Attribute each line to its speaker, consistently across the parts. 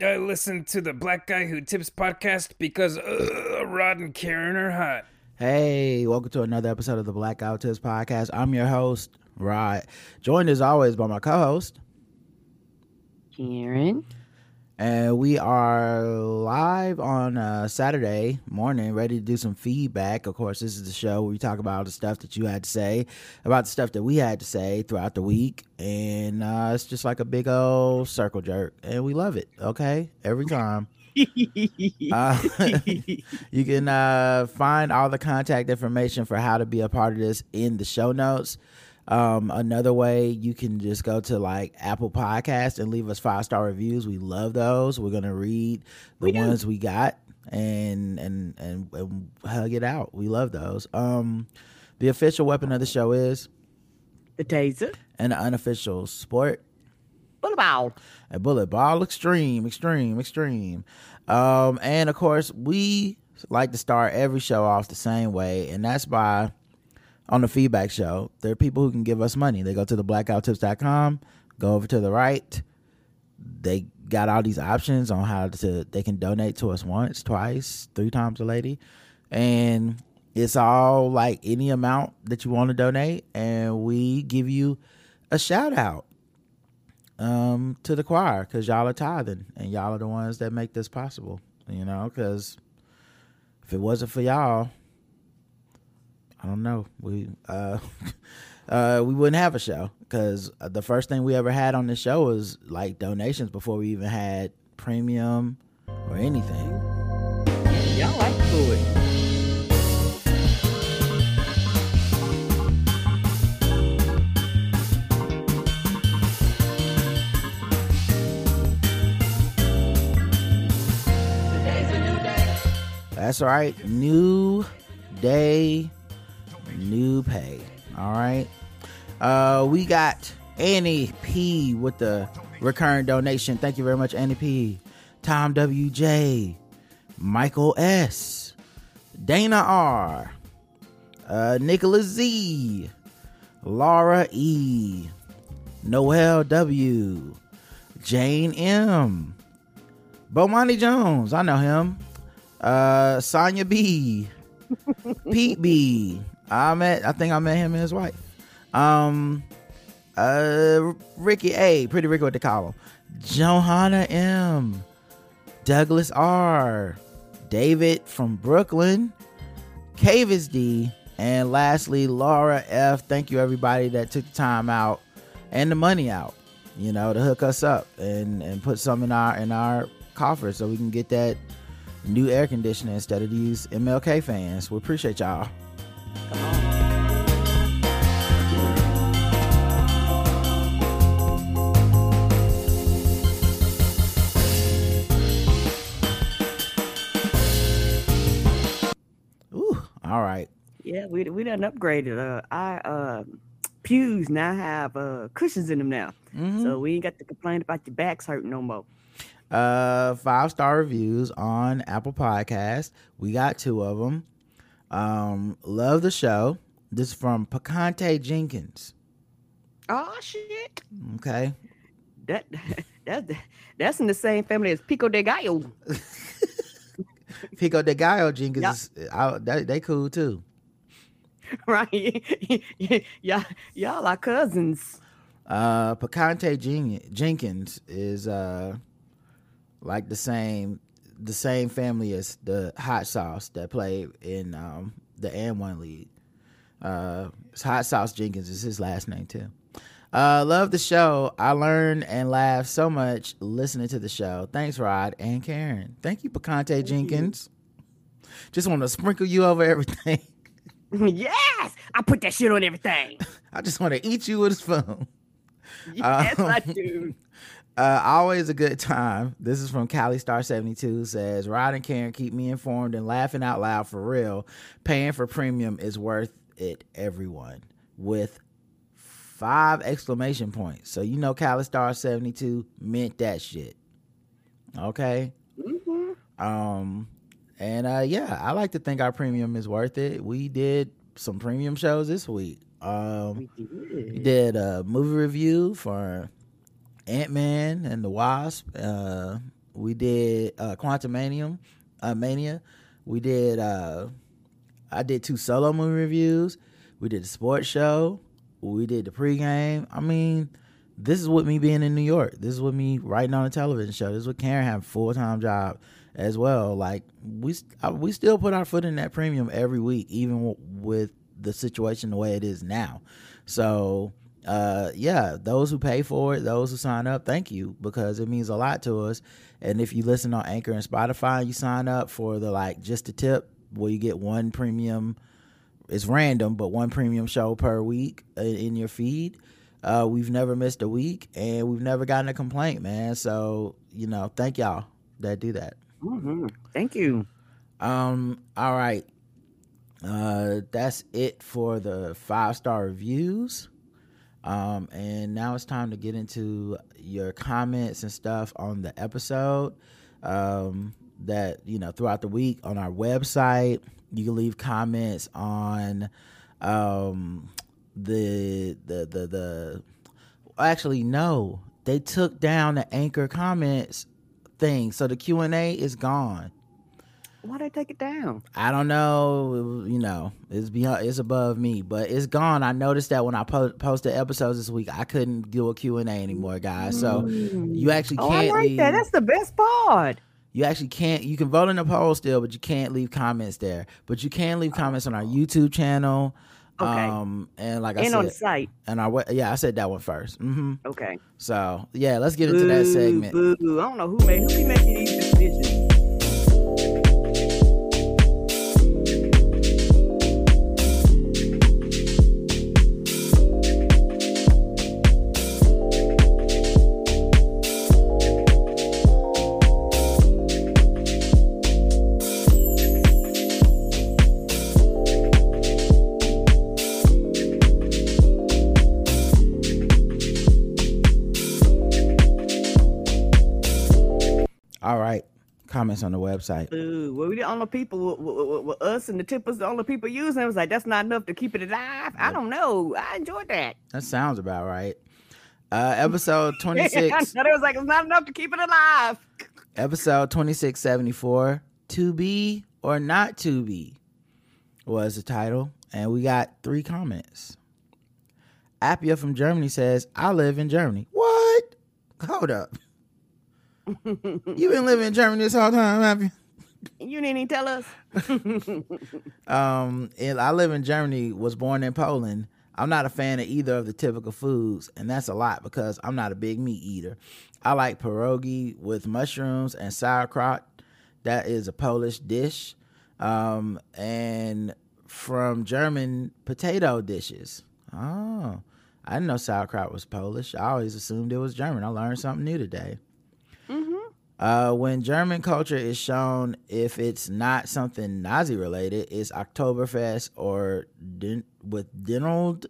Speaker 1: I listen to the Black Guy Who Tips podcast because uh, Rod and Karen are hot.
Speaker 2: Hey, welcome to another episode of the Black Guy Who Tips podcast. I'm your host, Rod, joined as always by my co-host,
Speaker 3: Karen.
Speaker 2: And we are live on uh, Saturday morning, ready to do some feedback. Of course, this is the show where we talk about all the stuff that you had to say, about the stuff that we had to say throughout the week, and uh, it's just like a big old circle jerk, and we love it. Okay, every time. Uh, you can uh, find all the contact information for how to be a part of this in the show notes. Um, another way you can just go to like Apple Podcast and leave us five star reviews. We love those. We're gonna read the
Speaker 3: We
Speaker 2: ones we got and, and and and hug it out. We love those. Um, the official weapon of the show is
Speaker 3: the taser.
Speaker 2: And an unofficial sport
Speaker 3: What about?
Speaker 2: a bullet ball extreme extreme extreme um and of course we like to start every show off the same way and that's by on the feedback show. There are people who can give us money. They go to the blackguywhotips.com go over to the right. They got all these options on how to they can donate to us once twice three times a lady. And it's all like any amount that you want to donate and we give you a shout out um, to the choir because y'all are tithing and y'all are the ones that make this possible. You know, because if it wasn't for y'all, I don't know, we uh, uh, we wouldn't have a show because the first thing we ever had on the show was like donations before we even had premium or anything.
Speaker 3: Y'all like to do it.
Speaker 2: That's right. New day, new pay. All right. Uh, we got Annie P with the recurring donation. Thank you very much, Annie P. Tom WJ, Michael S, Dana R, uh, Nicholas Z, Laura E, Noel W, Jane M, Bomani Jones. I know him uh Sonya B, Pete B. I met I think I met him and his wife. Um uh Ricky A, pretty Ricky with the column. Johanna M, Douglas R, David from Brooklyn, Cavis D, and lastly Laura F. Thank you everybody that took the time out and the money out, you know, to hook us up and and put some in our in our coffers so we can get that new air conditioner instead of these MLK fans. We appreciate y'all. Ooh, all right.
Speaker 3: Yeah, we we done upgraded. Uh, our uh, pews now have uh cushions in them now,
Speaker 2: Mhm.
Speaker 3: so we ain't got to complain about your backs hurting no more.
Speaker 2: Uh, five star reviews on Apple Podcast. We got two of them. Um, love the show. This is from Picante Jenkins.
Speaker 3: Oh shit!
Speaker 2: Okay.
Speaker 3: That that that's in the same family as Pico de Gallo.
Speaker 2: Pico de Gallo Jenkins. Is, I, they, they cool too.
Speaker 3: right? y'all, y'all are cousins.
Speaker 2: Uh, Picante Jen- Jenkins is uh like the same the same family as the hot sauce that played in um the and one league. Uh, hot sauce Jenkins is his last name too. Uh, love the show. I learned and laughed so much listening to the show. Thanks, Rod and Karen. Thank you, Picante Jenkins. Just want to sprinkle you over everything.
Speaker 3: yes, I put that shit on everything.
Speaker 2: I just want to eat you with a spoon.
Speaker 3: Yes, I
Speaker 2: Um,
Speaker 3: do.
Speaker 2: Uh, always a good time. This is from Cali Star 72 says, Rod and Karen keep me informed and laughing out loud for real. Paying for premium is worth it, everyone. With five exclamation points. So you know Cali Star 72 meant that shit. Okay?
Speaker 3: Mhm.
Speaker 2: Um and uh yeah, I like to think our premium is worth it. We did some premium shows this week. Um
Speaker 3: We
Speaker 2: we
Speaker 3: did.
Speaker 2: did a movie review for Ant Man and the Wasp. Uh, We did uh, Quantum Manium, uh, Mania. We did. Uh, I did two solo movie reviews. We did the sports show. We did the pregame. I mean, this is with me being in New York. This is with me writing on a television show. This is what Karen having full time job as well. Like we uh, we still put our foot in that premium every week, even w- with the situation the way it is now. So uh, yeah, those who pay for it, those who sign up, thank you because it means a lot to us. And if you listen on Anchor and Spotify, you sign up for the like just a tip where you get one premium. It's random, but one premium show per week in your feed. Uh, we've never missed a week, and we've never gotten a complaint, man. So you know, thank y'all that do that.
Speaker 3: Mm-hmm. Thank you.
Speaker 2: Um. All right. Uh, that's it for the five star reviews. Um, and now it's time to get into your comments and stuff on the episode. Um, that you know throughout the week on our website, you can leave comments on um the the the the. Actually, no, they took down the anchor comments thing, so the Q and A is gone.
Speaker 3: Why they take it down?
Speaker 2: I don't know. You know, it's beyond, it's above me, but it's gone. I noticed that when I po- posted episodes this week, I couldn't do a Q and A anymore, guys. So you actually
Speaker 3: Oh, I
Speaker 2: can't
Speaker 3: like
Speaker 2: leave.
Speaker 3: that. That's the best part.
Speaker 2: You actually can't. You can vote in the poll still, but you can't leave comments there. But you can leave comments on our YouTube channel.
Speaker 3: Okay.
Speaker 2: Um, and like I said.
Speaker 3: and on site.
Speaker 2: and our we- yeah, I said that one first. hmm
Speaker 3: Okay.
Speaker 2: So yeah, let's get into that segment.
Speaker 3: I don't know who made who be making these decisions.
Speaker 2: Comments on the website.
Speaker 3: Boo. Well, we the only people, with, with, with us and the tippers, the only people using it. I was like, that's not enough to keep it alive. I don't know. I enjoyed that.
Speaker 2: That sounds about right. Uh, episode 26.
Speaker 3: I
Speaker 2: six.
Speaker 3: thought it was like, it's not enough to keep it alive.
Speaker 2: episode 2674 to be or not to be was the title and we got three comments appia from germany says i live in germany what hold up you been living in germany this whole time have you?
Speaker 3: You didn't even tell us.
Speaker 2: um and i live in germany was born in poland. I'm not a fan of either of the typical foods and that's a lot because i'm not a big meat eater. I like pierogi with mushrooms and sauerkraut. That is a polish dish. Um and from german potato dishes. Oh i didn't know sauerkraut was polish. I always assumed it was german. I learned something new today uh, when German culture is shown, if it's not something Nazi related, it's Oktoberfest or din- with Dinald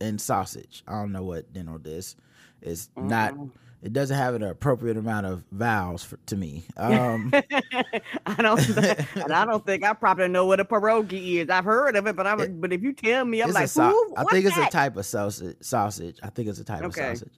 Speaker 2: and sausage. I don't know what Dinald is. It's not. It doesn't have an appropriate amount of vowels for, to me. Um,
Speaker 3: I don't, and I don't think I probably know what a pierogi is. I've heard of it, but I'm, but if you tell me, I'm like, who?
Speaker 2: I think it's a type of sausage. Sausage. I think it's a type
Speaker 3: Okay.
Speaker 2: of sausage.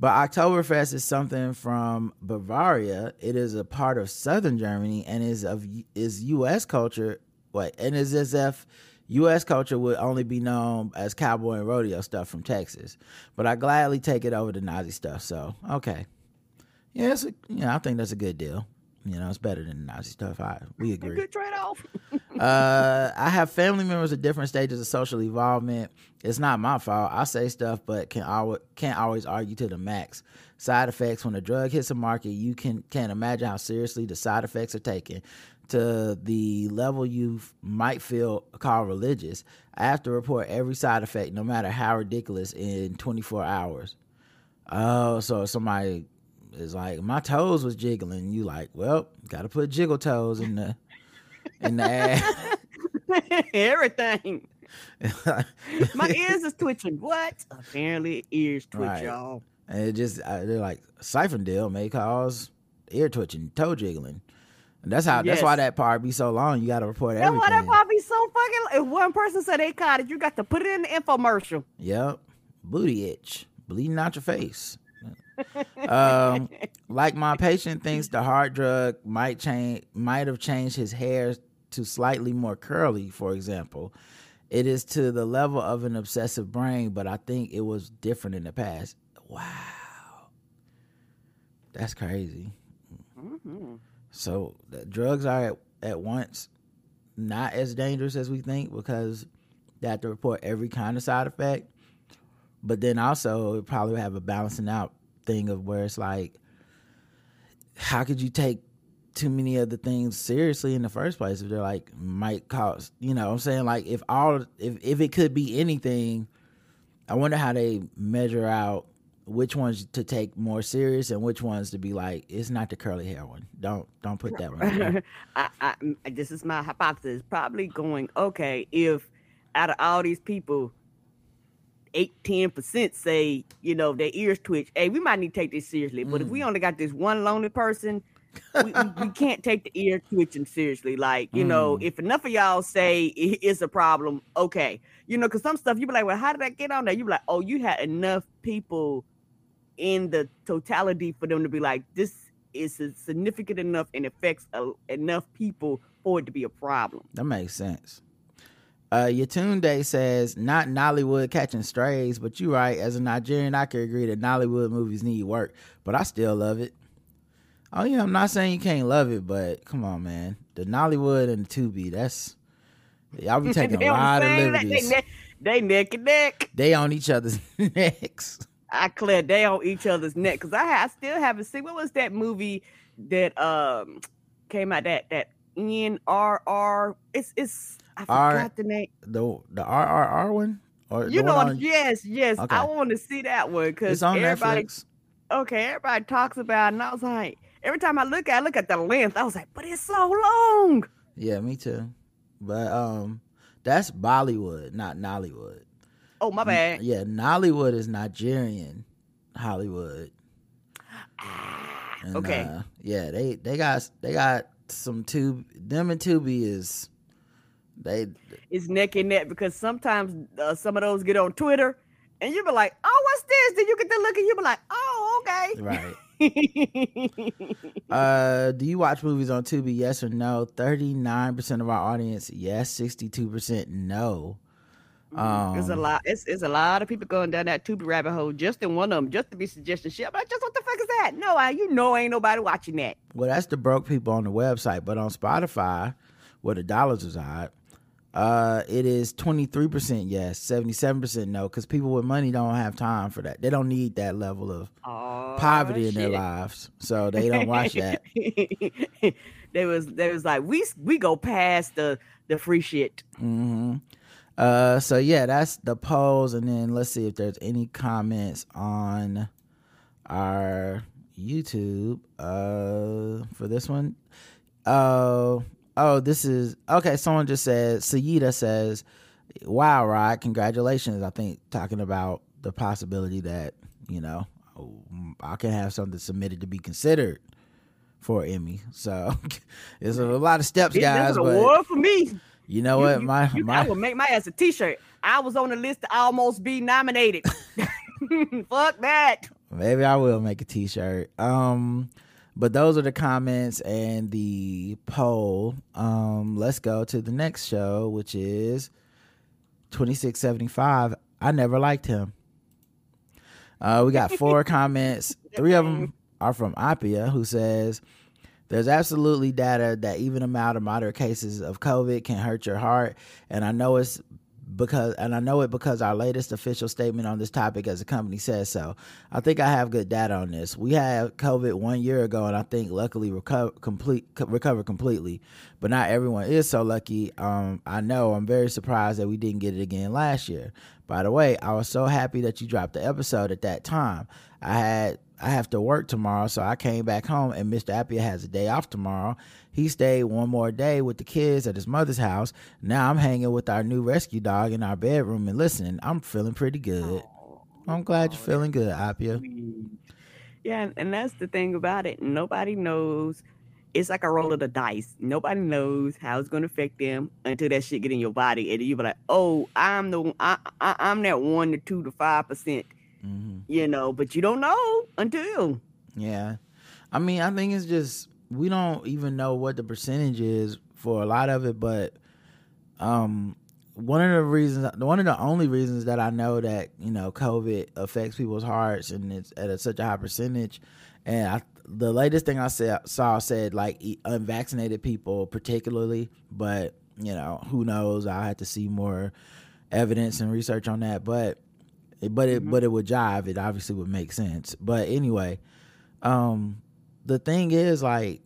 Speaker 2: But Oktoberfest is something from Bavaria. It is a part of southern Germany and is of is U.S. culture. What and is as if U.S. culture would only be known as cowboy and rodeo stuff from Texas. But I gladly take it over the Nazi stuff. So okay, yeah, it's a, I think that's a good deal. You know, it's better than the Nazi stuff. I we agree
Speaker 3: Good trade off.
Speaker 2: uh, I have family members at different stages of social involvement. It's not my fault. I say stuff, but can always can't always argue to the max. Side effects: When a drug hits the market, you can can't imagine how seriously the side effects are taken to the level you might feel called religious. I have to report every side effect, no matter how ridiculous, in 24 hours. Oh, so somebody is like, my toes was jiggling. You like, well, got to put jiggle toes in the in the ad.
Speaker 3: Everything. My ears is twitching. What? Apparently, ears twitch,
Speaker 2: Right.
Speaker 3: y'all.
Speaker 2: and it just uh, they're like siphon deal may cause ear twitching, toe jiggling, and that's how that's why that part be so long. You got to report
Speaker 3: That's why that
Speaker 2: everything.
Speaker 3: probably so fucking. If one person said they caught it, you got to put it in the infomercial.
Speaker 2: Yep, booty itch, bleeding out your face. Um, like my patient thinks the hard drug might change, might have changed his hair to slightly more curly, for example. It is to the level of an obsessive brain, but I think it was different in the past. Wow, that's crazy.
Speaker 3: Mhm.
Speaker 2: So the drugs are at, at once not as dangerous as we think because they have to report every kind of side effect. But then also it probably have a balancing out thing of where it's like, how could you take too many of the things seriously in the first place if they're like might cause you know I'm saying like if all if if it could be anything, I wonder how they measure out which ones to take more serious and which ones to be like it's not the curly hair one. Don't don't put that one.
Speaker 3: I, I, this is my hypothesis. Probably going okay if out of all these people, eight ten percent say you know their ears twitch. Hey, we might need to take this seriously. But if we only got this one lonely person, we, we, we can't take the ear twitching seriously. Like you know,
Speaker 2: Mm.
Speaker 3: if enough of y'all say it- it's a problem, okay, you know, because some stuff you be like, well, how did that get on there? You be like, oh, you had enough people in the totality for them to be like, this is significant enough and affects a, enough people for it to be a problem.
Speaker 2: That makes sense. Uh, Yatunde says, not Nollywood catching strays, but you right. As a Nigerian, I could agree that Nollywood movies need work, but I still love it. Oh yeah, I'm not saying you can't love it, but come on, man. The Nollywood and the Tubi, that's y'all be taking a lot of liberties.
Speaker 3: They, they neck and neck.
Speaker 2: They on each other's necks.
Speaker 3: I clear they on each other's neck because I, I still haven't seen what was that movie that um came out that that NRR. It's it's I
Speaker 2: R-
Speaker 3: forgot the name.
Speaker 2: The the RRR one, or
Speaker 3: You know,
Speaker 2: on-
Speaker 3: yes, yes.
Speaker 2: Okay.
Speaker 3: I want to see that one because
Speaker 2: on
Speaker 3: everybody
Speaker 2: Netflix.
Speaker 3: okay, everybody talks about it, and I was like, every time I look at I look at the length, I was like, but it's so long.
Speaker 2: Yeah, me too. But um, that's Bollywood, not Nollywood.
Speaker 3: Oh, my bad.
Speaker 2: Yeah, Nollywood is Nigerian Hollywood.
Speaker 3: Ah,
Speaker 2: And,
Speaker 3: okay.
Speaker 2: uh, yeah, they they got they got some tube. Them and Tubi is they.
Speaker 3: It's neck and neck because sometimes uh, some of those get on Twitter and you be like, oh, what's this? Then you get to look and you be like, oh, okay.
Speaker 2: Right. Uh, do you watch movies on Tubi? Yes or no? Thirty nine percent of our audience, yes. Sixty two percent, no.
Speaker 3: There's a
Speaker 2: Um,
Speaker 3: lot. It's, it's a lot of people going down that Tubi rabbit hole just in one of them, just to be suggesting shit. I'm like, just what the fuck is that? No, I, you know, ain't nobody watching that.
Speaker 2: Well, that's the broke people on the website, but on Spotify, where the dollars reside, uh, it is twenty three percent yes, seventy seven percent no, because people with money don't have time for that. They don't need that level of
Speaker 3: Oh,
Speaker 2: poverty in their lives, so they don't watch that.
Speaker 3: they was they was like we we go past the the free shit.
Speaker 2: hmm Uh, so yeah, that's the polls, and then let's see if there's any comments on our YouTube. Uh, for this one, oh, oh, this is okay. Someone just said Sayida says, "Wow, Rod, congratulations!" I think talking about the possibility that you know I can have something submitted to be considered for Emmy. So it's a lot of steps, guys.
Speaker 3: an
Speaker 2: But
Speaker 3: award for me.
Speaker 2: you know
Speaker 3: You-
Speaker 2: what,
Speaker 3: you-
Speaker 2: my
Speaker 3: you-
Speaker 2: my
Speaker 3: I will make my ass a T-shirt. I was on the list to almost be nominated. Fuck that.
Speaker 2: Maybe I will make a t-shirt. Um but those are the comments and the poll. Um let's go to the next show which is 2675. I never liked him. Uh we got four comments. Three of them are from Appia who says there's absolutely data that even a mild or moderate cases of COVID can hurt your heart, and I know it's because and I know it because our latest official statement on this topic as a company says so. I think I have good data on this. We had COVID one year ago, and I think luckily recover complete co- recovered completely. But not everyone is so lucky. Um, I know I'm very surprised that we didn't get it again last year. By the way, I was so happy that you dropped the episode at that time. I had I have to work tomorrow, so I came back home and Mr. Appia has a day off tomorrow. He stayed one more day with the kids at his mother's house. Now I'm hanging with our new rescue dog in our bedroom and listening. I'm feeling pretty good. I'm glad you're feeling good, Appia.
Speaker 3: Yeah, and, that's the thing about it. Nobody knows. It's like a roll of the dice. Nobody knows how it's going to affect them until that shit get in your body, and you be like, "Oh, I'm the I, I I'm that one to two to five percent
Speaker 2: Mm-hmm.
Speaker 3: You know, but you don't know until.
Speaker 2: Yeah. I mean, I think it's just we don't even know what the percentage is for a lot of it, but um one of the reasons one of the only reasons that I know that, you know, COVID affects people's hearts and it's at a, such a high percentage and I the latest thing I saw, saw said like unvaccinated people particularly, but you know, who knows? I had to see more evidence and research on that, but but it mm-hmm. but it would jive. It obviously would make sense. But anyway, um, the thing is like,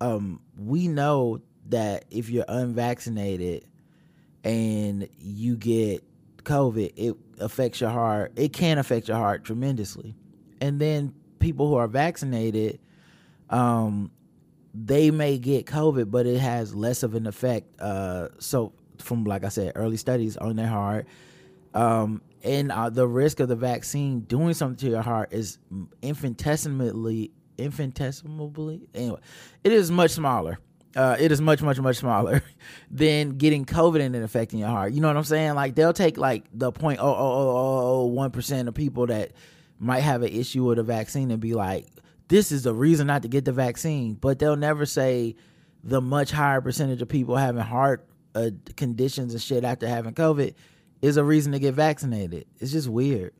Speaker 2: um, we know that if you're unvaccinated and you get COVID, it affects your heart. It can affect your heart tremendously, and then people who are vaccinated, um, they may get COVID, but it has less of an effect. Uh, so from like I said, early studies on their heart, um, and uh, the risk of the vaccine doing something to your heart is infinitesimally, infinitesimally. Anyway, it is much smaller. Uh, it is much, much, much smaller than getting COVID and it affecting your heart. You know what I'm saying? Like they'll take like the point oh oh oh oh, oh one percent of people that might have an issue with a vaccine and be like, this is the reason not to get the vaccine. But they'll never say the much higher percentage of people having heart uh, conditions and shit after having COVID is a reason to get vaccinated. It's just weird.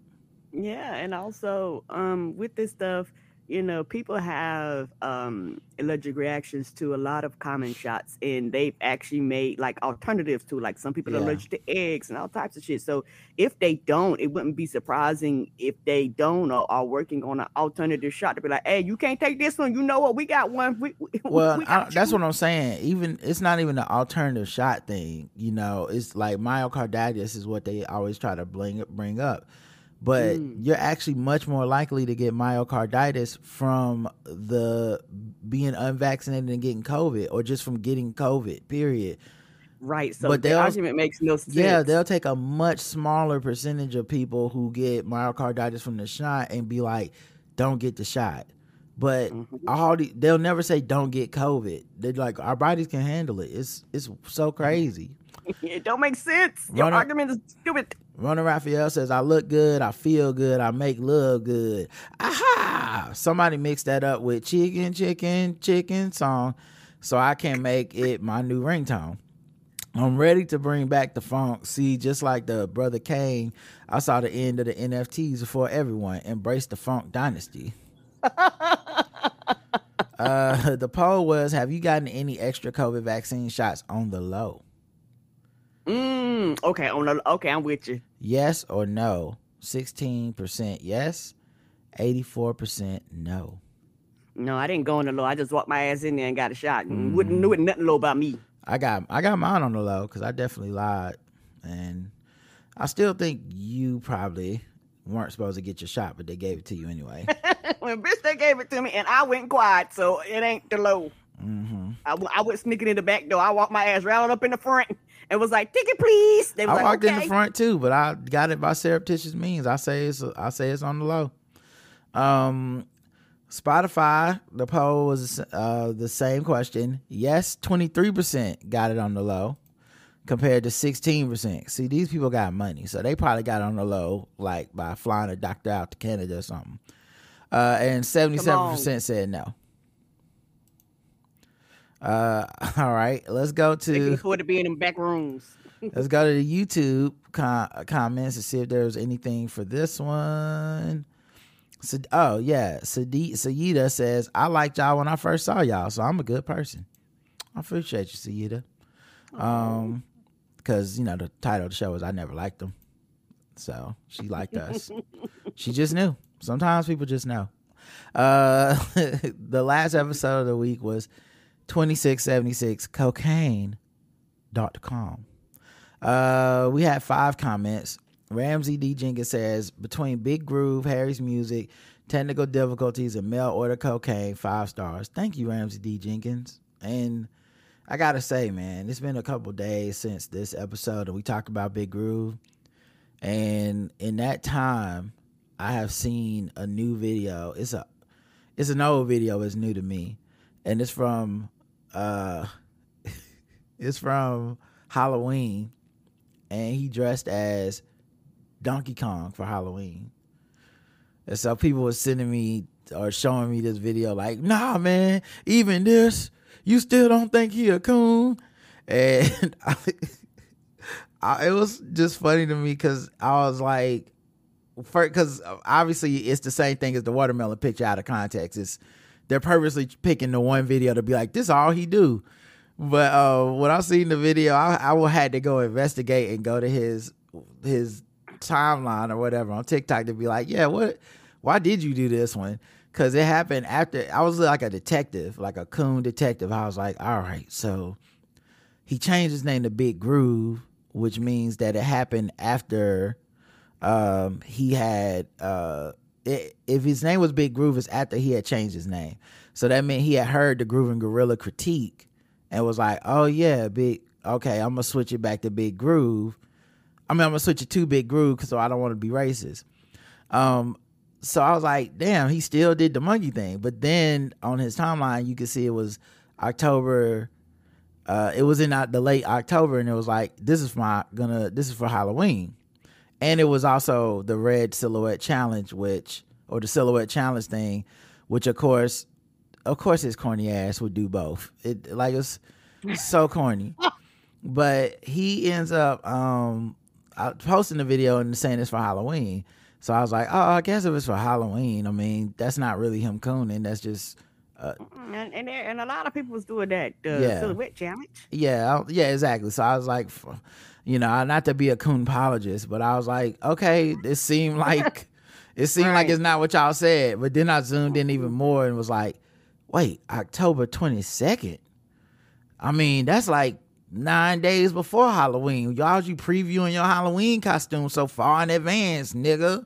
Speaker 3: Yeah, and also um, with this stuff, you know, people have um, allergic reactions to a lot of common shots, and they've actually made like alternatives to like some people yeah. are allergic to eggs and all types of shit. So if they don't, it wouldn't be surprising if they don't or are working on an alternative shot to be like, hey, you can't take this one. You know what? We got one. We,
Speaker 2: well, we got I, that's what I'm saying. Even it's not even an alternative shot thing. You know, it's like myocarditis is what they always try to bring bring up but mm. you're actually much more likely to get myocarditis from the being unvaccinated and getting COVID or just from getting COVID, period.
Speaker 3: Right. So but the argument makes no sense.
Speaker 2: Yeah, they'll take a much smaller percentage of people who get myocarditis from the shot and be like, don't get the shot. But mm-hmm. all the, they'll never say don't get COVID. They're like, our bodies can handle it. It's it's so crazy.
Speaker 3: it don't make sense. Your argument is stupid.
Speaker 2: Runner Raphael says, I look good, I feel good, I make love good. Aha! Somebody mixed that up with chicken, chicken, chicken song, so I can make it my new ringtone. I'm ready to bring back the funk. See, just like the brother Kane, I saw the end of the NFTs before everyone. Embrace the funk dynasty. uh, the poll was Have you gotten any extra COVID vaccine shots on the low?
Speaker 3: Mm, okay, on the okay, I'm with you.
Speaker 2: Yes or no? Sixteen percent yes, eighty-four percent no.
Speaker 3: No, I didn't go on the low. I just walked my ass in there and got a shot. Mm. wouldn't knew it nothing low about me.
Speaker 2: I got I got mine on the low because I definitely lied, and I still think you probably weren't supposed to get your shot, but they gave it to you anyway.
Speaker 3: well, bitch, they gave it to me, and I went quiet, so it ain't the low.
Speaker 2: Mm-hmm.
Speaker 3: I, I went sneaking in the back door. I walked my ass right up in the front and was like, "Ticket, please."
Speaker 2: They I like, walked okay. in the front too, but I got it by surreptitious means. I say it's I say it's on the low. Um, Spotify, the poll was uh, the same question. Yes, twenty three percent got it on the low, compared to sixteen percent. See, these people got money, so they probably got on the low, like by flying a doctor out to Canada or something. Uh, and seventy seven percent said no. Uh, all right, let's go to
Speaker 3: for to be in them back rooms.
Speaker 2: let's go to the YouTube com- comments and see if there's anything for this one. So, oh yeah, Sayida says I liked y'all when I first saw y'all, so I'm a good person. I appreciate you, Sayida. Um, because you know the title of the show is I never liked them, so she liked us. she just knew. Sometimes people just know. Uh, the last episode of the week was 2676 cocaine.com. Uh, we had five comments. Ramsey D. Jenkins says, between Big Groove, Harry's music, technical difficulties, and mail order cocaine, five stars. Thank you, Ramsey D. Jenkins. And I gotta say, man, it's been a couple days since this episode and we talked about Big Groove. And in that time, I have seen a new video. It's a it's an old video, it's new to me. And it's from uh it's from Halloween and he dressed as Donkey Kong for Halloween. And so people were sending me or showing me this video like, nah, man, even this, you still don't think he a coon? And I, I, it was just funny to me because I was like, because obviously it's the same thing as the watermelon picture out of context. It's they're purposely picking the one video to be like, this all he do. But uh, when I seen the video, I, I had to go investigate and go to his his timeline or whatever on TikTok to be like, yeah, what? Why did you do this one? Because it happened after I was like a detective, like a coon detective. I was like, all right, so he changed his name to Big Groove, which means that it happened after um, he had. Uh, if his name was Big Groove, it's after he had changed his name. So that meant he had heard the Grooving Gorilla critique and was like, "Oh yeah, big. Okay, I'm gonna switch it back to Big Groove. I mean, I'm gonna switch it to Big Groove because so I don't want to be racist." Um, so I was like, "Damn, he still did the monkey thing." But then on his timeline, you could see it was October. Uh, it was in the late October, and it was like, "This is my gonna. This is for Halloween." And it was also the red silhouette challenge which or the silhouette challenge thing which of course of course his corny ass would do both it like it's so corny but he ends up um posting the video and saying it's for halloween so i was like oh i guess if it's for halloween i mean that's not really him cooning that's just uh,
Speaker 3: and, and and a lot of people was doing that uh, yeah. silhouette challenge.
Speaker 2: Yeah, yeah, exactly. So I was like, you know, not to be a coon apologist, but I was like, okay, it seemed like it seemed right. like it's not what y'all said. But then I zoomed in even more and was like, wait, October 22nd? I mean, that's like nine days before Halloween. Y'all you previewing your Halloween costume so far in advance, nigga.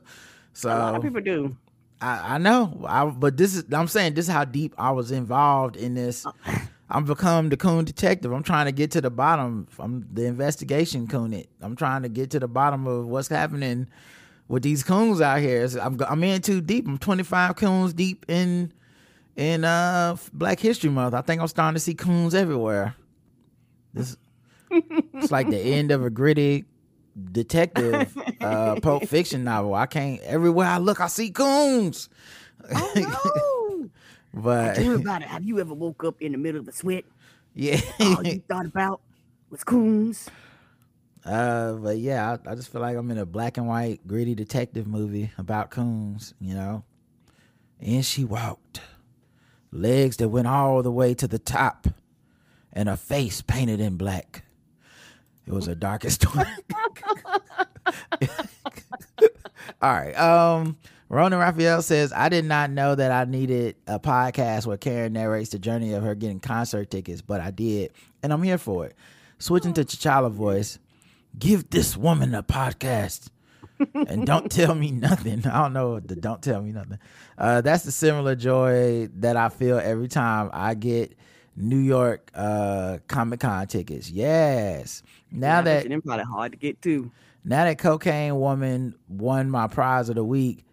Speaker 2: So
Speaker 3: a lot of people do.
Speaker 2: I, I know. I, but this is I'm saying this is how deep I was involved in this uh, I'm become the coon detective. I'm trying to get to the bottom. I'm the investigation coon. It. I'm trying to get to the bottom of what's happening with these coons out here. I'm I'm in too deep. I'm 25 coons deep in in uh Black History Month. I think I'm starting to see coons everywhere. This it's like the end of a gritty detective uh Pulp Fiction novel. I can't everywhere I look I see coons.
Speaker 3: Oh no. But tell me about it. Have you ever woke up in the middle of a sweat?
Speaker 2: Yeah.
Speaker 3: all you thought about was coons.
Speaker 2: Uh, but yeah, I, I, just feel like I'm in a black and white gritty detective movie about coons, you know. And she walked, legs that went all the way to the top, and a face painted in black. It was her darkest story. all right. Um Ronan Raphael says, I did not know that I needed a podcast where Karen narrates the journey of her getting concert tickets, but I did, and I'm here for it. Switching to T'Challa voice, give this woman a podcast. and don't tell me nothing. I don't know the don't tell me nothing. Uh, that's the similar joy that I feel every time I get New York uh, Comic Con tickets. Yes. Now yeah, that
Speaker 3: it's probably hard to get to.
Speaker 2: Now that Cocaine Woman won my prize of the week,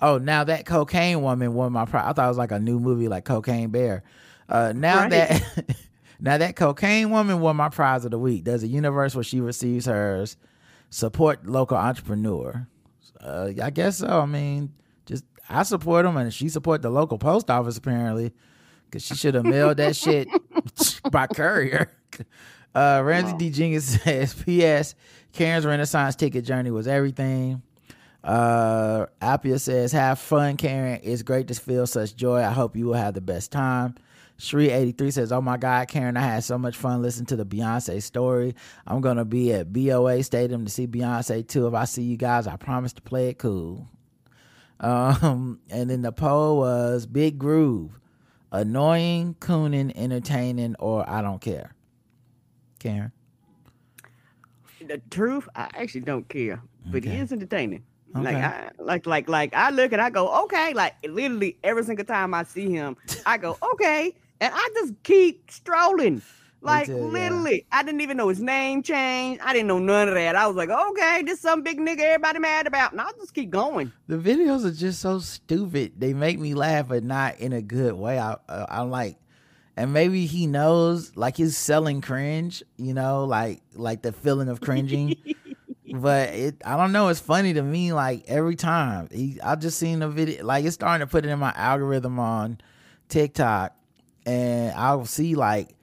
Speaker 2: Oh, now that cocaine woman won my prize. I thought it was like a new movie, like Cocaine Bear. Uh, now right. that now that cocaine woman won my prize of the week. There's a universe where she receives hers. Support local entrepreneur. Uh, I guess so. I mean, just I support them, and she support the local post office apparently, because she should have mailed that shit by courier. Uh, Ramsey wow. D. Jenkins says, "P.S. Karen's Renaissance ticket journey was everything." Uh, Appia says, "Have fun, Karen. It's great to feel such joy. I hope you will have the best time." Shree eighty three says, "Oh my God, Karen, I had so much fun listening to the Beyonce story. I'm gonna be at BOA Stadium to see Beyonce too. If I see you guys, I promise to play it cool." Um, and then the poll was Big Groove, annoying, cooning, entertaining, or I don't care. Karen.
Speaker 3: The truth, I actually don't care, but okay. he is entertaining. Okay. Like I like like like I look and I go, okay, like literally every single time I see him, I go, okay. And I just keep strolling. Like too, literally, yeah. I didn't even know his name changed. I didn't know none of that. I was like, okay, this some big nigga everybody mad about, and I'll just keep going.
Speaker 2: The videos are just so stupid. They make me laugh, but not in a good way. I, uh, I'm like, and maybe he knows, like he's selling cringe, you know, like like the feeling of cringing. but it I don't know. It's funny to me. Like every time he, I just seen a video. Like it's starting to put it in my algorithm on TikTok, and I'll see like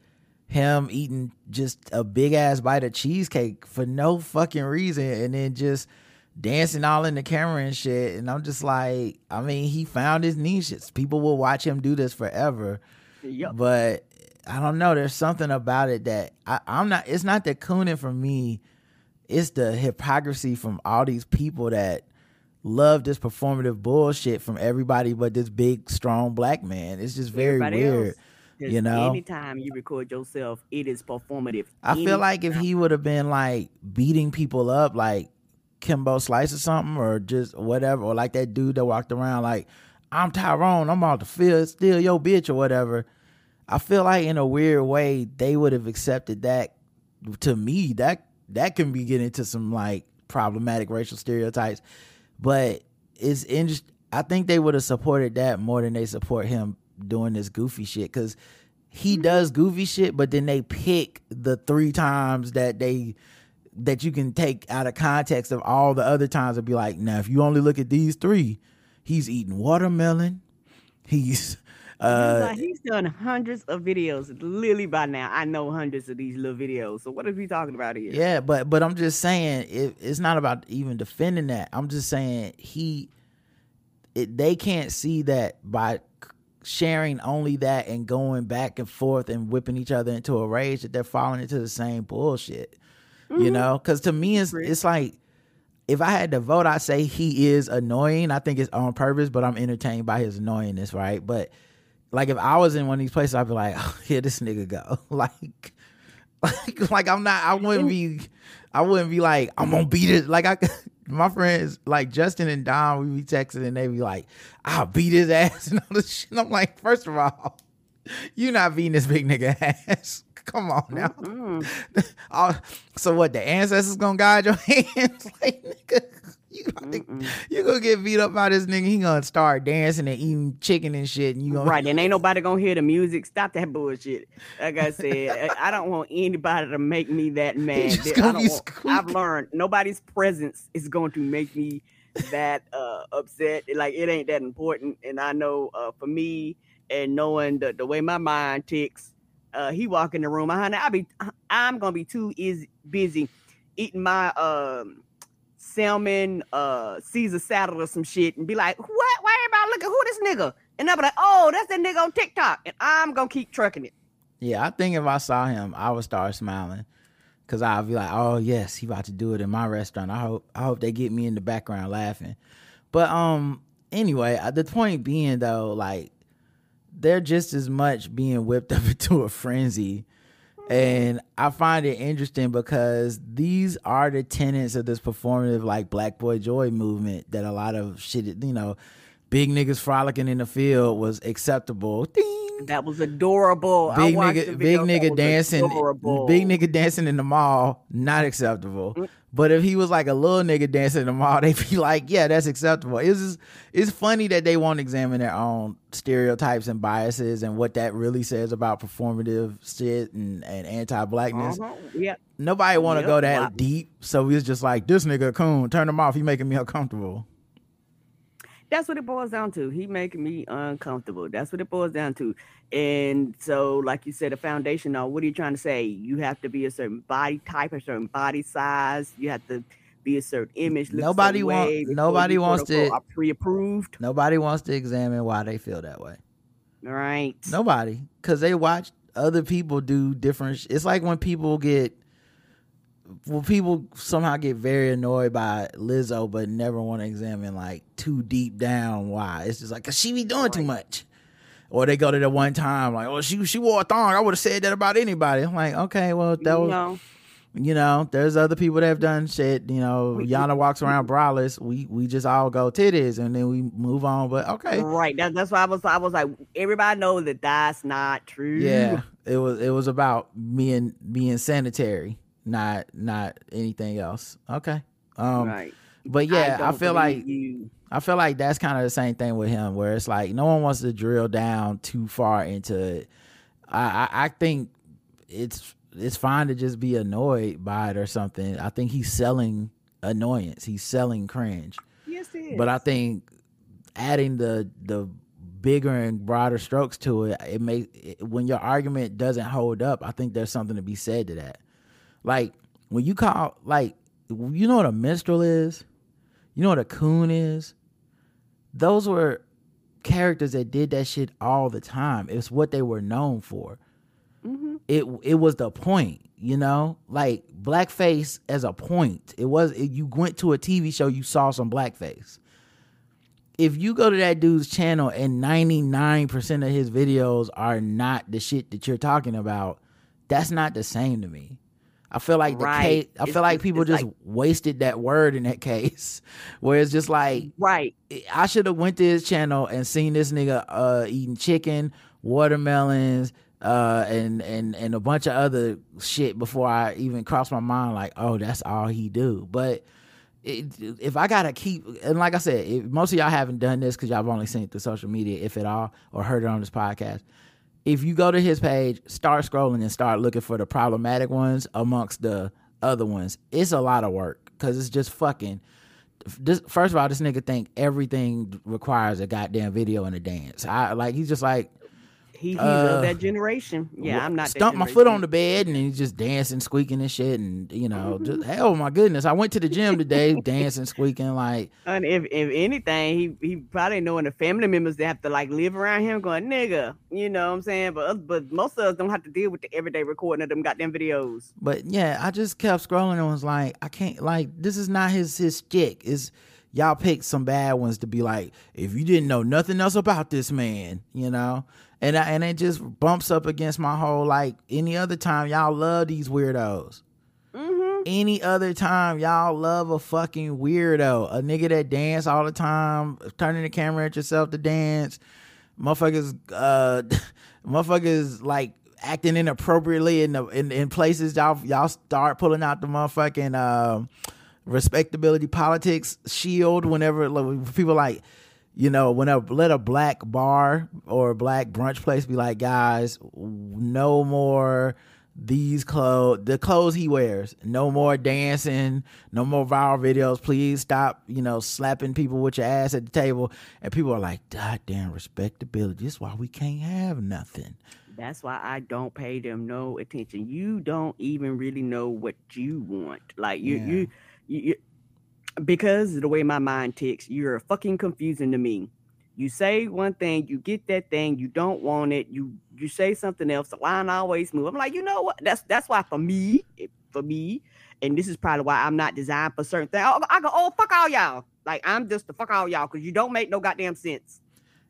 Speaker 2: him eating just a big ass bite of cheesecake for no fucking reason, and then just dancing all in the camera and shit. And I'm just like, I mean, he found his niches. People will watch him do this forever.
Speaker 3: Yep.
Speaker 2: But I don't know. There's something about it that I, I'm not. It's not the cooning for me. It's the hypocrisy from all these people that love this performative bullshit from everybody but this big strong black man. It's just very
Speaker 3: Everybody
Speaker 2: weird.
Speaker 3: else.
Speaker 2: you know?
Speaker 3: anytime you record yourself, it is performative.
Speaker 2: I feel like if he would have been like beating people up like Kimbo Slice or something or just whatever, or like that dude that walked around like, I'm Tyrone, I'm out to feel steal your bitch or whatever. I feel like in a weird way they would have accepted that to me, that that can be getting into some like problematic racial stereotypes. But it's interest I think they would have supported that more than they support him doing this goofy shit because he mm-hmm. does goofy shit, but then they pick the three times that they that you can take out of context of all the other times and be like, now if you only look at these three, he's eating watermelon, He's uh
Speaker 3: like, he's done hundreds of videos. Literally by now, I know hundreds of these little videos. So what are we talking about here?
Speaker 2: Yeah, but but I'm just saying it, it's not about even defending that. I'm just saying he, it, they can't see that by sharing only that and going back and forth and whipping each other into a rage that they're falling into the same bullshit. You know, because to me it's it's like if I had to vote, I'd say he is annoying. I think it's on purpose, but I'm entertained by his annoyingness, right? But like if I was in one of these places, I'd be like, oh, here this nigga go. like like like I'm not I wouldn't be I wouldn't be like, I'm gonna beat it. Like I my friends like Justin and Don, we be texting and they be like, I'll beat his ass and all this shit. And I'm like, first of all, you not beating this big nigga ass. Come on now.
Speaker 3: Mm.
Speaker 2: Oh, so what? The ancestors gonna guide your hands, like nigga. You gonna, you gonna get beat up by this nigga. He gonna start dancing and eating chicken and shit, and you gonna
Speaker 3: Right, and ain't nobody gonna hear the music. Stop that bullshit. Like I said, I- I don't want anybody to make me that mad. I don't want, I've learned nobody's presence is going to make me that uh, upset. Like it ain't that important. And I know uh, for me and knowing the, the way my mind ticks, uh, he walk in the room, honey, I be I'm gonna be too is busy eating my um salmon uh Caesar salad or some shit and be like, what? Why everybody looking who this nigga? And I'll be like, oh, that's that nigga on TikTok. And I'm gonna keep trucking it.
Speaker 2: Yeah, I think if I saw him, I would start smiling. Cause I'd be like, oh yes, he about to do it in my restaurant. I hope I hope they get me in the background laughing. But um anyway, uh, the point being though, like they're just as much being whipped up into a frenzy. And I find it interesting because these are the tenets of this performative like black boy joy movement that a lot of shit, you know, big niggas frolicking in the field was acceptable. Ding
Speaker 3: That was adorable.
Speaker 2: Big nigga, big nigga dancing,
Speaker 3: adorable.
Speaker 2: big nigga dancing in the mall, not acceptable.
Speaker 3: Mm.
Speaker 2: But if he was like a little nigga dancing in the mall, they'd be like, yeah, that's acceptable. It's just, it's funny that they won't examine their own stereotypes and biases and what that really says about performative shit and, and anti-blackness.
Speaker 3: Uh-huh. Yeah,
Speaker 2: Nobody want to
Speaker 3: Yep.
Speaker 2: go that
Speaker 3: Wow.
Speaker 2: deep, so it's just like this nigga coon. Turn him off. He making me uncomfortable.
Speaker 3: That's what it boils down to. He making me uncomfortable. That's what it boils down to. And so, like you said, a foundation. Now, what are you trying to say? You have to be a certain body type, a certain body size. You have to be a certain image.
Speaker 2: Nobody
Speaker 3: certain
Speaker 2: want-
Speaker 3: way
Speaker 2: nobody wants to-
Speaker 3: are pre-approved.
Speaker 2: Nobody wants to examine why they feel that way.
Speaker 3: Right.
Speaker 2: Nobody, because they watch other people do different. Sh- it's like when people get, well, people somehow get very annoyed by Lizzo, but never want to examine like too deep down why. It's just like, cause she be doing too much. Or they go to the one time like, oh, she she wore a thong. I would have said that about anybody. I'm like, okay, well, that was,
Speaker 3: no.
Speaker 2: you know, there's other people that have done shit. You know,
Speaker 3: We-
Speaker 2: Yana walks around braless. We we just all go titties and then we move on. But okay,
Speaker 3: Right. That, that's why I was. I was like, everybody knows that that's not true.
Speaker 2: Yeah, it was it was about being being sanitary, not not anything else. Okay. Um
Speaker 3: right.
Speaker 2: but yeah, I,
Speaker 3: don't
Speaker 2: feel like
Speaker 3: you.
Speaker 2: I feel like that's kind of the same thing with him where it's like no one wants to drill down too far into it. I I, I think it's it's fine to just be annoyed by it or something. I think he's selling annoyance. He's selling cringe.
Speaker 3: Yes, it is.
Speaker 2: But I think adding the the bigger and broader strokes to it, it may it, when your argument doesn't hold up. I think there's something to be said to that. Like when you call like you know what a minstrel is, you know what a coon is. Those were characters that did that shit all the time. It's what they were known for.
Speaker 3: Mm-hmm.
Speaker 2: It it was the point, you know, like blackface as a point. It was it, you went to a TV show, you saw some blackface. If you go to that dude's channel and ninety nine percent of his videos are not the shit that you're talking about, that's not the same to me. I feel like the
Speaker 3: Right.
Speaker 2: case. I
Speaker 3: It's
Speaker 2: feel like people just
Speaker 3: like-
Speaker 2: wasted that word in that case, where it's just like
Speaker 3: right.
Speaker 2: I should have went to his channel and seen this nigga uh, eating chicken, watermelons, uh, and and and a bunch of other shit before I even crossed my mind like, oh, that's all he do. But it, if I gotta keep, and like I said, if most of y'all haven't done this because y'all have only seen it through social media, if at all, or heard it on this podcast. If you go to his page, start scrolling and start looking for the problematic ones amongst the other ones, it's a lot of work because it's just fucking this first of all, this nigga think everything requires a goddamn video and a dance. I like he's just like
Speaker 3: He, he's
Speaker 2: Uh,
Speaker 3: of that generation. Yeah, I'm not. that
Speaker 2: stump my foot on the bed and he's just dancing, squeaking and shit, and you know,
Speaker 3: Mm-hmm.
Speaker 2: just hell, my goodness. I went to the gym today, dancing, squeaking like
Speaker 3: And if if anything, he he probably knowing the family members that have to like live around him, going nigga, you know what I'm saying? But but most of us don't have to deal with the everyday recording of them goddamn videos.
Speaker 2: But yeah, I just kept scrolling and was like, I can't like this is not his his stick. Is y'all picked some bad ones to be like, if you didn't know nothing else about this man, you know? And I, and it just bumps up against my whole like any other time y'all love these weirdos.
Speaker 3: Mm-hmm.
Speaker 2: Any other time y'all love a fucking weirdo, a nigga that dance all the time, turning the camera at yourself to dance, motherfuckers, uh, motherfuckers like acting inappropriately in the in, in places y'all y'all start pulling out the motherfucking um respectability politics shield whenever like, people like you know whenever let a black bar or a black brunch place be like guys no more these clothes the clothes he wears no more dancing no more viral videos please stop you know slapping people with your ass at the table and people are like god damn respectability this is why we can't have nothing
Speaker 3: That's why I don't pay them no attention. You don't even really know what you want. Like you
Speaker 2: Yeah.
Speaker 3: you, you you because of the way my mind ticks, you're fucking confusing to me. You say one thing, you get that thing, you don't want it, you you say something else, the line always move. I'm like, you know what? That's that's why for me, eh, for me, and this is probably why I'm not designed for certain things. I, I go, oh fuck all y'all. Like I'm just the fuck all y'all because you don't make no goddamn sense.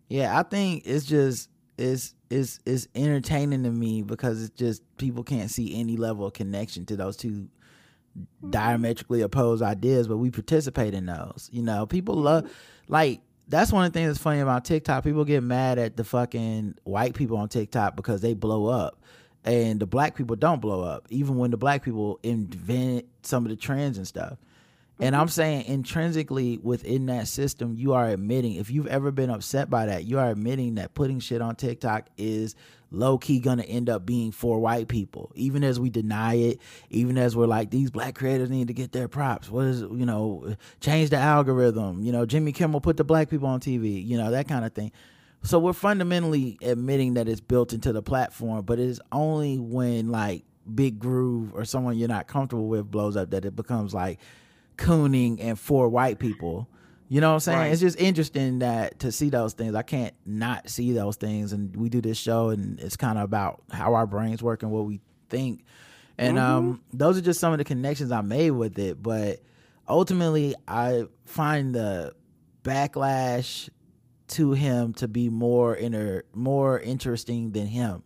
Speaker 2: Yeah, I think it's just it's it's it's entertaining to me because it's just people can't see any level of connection to those two Mm-hmm. diametrically opposed ideas, but we participate in those. You know, people mm-hmm. love like that's one of the things that's funny about TikTok. People get mad at the fucking white people on TikTok because they blow up. And the black people don't blow up, even when the black people invent some of the trends and stuff. And I'm mm-hmm. saying intrinsically within that system, you are admitting, if you've ever been upset by that, you are admitting that putting shit on TikTok is low key gonna end up being for white people. Even as we deny it, even as we're like, these black creators need to get their props. What is, you know, change the algorithm. You know, Jimmy Kimmel put the black people on TV, you know, that kind of thing. So we're fundamentally admitting that it's built into the platform, but it is only when like Big Groove or someone you're not comfortable with blows up that it becomes like cooning and for white people. You know what I'm saying?
Speaker 3: Right.
Speaker 2: It's just interesting that to see those things. I can't not see those things. And we do this show and it's kind of about how our brains work and what we think. And um those are just some of the connections I made with it. But ultimately I find the backlash to him to be more inter more interesting than him.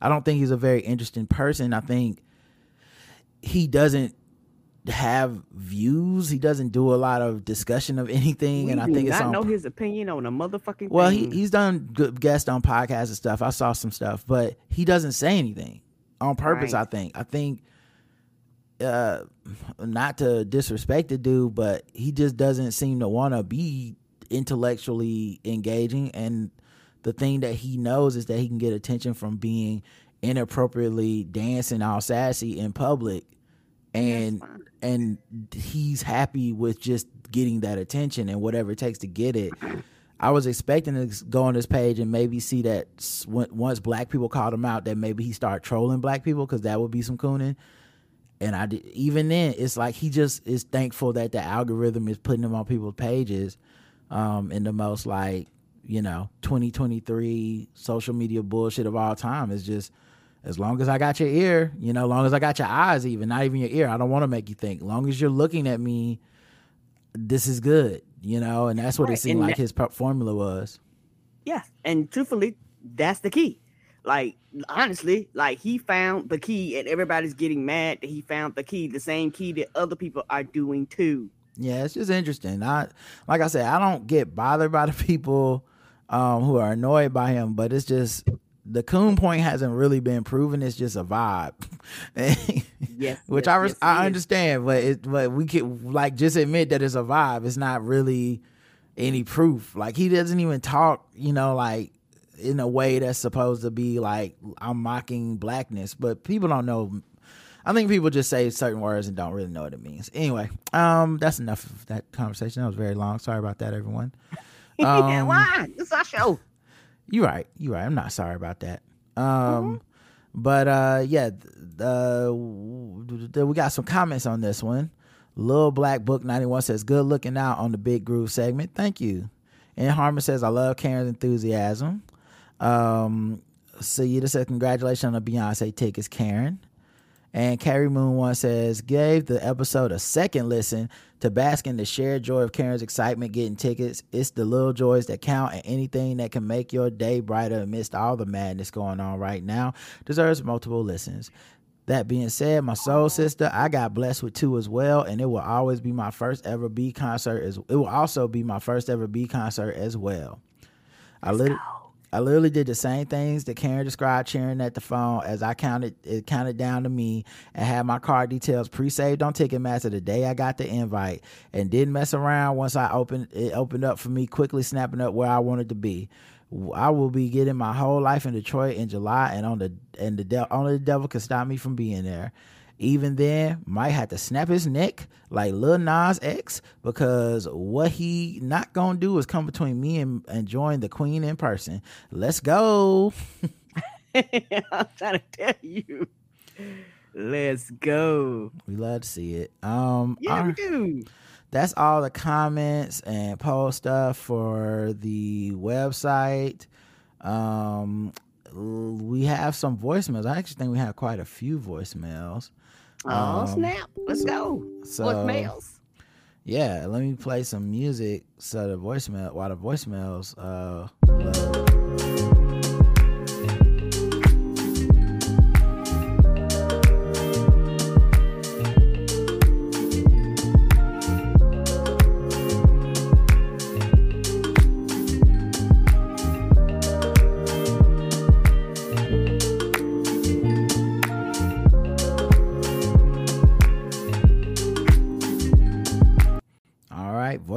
Speaker 2: I don't think he's a very interesting person. I think he doesn't have views. He doesn't do a lot of discussion of anything,
Speaker 3: We
Speaker 2: and I think it's
Speaker 3: not know his opinion on a motherfucking
Speaker 2: well, he, he's done good guests on podcasts and stuff. I saw some stuff, but he doesn't say anything on purpose.
Speaker 3: Right.
Speaker 2: I think. I think, uh, not to disrespect the dude, but he just doesn't seem to want to be intellectually engaging. And the thing that he knows is that he can get attention from being inappropriately dancing all sassy in public and and he's happy with just getting that attention and whatever it takes to get it. I was expecting to go on this page and maybe see that once black people called him out, that maybe he start trolling black people because that would be some cooning. And I did, even then, it's like he just is thankful that the algorithm is putting him on people's pages um, in the most like you know 2023 social media bullshit of all time. Is just as long as I got your ear, you know, long as I got your eyes, even not even your ear. I don't want to make you think. Long as you're looking at me, this is good, you know, and that's what right. it seemed and like that, his formula was.
Speaker 3: Yeah, and truthfully, that's the key. Like honestly, like he found the key, and everybody's getting mad that he found the key, the same key that other people are doing too.
Speaker 2: Yeah, it's just interesting. I like I said, I don't get bothered by the people um, who are annoyed by him, but it's just the coon point hasn't really been proven. It's just a vibe.
Speaker 3: yes,
Speaker 2: which
Speaker 3: yes,
Speaker 2: I
Speaker 3: yes,
Speaker 2: I understand, but it but we can like just admit that it's a vibe. It's not really any proof. Like he doesn't even talk, you know, like in a way that's supposed to be like I'm mocking blackness, but people don't know. I think people just say certain words and don't really know what it means. Anyway, um, that's enough of that conversation. That was very long. Sorry about that, everyone.
Speaker 3: Um, Why? It's our show.
Speaker 2: You're right. You're right. I'm not sorry about that. Um, mm-hmm. but uh, yeah, the, we got some comments on this one. Little Black Book 91 says, Good looking out on the Big Groove segment. Thank you. And Harmon says, I love Karen's enthusiasm. Um, Sayida says, Congratulations on the Beyonce tickets, Karen. And Carrie Moon One says, gave the episode a second listen to bask in the shared joy of Karen's excitement getting tickets. It's the little joys that count, and anything that can make your day brighter amidst all the madness going on right now deserves multiple listens. That being said, my soul sister, I got blessed with two as well, and it will always be my first ever B concert. As it will also be my first ever B concert as well. I literally. I literally did the same things that Karen described cheering at the phone as I counted it counted down to me and had my card details pre-saved on Ticketmaster the day I got the invite and didn't mess around once I opened it opened up for me quickly snapping up where I wanted to be. I will be getting my whole life in Detroit in July and on the and the de- only the devil can stop me from being there even then might have to snap his neck like Lil Nas X because what he not gonna do is come between me and enjoying the queen in person. Let's go.
Speaker 3: I'm trying to tell you. Let's go.
Speaker 2: We love to see it. Um
Speaker 3: Yeah, our, we do.
Speaker 2: That's all the comments and post stuff for the website. Um we have some voicemails. I actually think we have quite a few voicemails.
Speaker 3: Oh um, snap! Let's go. So, voicemails.
Speaker 2: Yeah, let me play some music so the voicemail while the voicemails uh.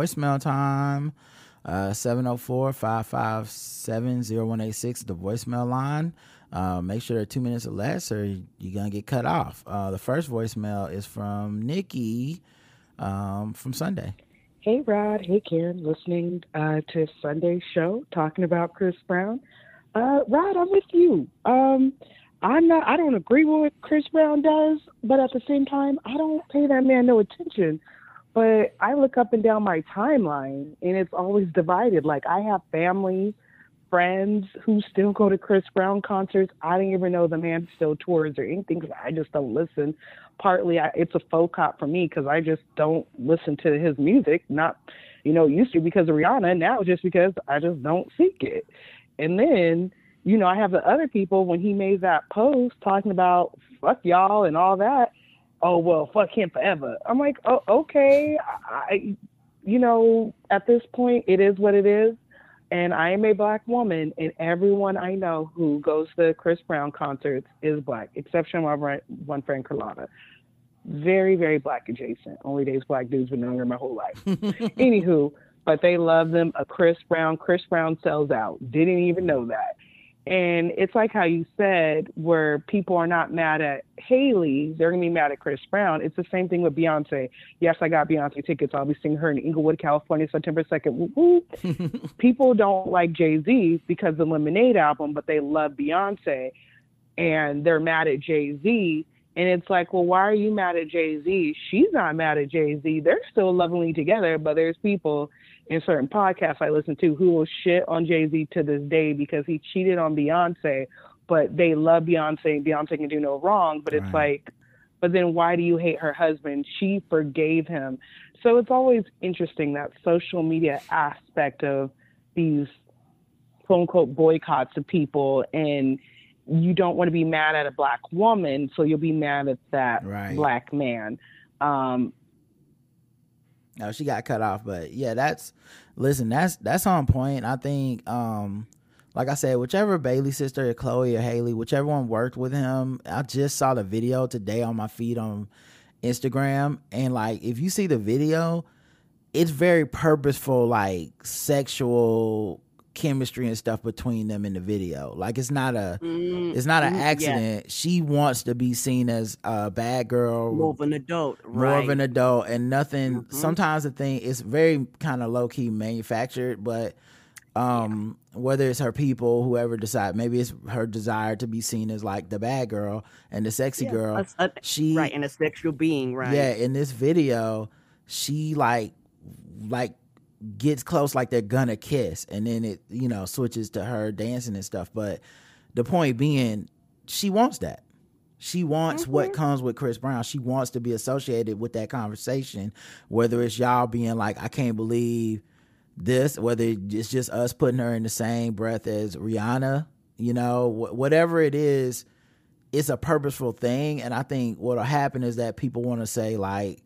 Speaker 2: Voicemail time. Uh, 704-557-0186, the voicemail line. Uh, make sure they're two minutes or less or you're to get cut off. Uh, the first voicemail is from Nikki um, from Sunday.
Speaker 4: Hey, Rod. Hey, ken Listening uh, to Sunday's show talking about Chris Brown. Uh, Rod, I'm with you. Um, I'm not. I don't agree with what Chris Brown does, but at the same time, I don't pay that man no attention but I look up and down my timeline and it's always divided. Like I have family, friends who still go to Chris Brown concerts. I didn't even know the man still tours or anything because I just don't listen. Partly I, it's a faux cop for me because I just don't listen to his music. Not, you know, used to because of Rihanna. Now just because I just don't seek it. And then, you know, I have the other people when he made that post talking about fuck y'all and all that oh well, fuck him forever. I'm like, oh okay, I, you know, at this point, it is what it is. And I am a black woman, and everyone I know who goes to Chris Brown concerts is black, exception of my one friend Carlotta. Very, very black adjacent. Only days black dudes been knowing her my whole life. Anywho, but they love them. A Chris Brown. Chris Brown sells out. Didn't even know that. And it's like how you said, where people are not mad at Haley, they're gonna be mad at Chris Brown. It's the same thing with Beyonce. Yes, I got Beyonce tickets. I'll be seeing her in Inglewood, California, September second. people don't like Jay Z because of the Lemonade album, but they love Beyonce, and they're mad at Jay Z. And it's like, well, why are you mad at Jay Z? She's not mad at Jay Z. They're still lovingly together, but there's people in certain podcasts I listen to who will shit on Jay Z to this day because he cheated on Beyonce, but they love Beyonce and Beyonce can do no wrong. But it's
Speaker 2: Right.
Speaker 4: like, but then why do you hate her husband? She forgave him. So it's always interesting that social media aspect of these quote unquote boycotts of people and you don't want to be mad at a black woman, so you'll be mad at that
Speaker 2: Right.
Speaker 4: black man. Um,
Speaker 2: No, she got cut off, but yeah, that's listen, that's that's on point. I think um like I said, whichever Bailey sister, or Chloe or Haley, whichever one worked with him, I just saw the video today on my feed on Instagram. And like if you see the video, it's very purposeful, like sexual chemistry and stuff between them in the video. Like it's not a
Speaker 3: Mm,
Speaker 2: it's not an
Speaker 3: mm, yeah.
Speaker 2: accident. She wants to be seen as a bad girl,
Speaker 3: More of an adult,
Speaker 2: more
Speaker 3: right?
Speaker 2: of an adult and nothing
Speaker 3: Mhm.
Speaker 2: sometimes the thing is very kind of low-key manufactured but um whether it's her people whoever decide maybe it's her desire to be seen as like the bad girl and the sexy
Speaker 3: Yeah,
Speaker 2: girl
Speaker 3: a- a-
Speaker 2: she
Speaker 3: right, and a sexual being, right?
Speaker 2: yeah in this video she like like gets close like they're gonna kiss and then it you know switches to her dancing and stuff but the point being she wants that she wants what mm-hmm. comes with Chris Brown. She wants to be associated with that conversation, whether it's y'all being like, I can't believe this, whether it's just us putting her in the same breath as Rihanna, you know, wh- whatever it is, it's a purposeful thing. And I think what'll happen is that people want to say, like,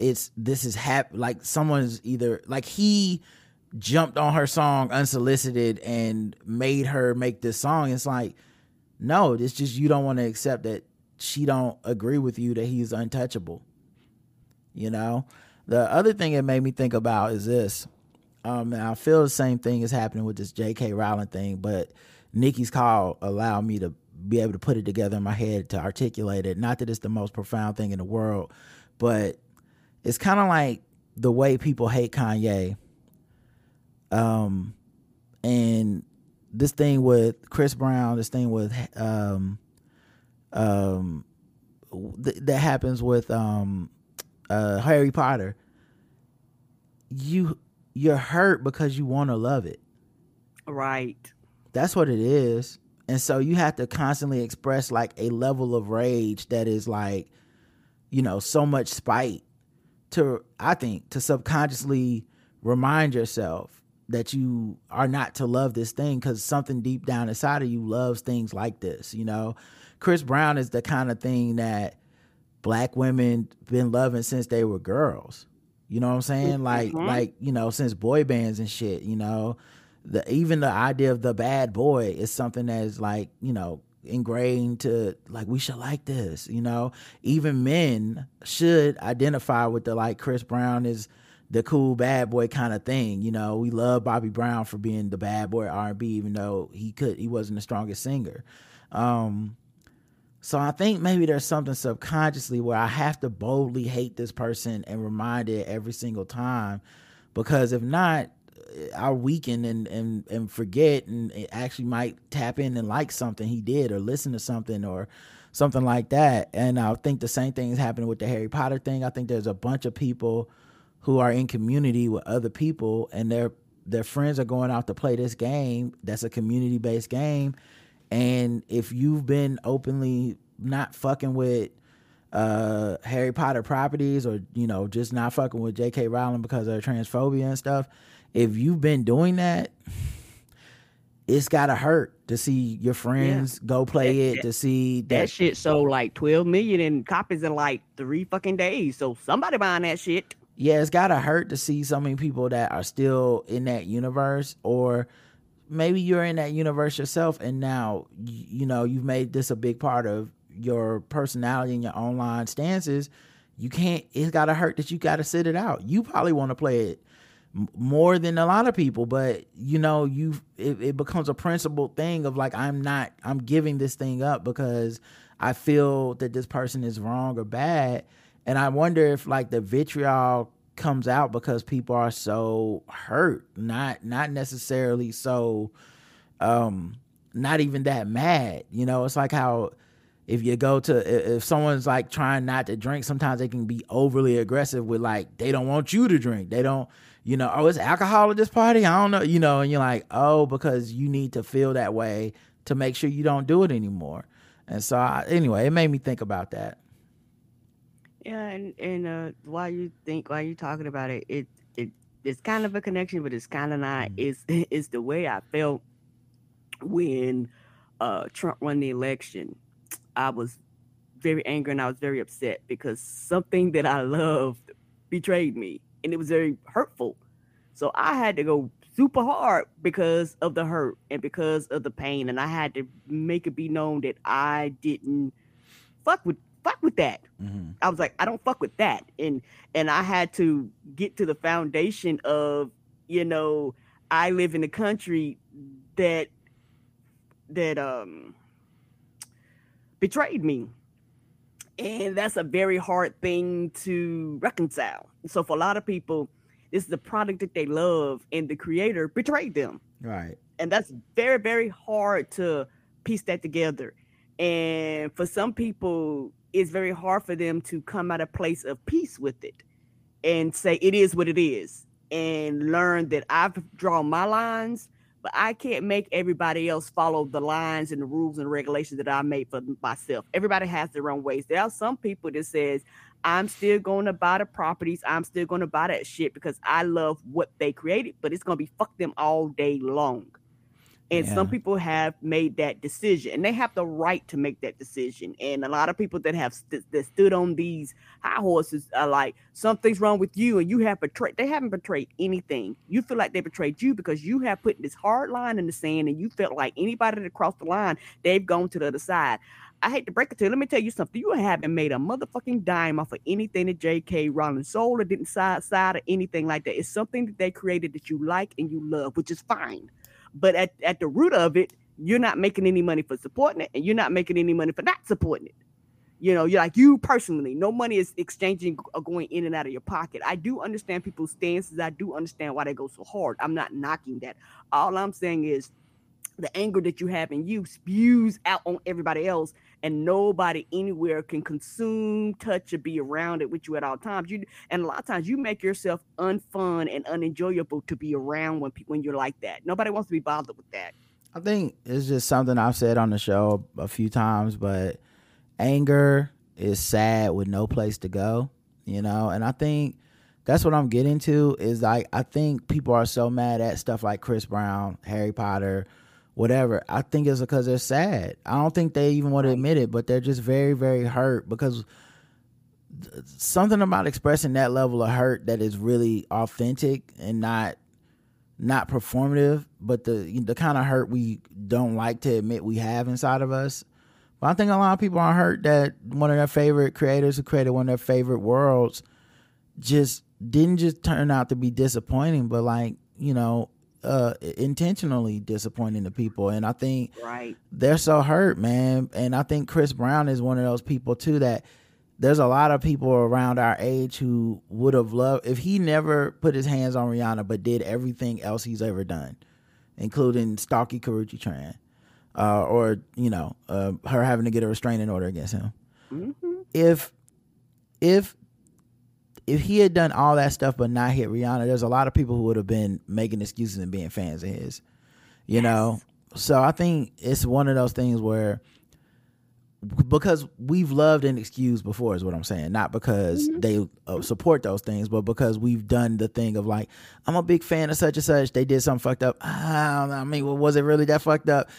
Speaker 2: it's this is hap like someone's either like he jumped on her song unsolicited and made her make this song. It's like, no, it's just you don't want to accept that she don't agree with you that he's untouchable. You know? The other thing it made me think about is this. Um, and I feel the same thing is happening with this J.K. Rowling thing, but Nikki's call allowed me to be able to put it together in my head to articulate it. Not that it's the most profound thing in the world, but it's kind of like the way people hate Kanye. Um, and this thing with Chris Brown, this thing with um, um, th- that happens with um, uh, Harry Potter. You you're hurt because you want to love it.
Speaker 3: Right.
Speaker 2: That's what it is. And so you have to constantly express like a level of rage that is like, you know, so much spite to I think to subconsciously remind yourself that you are not to love this thing cuz something deep down inside of you loves things like this, you know. Chris Brown is the kind of thing that black women been loving since they were girls. You know what I'm saying? Like
Speaker 3: Mhm.
Speaker 2: like, you know, since boy bands and shit, you know. The even the idea of the bad boy is something that is like, you know, ingrained to like we should like this, you know. Even men should identify with the like Chris Brown is the cool bad boy kind of thing, you know. We love Bobby Brown for being the bad boy R&B even though he could he wasn't the strongest singer. Um so I think maybe there's something subconsciously where I have to boldly hate this person and remind it every single time because if not I'll weaken and, and, and forget and actually might tap in and like something he did or listen to something or something like that. And I think the same thing is happening with the Harry Potter thing. I think there's a bunch of people who are in community with other people and their their friends are going out to play this game that's a community based game and if you've been openly not fucking with uh Harry Potter properties or you know just not fucking with J.K. Rowling because of transphobia and stuff, if you've been doing that, it's gotta hurt to see your friends go play
Speaker 3: That-
Speaker 2: it
Speaker 3: that-
Speaker 2: to see
Speaker 3: That
Speaker 2: that
Speaker 3: shit sold like 12 million in copies in like three fucking days. So somebody buying that shit.
Speaker 2: yeah, it's gotta hurt to see so many people that are still in that universe, or maybe you're in that universe yourself, and now y- you know you've made this a big part of your personality and your online stances. You can't. It's gotta hurt that you gotta sit it out. You probably want to play it more than a lot of people but you know you it, it becomes a principled thing of like i'm not i'm giving this thing up because i feel that this person is wrong or bad. And i wonder if like the vitriol comes out because people are so hurt not not necessarily so um not even that mad you know? It's like how if you go to if someone's like trying not to drink sometimes they can be overly aggressive with like they don't want you to drink. They don't you know oh it's alcohol at this party? I don't know you know and you're like oh because you need to feel that way to make sure you don't do it anymore. And so I, anyway it made me think about that.
Speaker 3: Yeah, and and uh, while you think while you're talking about it, it it it's kind of a connection, but it's kind of not. It's it's the way I felt when uh Trump won the election. I was very angry and I was very upset because something that I loved betrayed me, and it was very hurtful. So I had to go super hard because of the hurt and because of the pain, and I had to make it be known that I didn't fuck with fuck with that.
Speaker 2: mm-hmm.
Speaker 3: I was like, I don't fuck with that. And and I had to get to the foundation of, you know, I live in a country that that um betrayed me. And that's a very hard thing to reconcile. So for a lot of people, this is the product that they love and the creator betrayed them.
Speaker 2: Right.
Speaker 3: And that's very very hard to piece that together. And for some people it's very hard for them to come at a place of peace with it and say it is what it is and learn that i've drawn my lines but i can't make everybody else follow the lines and the rules and regulations that i made for myself. Everybody has their own ways. There are some people that says i'm still going to buy the properties. I'm still going to buy that shit because i love what they created but it's going to be fuck them all day long. And some people have made that decision and they have the right to make that decision. And a lot of people that have st- that stood on these high horses are like something's wrong with you and you have betrayed they haven't betrayed anything. You feel like they betrayed you because you have put this hard line in the sand and you felt like anybody that crossed the line they've gone to the other side I hate to break it to you. Let me tell you something. You haven't made a motherfucking dime off of anything that J.K. Rowling sold or didn't side side or anything like that. It's something that they created that you like and you love, which is fine. But at, at the root of it, you're not making any money for supporting it, and you're not making any money for not supporting it. You know, you're like you personally, no money is exchanging or going in and out of your pocket. I do understand people's stances. I do understand why they go so hard. I'm not knocking that. All I'm saying is the anger that you have in you spews out on everybody else, and nobody anywhere can consume, touch, or be around it with you at all times. You and a lot of times you make yourself unfun and unenjoyable to be around when people when you're like that. Nobody wants to be bothered with that.
Speaker 2: I think it's just something I've said on the show a few times, but anger is sad with no place to go, you know, and I think that's what I'm getting to is like I think people are so mad at stuff like Chris Brown, Harry Potter, whatever. I think it's because they're sad. I don't think they even want to admit it, but they're just very, very hurt because something about expressing that level of hurt that is really authentic and not not performative, but the the kind of hurt we don't like to admit we have inside of us. But I think a lot of people are hurt that one of their favorite creators who created one of their favorite worlds just didn't just turn out to be disappointing, but like you know, uh, intentionally disappointing the people. And I think
Speaker 3: Right.
Speaker 2: they're so hurt, man. And I think Chris Brown is one of those people too that there's a lot of people around our age who would have loved if he never put his hands on Rihanna, but did everything else he's ever done, including stalky Karrueche Tran, uh, or you know, uh, her having to get a restraining order against him.
Speaker 3: hmm
Speaker 2: If if if he had done all that stuff but not hit Rihanna, there's a lot of people who would have been making excuses and being fans of his. You know, so I think it's one of those things where because we've loved and excused before is what I'm saying, not because they uh, support those things, but because we've done the thing of like, I'm a big fan of such and such. They did something fucked up. Ah, I mean, well, was it really that fucked up?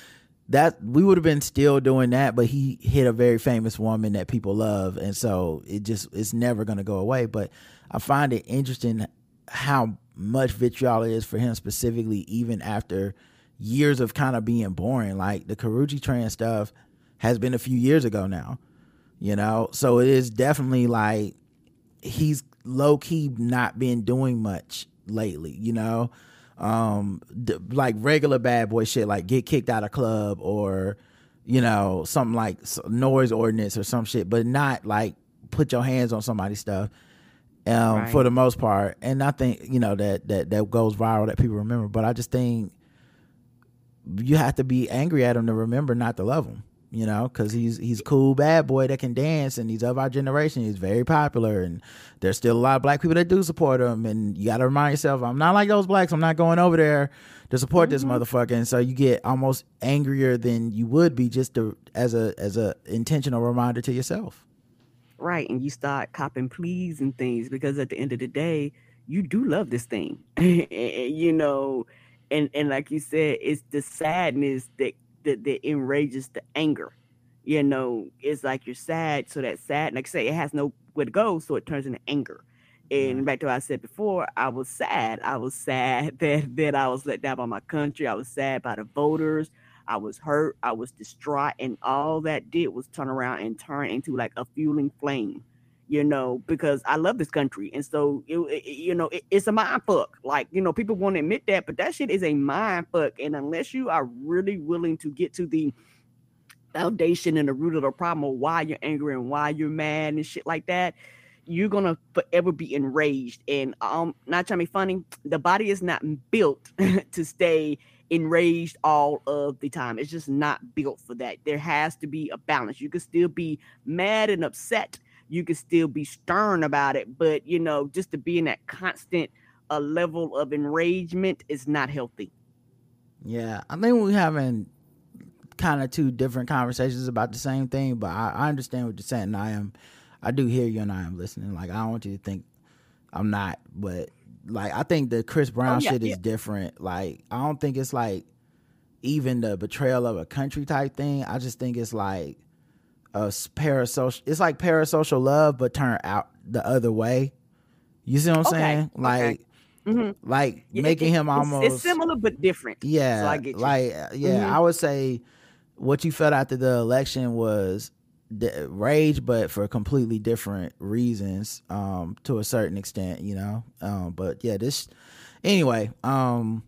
Speaker 2: That we would have been still doing that, but he hit a very famous woman that people love, and so it just it's never gonna go away. But I find it interesting how much vitriol it is for him specifically, even after years of kind of being boring. Like the Karrueche Tran stuff has been a few years ago now, you know? So it is definitely like he's low key not been doing much lately. You know, um, d- like regular bad boy shit, like get kicked out of club or you know something like noise ordinance or some shit, but not like put your hands on somebody's stuff. Um,
Speaker 3: Right.
Speaker 2: for the most part, and I think you know that that that goes viral that people remember. But I just think you have to be angry at them to remember not to love him. You know, because he's he's cool bad boy that can dance, and he's of our generation. He's very popular, and there's still a lot of black people that do support him. And you got to remind yourself, I'm not like those blacks. I'm not going over there to support this mm-hmm. motherfucker. And so you get almost angrier than you would be just to, as a as a intentional reminder to yourself.
Speaker 3: Right. And you start copping pleas and things because at the end of the day, you do love this thing. you know, and and like you said, it's the sadness that that, that enrages the anger. You know, it's like you're sad, so that sad, like I say, it has nowhere to go, so it turns into anger. And mm-hmm. back to what I said before, I was sad. I was sad that that I was let down by my country. I was sad by the voters. I was hurt. I was distraught, and all that did was turn around and turn into like a fueling flame, you know. Because I love this country, and so it, it- you know, it- it's a mind fuck. Like you know, people won't admit that, but that shit is a mind fuck. And unless you are really willing to get to the foundation and the root of the problem of why you're angry and why you're mad and shit like that, you're gonna forever be enraged. And um, not trying to be funny, the body is not built to stay enraged all of the time. It's just not built for that. There has to be a balance. You can still be mad and upset. You can still be stern about it, but you know, just to be in that constant uh, level of enragement is not healthy.
Speaker 2: Yeah, I think we're having kind of two different conversations about the same thing, but I, I understand what you're saying. and I am, I do hear you, and I am listening. Like I don't want you to think I'm not, but like I think the Chris Brown
Speaker 3: yeah,
Speaker 2: shit is
Speaker 3: yeah.
Speaker 2: different. Like I don't think it's like even the betrayal of a country type thing. I just think it's like a parasocial. It's like parasocial love, but turn out the other way. You see what I'm
Speaker 3: Okay,
Speaker 2: saying?
Speaker 3: okay.
Speaker 2: Like,
Speaker 3: Mhm.
Speaker 2: like
Speaker 3: Yeah,
Speaker 2: making
Speaker 3: it-
Speaker 2: him
Speaker 3: it's-
Speaker 2: almost
Speaker 3: it's similar but different.
Speaker 2: yeah,
Speaker 3: So I get you.
Speaker 2: like uh, yeah,
Speaker 3: Mhm.
Speaker 2: I would say what you felt after the election was the rage, but for completely different reasons, um, to a certain extent, you know. Um, but yeah, this anyway. Um,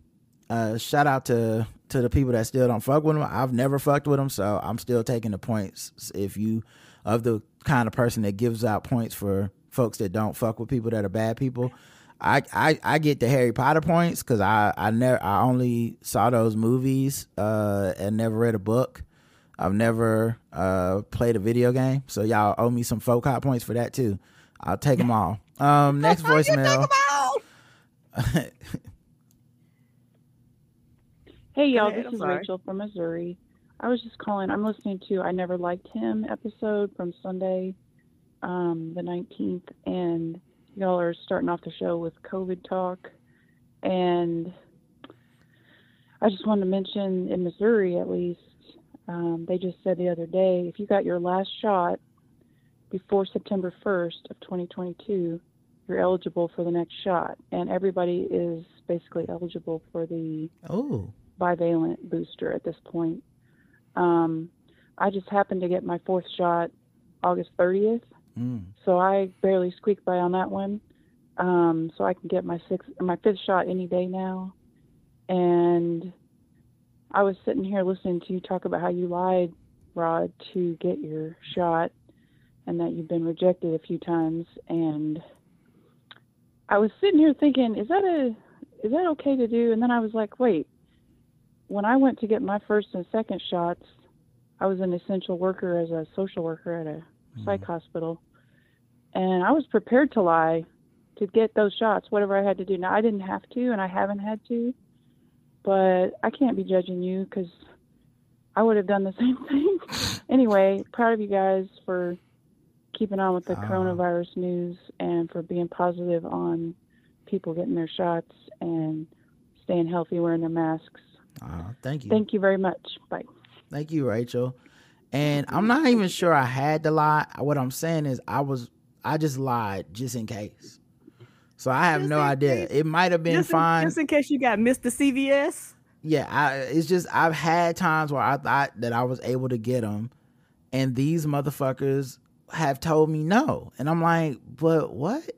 Speaker 2: uh, shout out to to the people that still don't fuck with him. I've never fucked with him, so I'm still taking the points. If you of the kind of person that gives out points for folks that don't fuck with people that are bad people. I, I, I get the Harry Potter points because I, I never I only saw those movies uh, and never read a book. I've never uh, played a video game, so y'all owe me some folk hot points for that too. I'll take them all. Um, next voicemail.
Speaker 5: Hey y'all,
Speaker 3: ahead,
Speaker 5: this
Speaker 3: I'm
Speaker 5: is
Speaker 3: sorry.
Speaker 5: Rachel from Missouri. I was just calling. I'm listening to I Never Liked Him episode from Sunday, um, the 19th, and y'all are starting off the show with COVID talk. And I just wanted to mention in Missouri, at least, um, they just said the other day if you got your last shot before September 1st of 2022, you're eligible for the next shot. And everybody is basically eligible for the
Speaker 2: Oh,
Speaker 5: bivalent booster at this point. Um, I just happened to get my fourth shot August 30th,
Speaker 2: mm.
Speaker 5: so I barely squeaked by on that one. Um, so I can get my sixth, my fifth shot any day now. And I was sitting here listening to you talk about how you lied, Rod, to get your shot, and that you've been rejected a few times. And I was sitting here thinking, is that a is that okay to do? And then I was like, wait, when I went to get my first and second shots, I was an essential worker as a social worker at a psych hospital. And I was prepared to lie to get those shots, whatever I had to do. Now, I didn't have to, and I haven't had to, but I can't be judging you because I would have done the same thing. anyway, proud of you guys for keeping on with the
Speaker 2: Ah.
Speaker 5: coronavirus news and for being positive on people getting their shots and staying healthy, wearing their masks.
Speaker 2: Uh, thank you.
Speaker 5: Thank you very much. Bye.
Speaker 2: Thank you, Rachel. And I'm not even sure I had to lie. What I'm saying is I was I just lied just in case. So I have
Speaker 3: Just
Speaker 2: no idea.
Speaker 3: case.
Speaker 2: It might have been
Speaker 3: just,
Speaker 2: fine.
Speaker 3: In, just in case you got Mr. CVS.
Speaker 2: yeah, I, it's just I've had times where I thought that I was able to get them, and these motherfuckers have told me no, and I'm like, but what?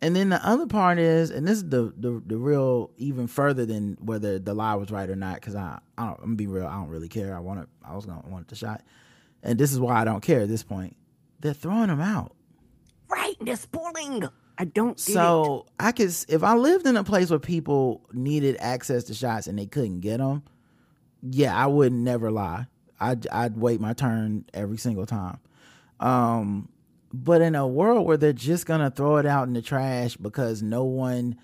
Speaker 2: And then the other part is, and this is the the, the real even further than whether the lie was right or not, because I, I don't, I'm gonna be real, I don't really care. I want it, I was gonna want the shot, and this is why I don't care at this point. They're throwing them out.
Speaker 3: Right, they're spoiling. I don't. Get
Speaker 2: So I could, if I lived in a place where people needed access to shots and they couldn't get them, yeah, I would never lie. I'd I'd wait my turn every single time. Um, but in a world where they're just gonna throw it out in the trash because no one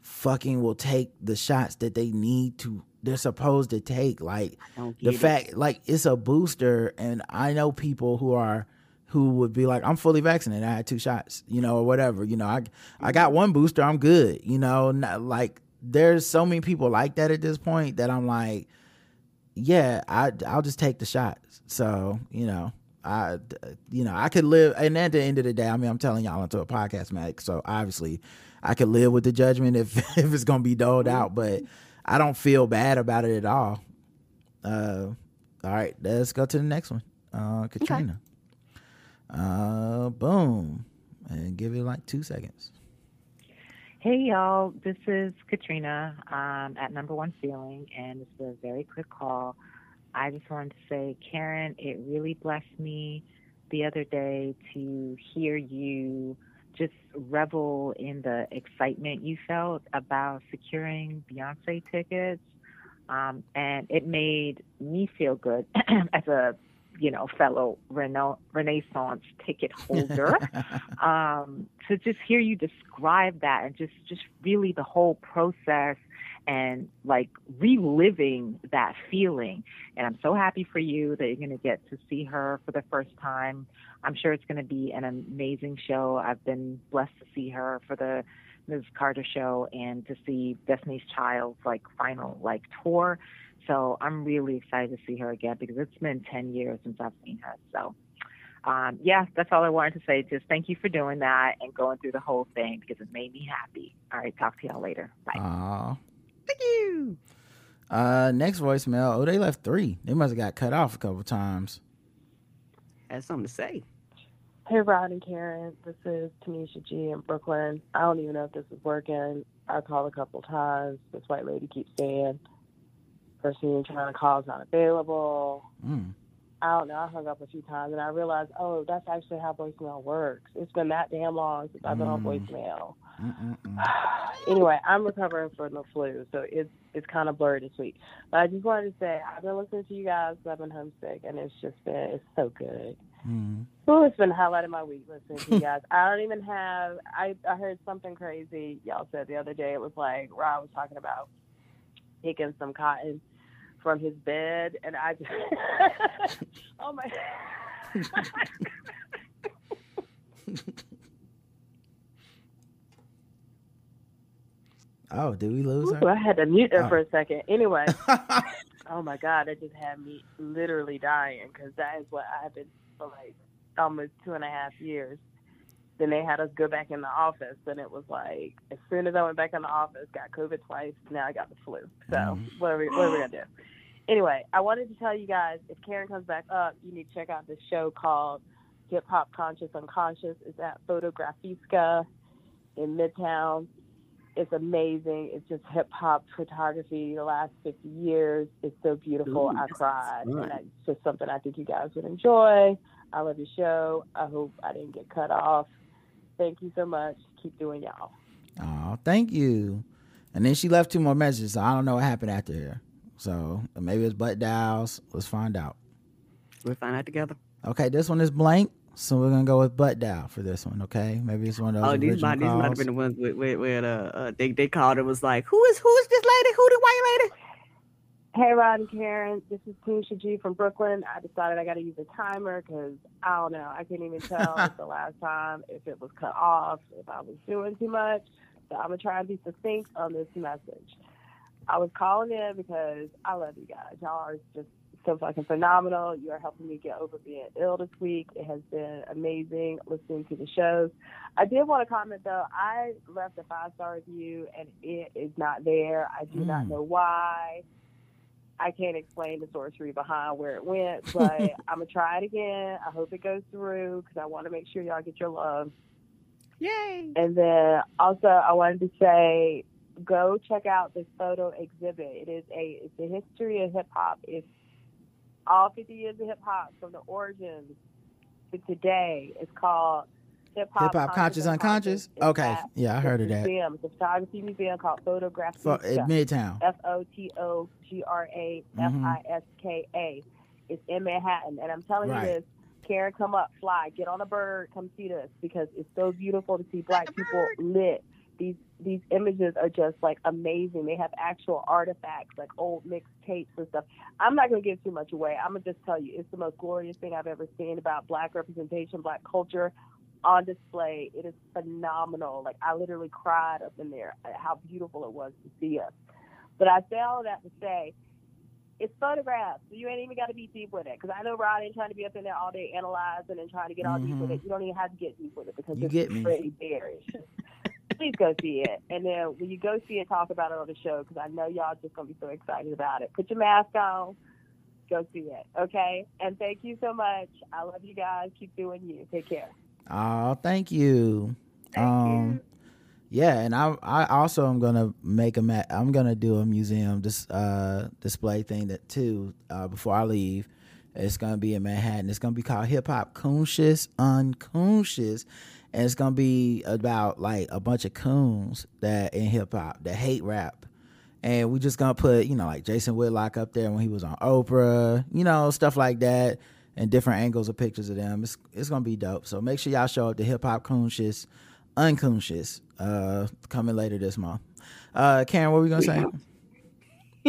Speaker 2: fucking will take the shots that they need to, they're supposed to take, like
Speaker 3: it. I don't
Speaker 2: the
Speaker 3: get it.
Speaker 2: fact like it's a booster and i know people who are who would be like i'm fully vaccinated i had two shots you know or whatever you know i i got one booster i'm good you know not, like there's so many people like that at this point that i'm like yeah i i'll just take the shots so you know I, you know, I could live, and at the end of the day, I mean, I'm telling y'all into a podcast, Mac. So obviously, I could live with the judgment if if it's gonna be doled out, but I don't feel bad about it at all. Uh, all right, let's go to the next one. Uh, Katrina. Uh, boom, and give it like two seconds.
Speaker 6: Hey y'all, this is Katrina um, at Number One Feeling, and it's a very quick call. I just wanted to say, Karen, it really blessed me the other day to hear you just revel in the excitement you felt about securing Beyonce tickets. Um, and it made me feel good as a, you know, fellow rena- Renaissance ticket holder um, to just hear you describe that and just just really the whole process and like reliving that feeling. And I'm so happy for you that you're going to get to see her for the first time. I'm sure it's going to be an amazing show. I've been blessed to see her for the Ms. Carter show and to see Destiny's Child's like final like tour. So I'm really excited to see her again because it's been 10 years since I've seen her. So um, yeah, that's all I wanted to say. Just thank you for doing that and going through the whole thing because it made me happy. All right, talk to y'all later. Bye.
Speaker 2: Aw.
Speaker 3: Thank you.
Speaker 2: Uh, next voicemail. Oh, they left three. They must have got cut off a couple times.
Speaker 3: Had something to say.
Speaker 4: Hey, Rod and Karen. This is Tanisha G in Brooklyn. I don't even know if this is working. I called a couple times. This white lady keeps saying person you're trying to call is not available.
Speaker 2: Mm.
Speaker 4: I don't know. I hung up a few times and I realized, oh, that's actually how voicemail works. It's been that damn long since I've been on
Speaker 2: Mm.
Speaker 4: voicemail. Anyway, I'm recovering from the flu, so it's it's kind of blurry this week. But I just wanted to say I've been listening to you guys. I've been homesick, and it's just been it's so good.
Speaker 2: Mm.
Speaker 4: Oh, it's been highlighting my week listening to you guys. I don't even have. I I heard something crazy y'all said the other day. It was like Rob was talking about picking some cotton from his bed, and I just oh my.
Speaker 2: Oh, did we lose
Speaker 4: Ooh,
Speaker 2: her?
Speaker 4: I had to mute her
Speaker 2: Oh.
Speaker 4: for a second. Anyway, oh my God, that just had me literally dying because that is what I've been for like almost two and a half years. Then they had us go back in the office, and it was like as soon as I went back in the office, got COVID twice. Now I got the flu. So
Speaker 2: Mhm.
Speaker 4: what are we what are we gonna do? Anyway, I wanted to tell you guys if Karen comes back up, you need to check out this show called Hip Hop Conscious Unconscious. It's at Fotografiska in Midtown. It's amazing. It's just hip hop photography the last 50 years. It's so beautiful.
Speaker 3: Ooh,
Speaker 4: I cried.
Speaker 3: sounds
Speaker 4: And it's just something I think you guys would enjoy. I love your show. I hope I didn't get cut off. Thank you so much. Keep doing y'all.
Speaker 2: Oh, thank you. And then she left two more messages. So I don't know what happened after here. So maybe it's butt dials. Let's find out.
Speaker 3: We'll find out together.
Speaker 2: Okay, this one is blank. So we're gonna go with butt dial for this one. Okay, maybe it's one of those
Speaker 3: Oh, these
Speaker 2: original
Speaker 3: might these might have been the ones where, where, where uh, uh, they they called it was like, who is who is this lady? Who the white lady?
Speaker 4: Hey, Rod and Karen. This is Tanisha G from Brooklyn. I decided I got to use a timer because I don't know. I can't even tell if the last time if it was cut off, if I was doing too much. So I'm going to try and be succinct on this message. I was calling in because I love you guys. Y'all are just so fucking phenomenal. You are helping me get over being ill this week. It has been amazing listening to the shows. I did want to comment though. I left a five star review and it is not there. I do not
Speaker 2: Mm.
Speaker 4: know why. I can't explain the sorcery behind where it went, but I'm gonna try it again. I hope it goes through because I want to make sure y'all get your love.
Speaker 3: Yay!
Speaker 4: And then also, I wanted to say, go check out this photo exhibit. It is a it's a history of hip hop. It's all 50 years of hip hop from the origins to today. It's called Hip Hop
Speaker 2: Hip conscious unconscious.
Speaker 4: It's
Speaker 2: Okay,
Speaker 4: at
Speaker 2: yeah, I heard of that.
Speaker 4: Museum. It's a photography museum called Photograph
Speaker 2: For at Midtown.
Speaker 4: F O T O G R A F I S K A. It's in Manhattan. And I'm telling
Speaker 2: Right.
Speaker 4: you this, Karen, come up, fly, get on a bird, come see this because it's so beautiful to see black people lit. These these images are just like amazing. They have actual artifacts, like old mixed tapes and stuff. I'm not gonna give too much away. I'm gonna just tell you it's the most glorious thing I've ever seen about black representation, black culture on display. It is phenomenal. Like I literally cried up in there how beautiful it was to see us. But I say all that to say it's photographs, so you ain't even got to be deep with it. Because I know Rod ain't trying to be up in there all day analyzing and trying to get all deep with
Speaker 2: Mhm.
Speaker 4: it. You don't even have to get deep with it because
Speaker 2: You
Speaker 4: it's
Speaker 2: get me.
Speaker 4: already there. Please go see it, and then when you go see it, talk about it on the show because I know y'all just gonna be so excited about it. Put your mask on, go see it, okay? And thank you so much. I love you guys. Keep doing you. Take care.
Speaker 2: Oh, thank you. Thank um, yeah, and I I also am gonna make a ma- I'm gonna do a museum dis- uh display thing that too uh before I leave. It's gonna be in Manhattan. It's gonna be called Hip Hop Conscious Unconscious, and it's gonna be about like a bunch of coons that in hip hop that hate rap. And we just gonna put, you know, like Jason Whitlock up there when he was on Oprah, you know, stuff like that, and different angles of pictures of them. It's it's gonna be dope. So make sure y'all show up to Hip Hop Conscious, Unconscious, uh, coming later this month. Uh, Karen, what were we gonna say?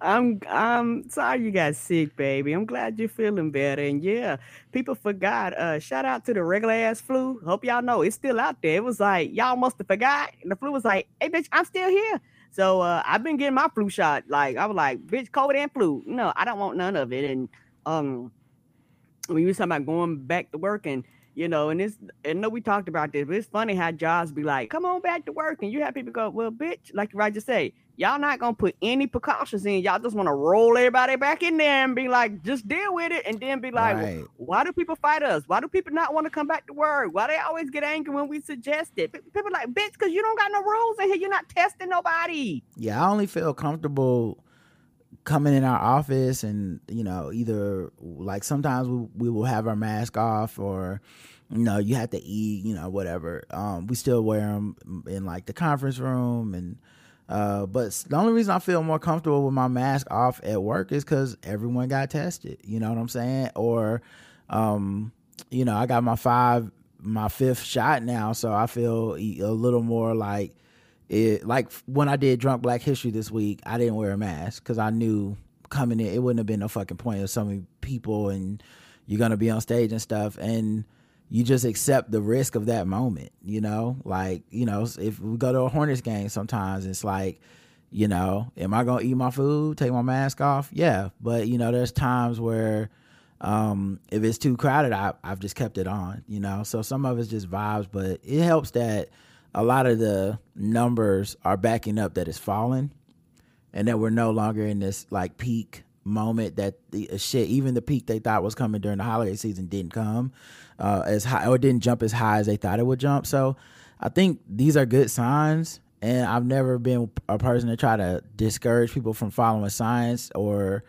Speaker 3: I'm I'm sorry you got sick, baby. I'm glad you're feeling better. And yeah, people forgot. Uh shout out to the regular ass flu. Hope y'all know it's still out there. It was like y'all must have forgot. And the flu was like, hey bitch, I'm still here. So uh I've been getting my flu shot. Like I was like, bitch, COVID and flu. No, I don't want none of it. And um when you was talking about going back to work and you know, and it's and know we talked about this, but it's funny how jobs be like, come on back to work, and you have people go, well, bitch, like Roger say, y'all not gonna put any precautions in, y'all just want to roll everybody back in there and be like, just deal with it, and then be like,
Speaker 2: Right.
Speaker 3: why do people fight us? Why do people not want to come back to work? Why they always get angry when we suggest it? Pe- People like, bitch, because you don't got no rules in here, you're not testing nobody.
Speaker 2: Yeah, I only feel comfortable coming in our office and you know either like sometimes we, we will have our mask off or you know you have to eat you know whatever. Um we still wear them in like the conference room and uh but the only reason i feel more comfortable with my mask off at work is because everyone got tested you know what i'm saying? Or um you know i got my five my fifth shot now so i feel a little more like it like when I did Drunk Black History this week, I didn't wear a mask because I knew coming in it wouldn't have been no fucking point of so many people and you're gonna be on stage and stuff and you just accept the risk of that moment, you know? Like, you know, if we go to a Hornets game sometimes it's like, you know, am I gonna eat my food, take my mask off? Yeah. But you know, there's times where um if it's too crowded I, i've just kept it on you know so some of it's just vibes but it helps that a lot of the numbers are backing up that it's falling and that we're no longer in this like peak moment that the uh, shit even the peak they thought was coming during the holiday season didn't come uh as high or didn't jump as high as they thought it would jump. So i think these are good signs and i've never been a person to try to discourage people from following science or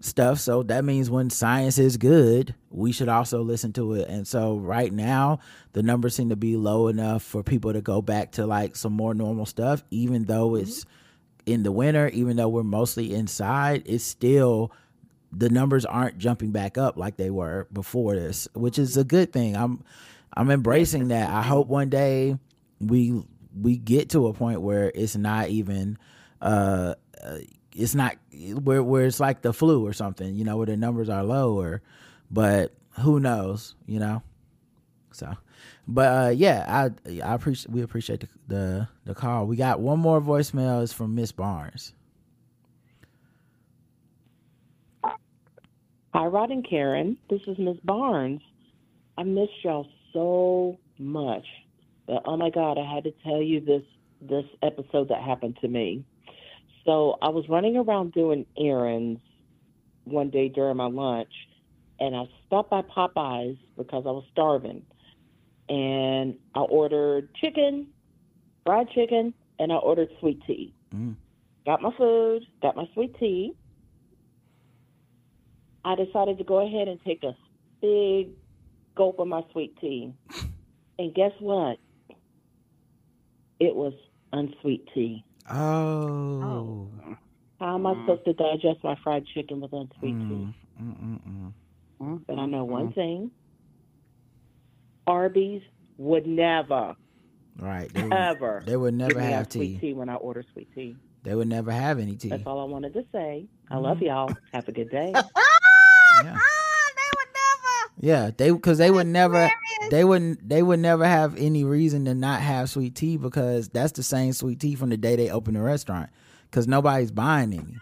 Speaker 2: stuff. So that means when science is good, we should also listen to it. And so right now, the numbers seem to be low enough for people to go back to like some more normal stuff, even though it's in the winter, even though we're mostly inside, it's still the numbers aren't jumping back up like they were before this, which is a good thing. I'm I'm embracing that. I hope one day we we get to a point where it's not even uh, uh it's not where where it's like the flu or something, you know, where the numbers are lower, but who knows, you know? So, but uh yeah, I I appreciate we appreciate the, the the call. We got one more voicemail is from Miss Barnes.
Speaker 7: Hi, Rod and Karen. This is Miss Barnes. I missed y'all so much. But oh my God, I had to tell you this this episode that happened to me. So I was running around doing errands one day during my lunch, and I stopped by Popeyes because I was starving.
Speaker 4: and I ordered chicken, fried chicken, and I ordered sweet tea.
Speaker 2: Mm.
Speaker 4: Got my food, got my sweet tea. I decided to go ahead and take a big gulp of my sweet tea. And guess what? It was unsweet tea.
Speaker 2: Oh.
Speaker 4: How am I supposed to digest my fried chicken with unsweet
Speaker 2: Mm,
Speaker 4: tea?
Speaker 2: mm, mm, mm.
Speaker 4: But I know one thing. Arby's would never,
Speaker 2: Right. They would,
Speaker 4: ever
Speaker 2: they would never have
Speaker 4: out sweet
Speaker 2: tea.
Speaker 4: tea when I order sweet tea.
Speaker 2: They would never have any tea.
Speaker 4: That's all I wanted to say. I love y'all. Have a good day.
Speaker 2: Yeah. Yeah, they because they would never they wouldn't they would never have any reason to not have sweet tea because that's the same sweet tea from the day they opened the restaurant because nobody's buying any.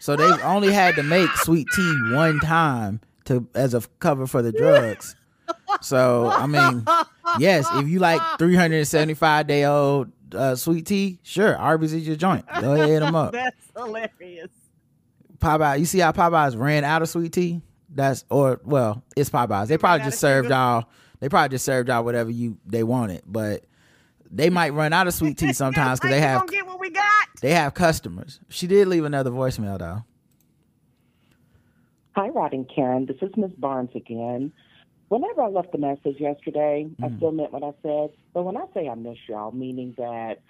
Speaker 2: So they only had to make sweet tea one time to as a cover for the drugs. So I mean, yes, if you like 375 day old uh, sweet tea, sure, Arby's is your joint. Go ahead, hit them up.
Speaker 3: That's hilarious.
Speaker 2: Popeye, you see how Popeyes ran out of sweet tea? That's or well, it's Popeyes. They probably just served y'all. They probably just served y'all whatever you they wanted, but they might run out of sweet tea sometimes because they have
Speaker 3: gonna get what we got.
Speaker 2: they have customers. She did leave another voicemail though.
Speaker 4: Hi, Rod and Karen. This is Miss Barnes again. Whenever I left the message yesterday, I
Speaker 2: Mhm.
Speaker 4: still meant what I said. But when I say I miss y'all, meaning that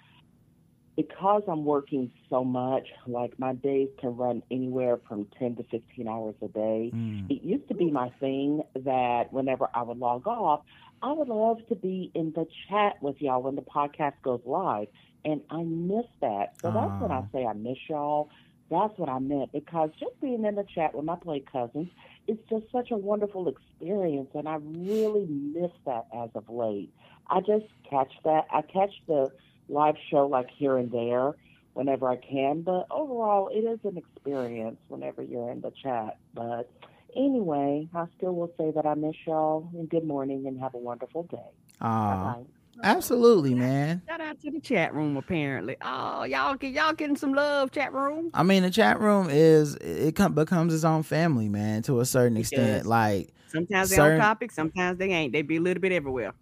Speaker 4: because I'm working so much, like my days can run anywhere from 10 to 15 hours a day.
Speaker 2: Mm.
Speaker 4: It used to be my thing that whenever I would log off, I would love to be in the chat with y'all when the podcast goes live. And I miss that. So that's when I say I miss y'all. That's what I meant because just being in the chat with my play cousins is just such a wonderful experience. And I really miss that as of late. I just catch that. I catch the live show like here and there whenever I can. But overall, it is an experience whenever you're in the chat. But anyway, I still will say that I miss y'all and good morning and have a wonderful day.
Speaker 2: Aw.
Speaker 4: Bye-bye.
Speaker 2: absolutely, man.
Speaker 3: Shout out to the chat room. Apparently, oh y'all get y'all getting some love, chat room.
Speaker 2: I mean, the chat room is it com- becomes its own family, man, to a certain
Speaker 3: It
Speaker 2: extent.
Speaker 3: does.
Speaker 2: Like,
Speaker 3: Sometimes they
Speaker 2: Certain-
Speaker 3: on topic, sometimes they ain't. They be a little bit everywhere.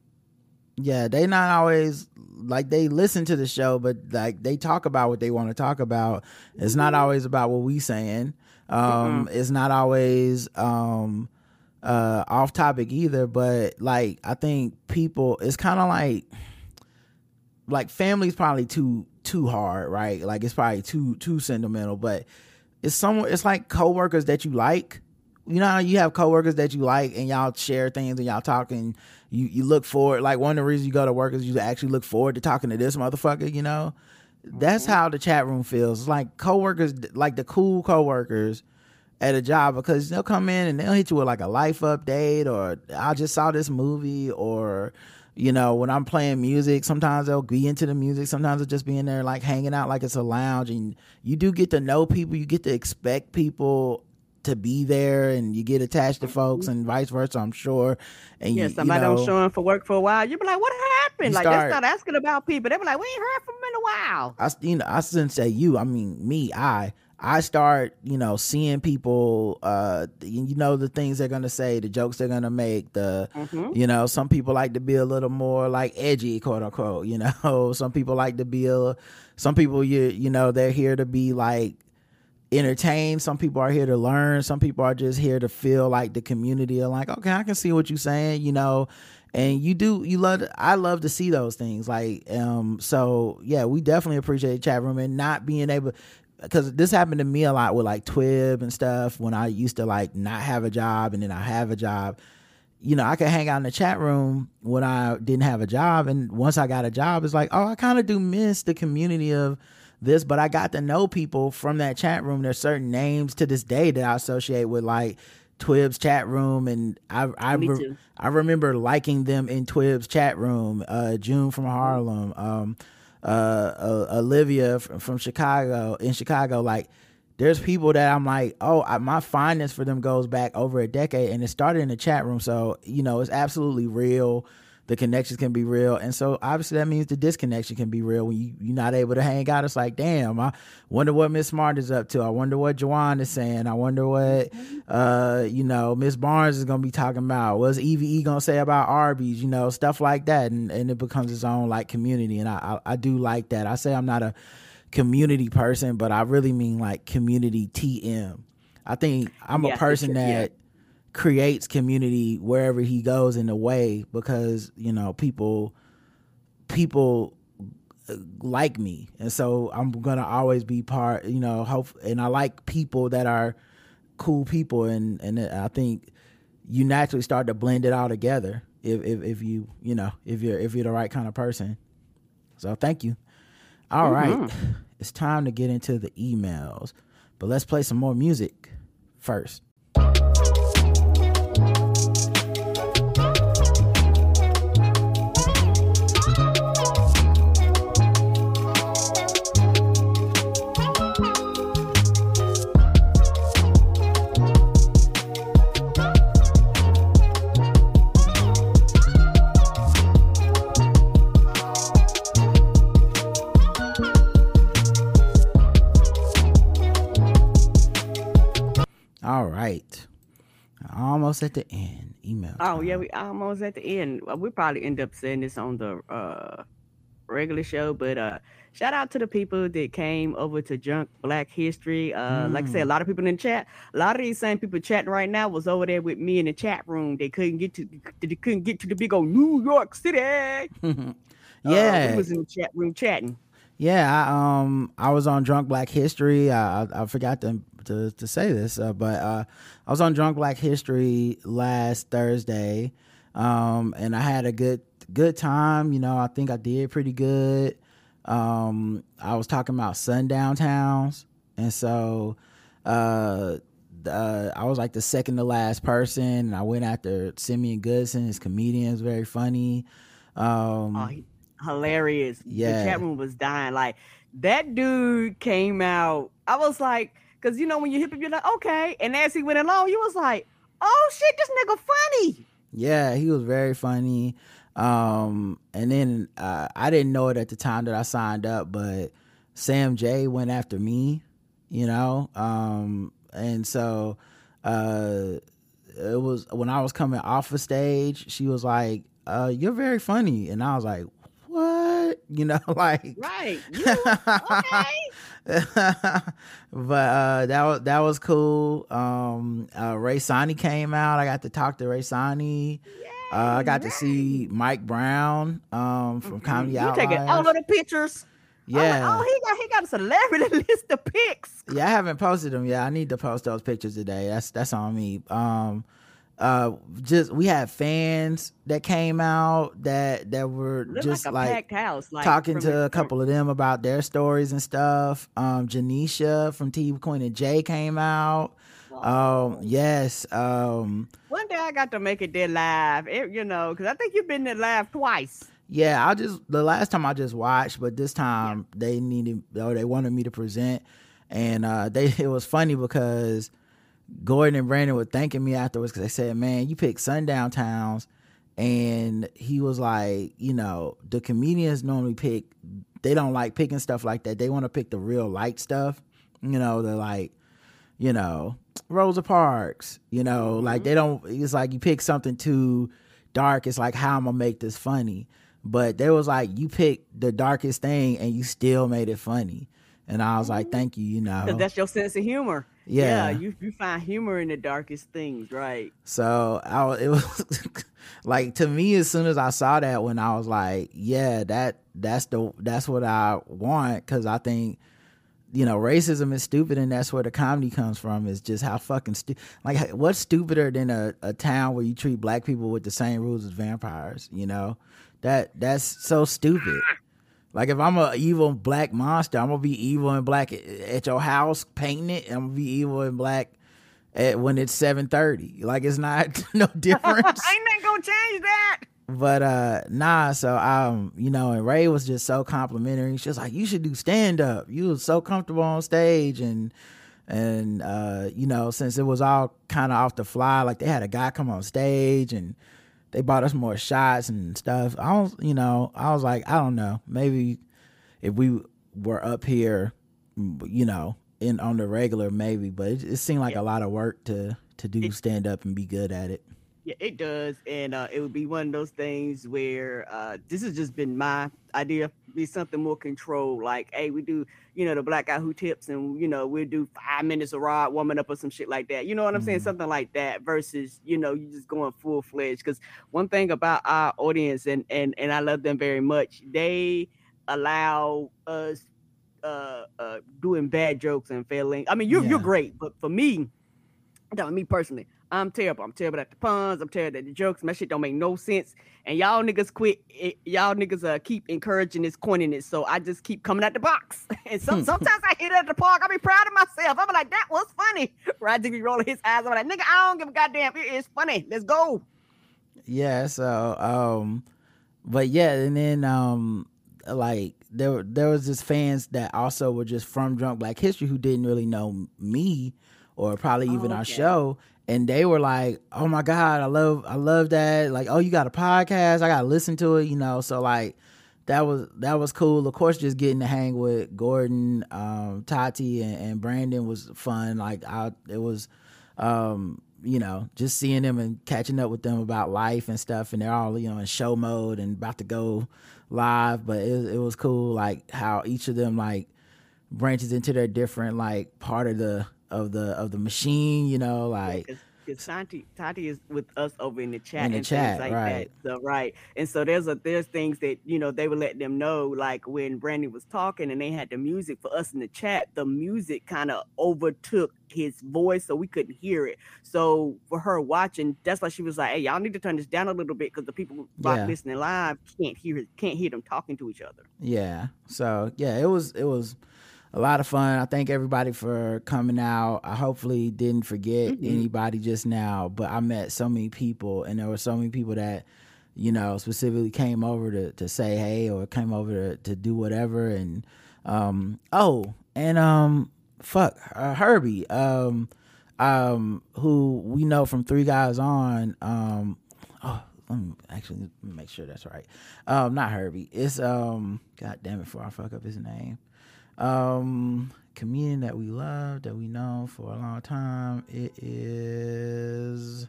Speaker 2: Yeah, they not always like they listen to the show, but like they talk about what they want to talk about. It's not always about what we saying. Um, it's not always um uh off topic either, but like I think people it's kind of like like family's probably too too hard, right? Like it's probably too too sentimental, but it's someone it's like coworkers that you like. You know how you have coworkers that you like and y'all share things and y'all talk and you, you look forward like one of the reasons you go to work is you actually look forward to talking to this motherfucker, you know? That's mm-hmm. how the chat room feels. It's like coworkers like the cool coworkers at a job because they'll come in and they'll hit you with like a life update or I just saw this movie or you know when I'm playing music sometimes they'll be into the music sometimes they'll just be in there like hanging out like it's a lounge and you do get to know people you get to expect people to be there and you get attached to folks and vice versa I'm sure and
Speaker 3: Yeah,
Speaker 2: you,
Speaker 3: somebody
Speaker 2: you know,
Speaker 3: don't show up for work for a while. You be like, what happened? Like
Speaker 2: start-
Speaker 3: they start asking about people. They be like, we ain't heard from them in a while.
Speaker 2: I you know I shouldn't say you. I mean me. I I start you know seeing people. Uh, you know the things they're gonna say, the jokes they're gonna make. The
Speaker 3: Mhm.
Speaker 2: you know some people like to be a little more like edgy, quote unquote. You know some people like to be a. Some people you you know they're here to be like entertained. Some people are here to learn. Some people are just here to feel like the community are like, okay, I can see what you're saying, you know. And you do you love I love to see those things. Like um so yeah, we definitely appreciate chat room and not being able because this happened to me a lot with like Twib and stuff when I used to like not have a job and then I have a job. You know, I could hang out in the chat room when I didn't have a job, and once I got a job, it's like, oh, I kind of do miss the community of this, but I got to know people from that chat room. There's certain names to this day that I associate with like Twib's chat room, and I I re- I remember liking them in Twib's chat room. Uh, June from Harlem, um, uh, uh, Olivia from, from Chicago in Chicago. Like, there's people that I'm like, oh, I, my fondness for them goes back over a decade, and it started in the chat room. So you know, it's absolutely real. The connections can be real. And so obviously that means the disconnection can be real when you, you're not able to hang out. It's like damn i wonder what miss smart is up to. I wonder what Juwan is saying. I wonder what uh you know miss barnes is gonna be talking about. What's eve gonna say about arby's you know stuff like that. And, and it becomes its own like community. And I, I i do like that. I say i'm not a community person but i really mean like community tm i think i'm
Speaker 3: Yeah,
Speaker 2: a person
Speaker 3: yeah.
Speaker 2: Creates community wherever he goes in a way because you know people people uh, like me. And so i'm gonna always be part you know hope and i like people that are cool people. And and i think you naturally start to blend it all together if if, if you you know if you're if you're the right kind of person. So thank you. All right, it's time to get into the emails but let's play some more music first almost at the end email
Speaker 3: Oh yeah, we almost at the end. Uh, We probably end up saying this on the uh regular show, but uh shout out to the people that came over to Drunk Black History. Uh like I said, a lot of people in the chat. A lot of these same people chatting right now was over there with me in the chat room. They couldn't get to they couldn't get to the big old New York City. Uh,
Speaker 2: yeah
Speaker 3: we was in the chat room chatting.
Speaker 2: Yeah, I, um, I was on Drunk Black History. I, I, I forgot to, to to say this, uh, but uh, I was on Drunk Black History last Thursday, um, and I had a good good time. You know, I think I did pretty good. Um, I was talking about sundown towns, and so uh, uh, I was like the second to last person. And I went after Simeon Goodson. His comedian is very funny. Um,
Speaker 3: Oh, he, hilarious.
Speaker 2: Yeah.
Speaker 3: The chat room was dying. Like that dude came out. I was like, because you know when you hip him, you're like, okay. And as he went along, you was like, oh shit, this nigga funny.
Speaker 2: Yeah, he was very funny. Um, and then uh, I didn't know it at the time that I signed up, but Sam J went after me, you know. Um, and so uh, it was when I was coming off a stage, she was like, uh, "You're very funny," and I was like, "What?" You know, like
Speaker 3: Right. You, okay.
Speaker 2: but uh that was that was cool um uh Rae Sanni came out i got to talk to Rae Sanni uh, i got to see mike brown um from comedy
Speaker 3: Mm-hmm. you taking all
Speaker 2: Outliers.
Speaker 3: of the pictures. Like,
Speaker 2: yeah
Speaker 3: oh, he got he got a celebrity list of pics.
Speaker 2: yeah i haven't posted them yet i need to post those pictures today that's that's on me um uh just we had fans that came out that that were
Speaker 3: Looked
Speaker 2: just
Speaker 3: like house. Like
Speaker 2: talking to a couple of them about their stories and stuff. Um, Janisha from T Queen and Jay came out. Um, yes. Um,
Speaker 3: One day I got to make it there live, eh, you know, because I think you've been there live twice.
Speaker 2: yeah. I just the last time I just watched, but this time they needed or they wanted me to present, and uh, they it was funny because Gordon and Brandon were thanking me afterwards because they said, "Man, you picked sundown towns." And he was like, you know, the comedians normally pick, they don't like picking stuff like that. They want to pick the real light stuff. You know, the like, you know, Rosa Parks, you know, like mm-hmm. they don't, it's like you pick something too dark. It's like, how I'm to make this funny. But there was like, you picked the darkest thing and you still made it funny. And I was like, mm-hmm. thank you, you know.
Speaker 3: That's your sense of humor.
Speaker 2: Yeah.
Speaker 3: you, you find humor in the darkest things, right?
Speaker 2: So I it was like to me as soon as I saw that when I was like, yeah, that that's the that's what I want because I think you know racism is stupid and that's where the comedy comes from is just how fucking stupid like what's stupider than a, a town where you treat black people with the same rules as vampires you know that that's so stupid like if I'm a evil black monster, I'm gonna be evil and black at, your house painting it. I'm gonna be evil and black at when it's seven thirty. Like it's not no difference.
Speaker 3: Ain't nothing gonna change that.
Speaker 2: but uh nah, so um, you know, and Ray was just so complimentary. She was like, You should do stand up. You was so comfortable on stage and and uh, you know, since it was all kind of off the fly, like they had a guy come on stage and they bought us more shots and stuff. I was, you know, I was like, I don't know, maybe if we were up here, you know, in on the regular, maybe, but it, it seemed like
Speaker 3: Yeah.
Speaker 2: a lot of work to to do stand up and be good at it.
Speaker 3: Yeah, it does, and uh, it would be one of those things where uh, this has just been my idea. Be something more controlled, like, hey, we do, you know, the black guy who tips, and you know, we'll do five minutes of rod warming up or some shit like that. You know what I'm saying?
Speaker 2: Mhm.
Speaker 3: Something like that versus, you know, you just going full fledged. Because one thing about our audience, and and and I love them very much, they allow us uh, uh, doing bad jokes and failing. I mean, you're you're great, but for me, no, me personally, I'm terrible. I'm terrible at the puns. I'm terrible at the jokes. My shit don't make no sense. And y'all niggas quit. it- y'all niggas uh, keep encouraging this corniness. So I just keep coming at the box. And some, sometimes I hit it at the park. I be proud of myself. I'm like, that was funny. Rod be rolling his eyes. I'm like, nigga, I don't give a goddamn. It is funny. Let's go.
Speaker 2: Yeah, so um but yeah, and then um like there were- there was just fans that also were just from Drunk Black History who didn't really know me or probably even
Speaker 3: Oh,
Speaker 2: our show and they were like, "Oh my god, I love I love that. Like, oh, you got a podcast? I got to listen to it, you know." So like that was that was cool. Of course, just getting to hang with Gordon, um, Tati, and, and Brandon was fun. Like, I it was, um, you know, just seeing them and catching up with them about life and stuff. And they're all you know in show mode and about to go live. But it it was cool, like how each of them like branches into their different like part of the of the of the machine. You know, like
Speaker 3: because Tati, Tati is with us over in the chat
Speaker 2: In the
Speaker 3: and
Speaker 2: chat,
Speaker 3: things like
Speaker 2: right.
Speaker 3: that. So right, and so there's a there's things that you know they would let them know, like when Brandy was talking and they had the music for us in the chat, the music kind of overtook his voice, so we couldn't hear it. So for her watching, that's why she was like, "Hey, y'all need to turn this down a little bit because the people rock
Speaker 2: Yeah.
Speaker 3: listening live can't hear can't hear them talking to each other."
Speaker 2: Yeah. So yeah, it was it was a lot of fun. I thank everybody for coming out. I hopefully didn't forget
Speaker 3: Mhm.
Speaker 2: anybody just now, but I met so many people and there were so many people that, you know, specifically came over to, to say hey or came over to, to do whatever and um oh and um fuck uh, Herbie um um who we know from Three Guys On um oh let me actually make sure that's right um not Herbie it's um god damn it before I fuck up his name um comedian that we love that we know for a long time. It is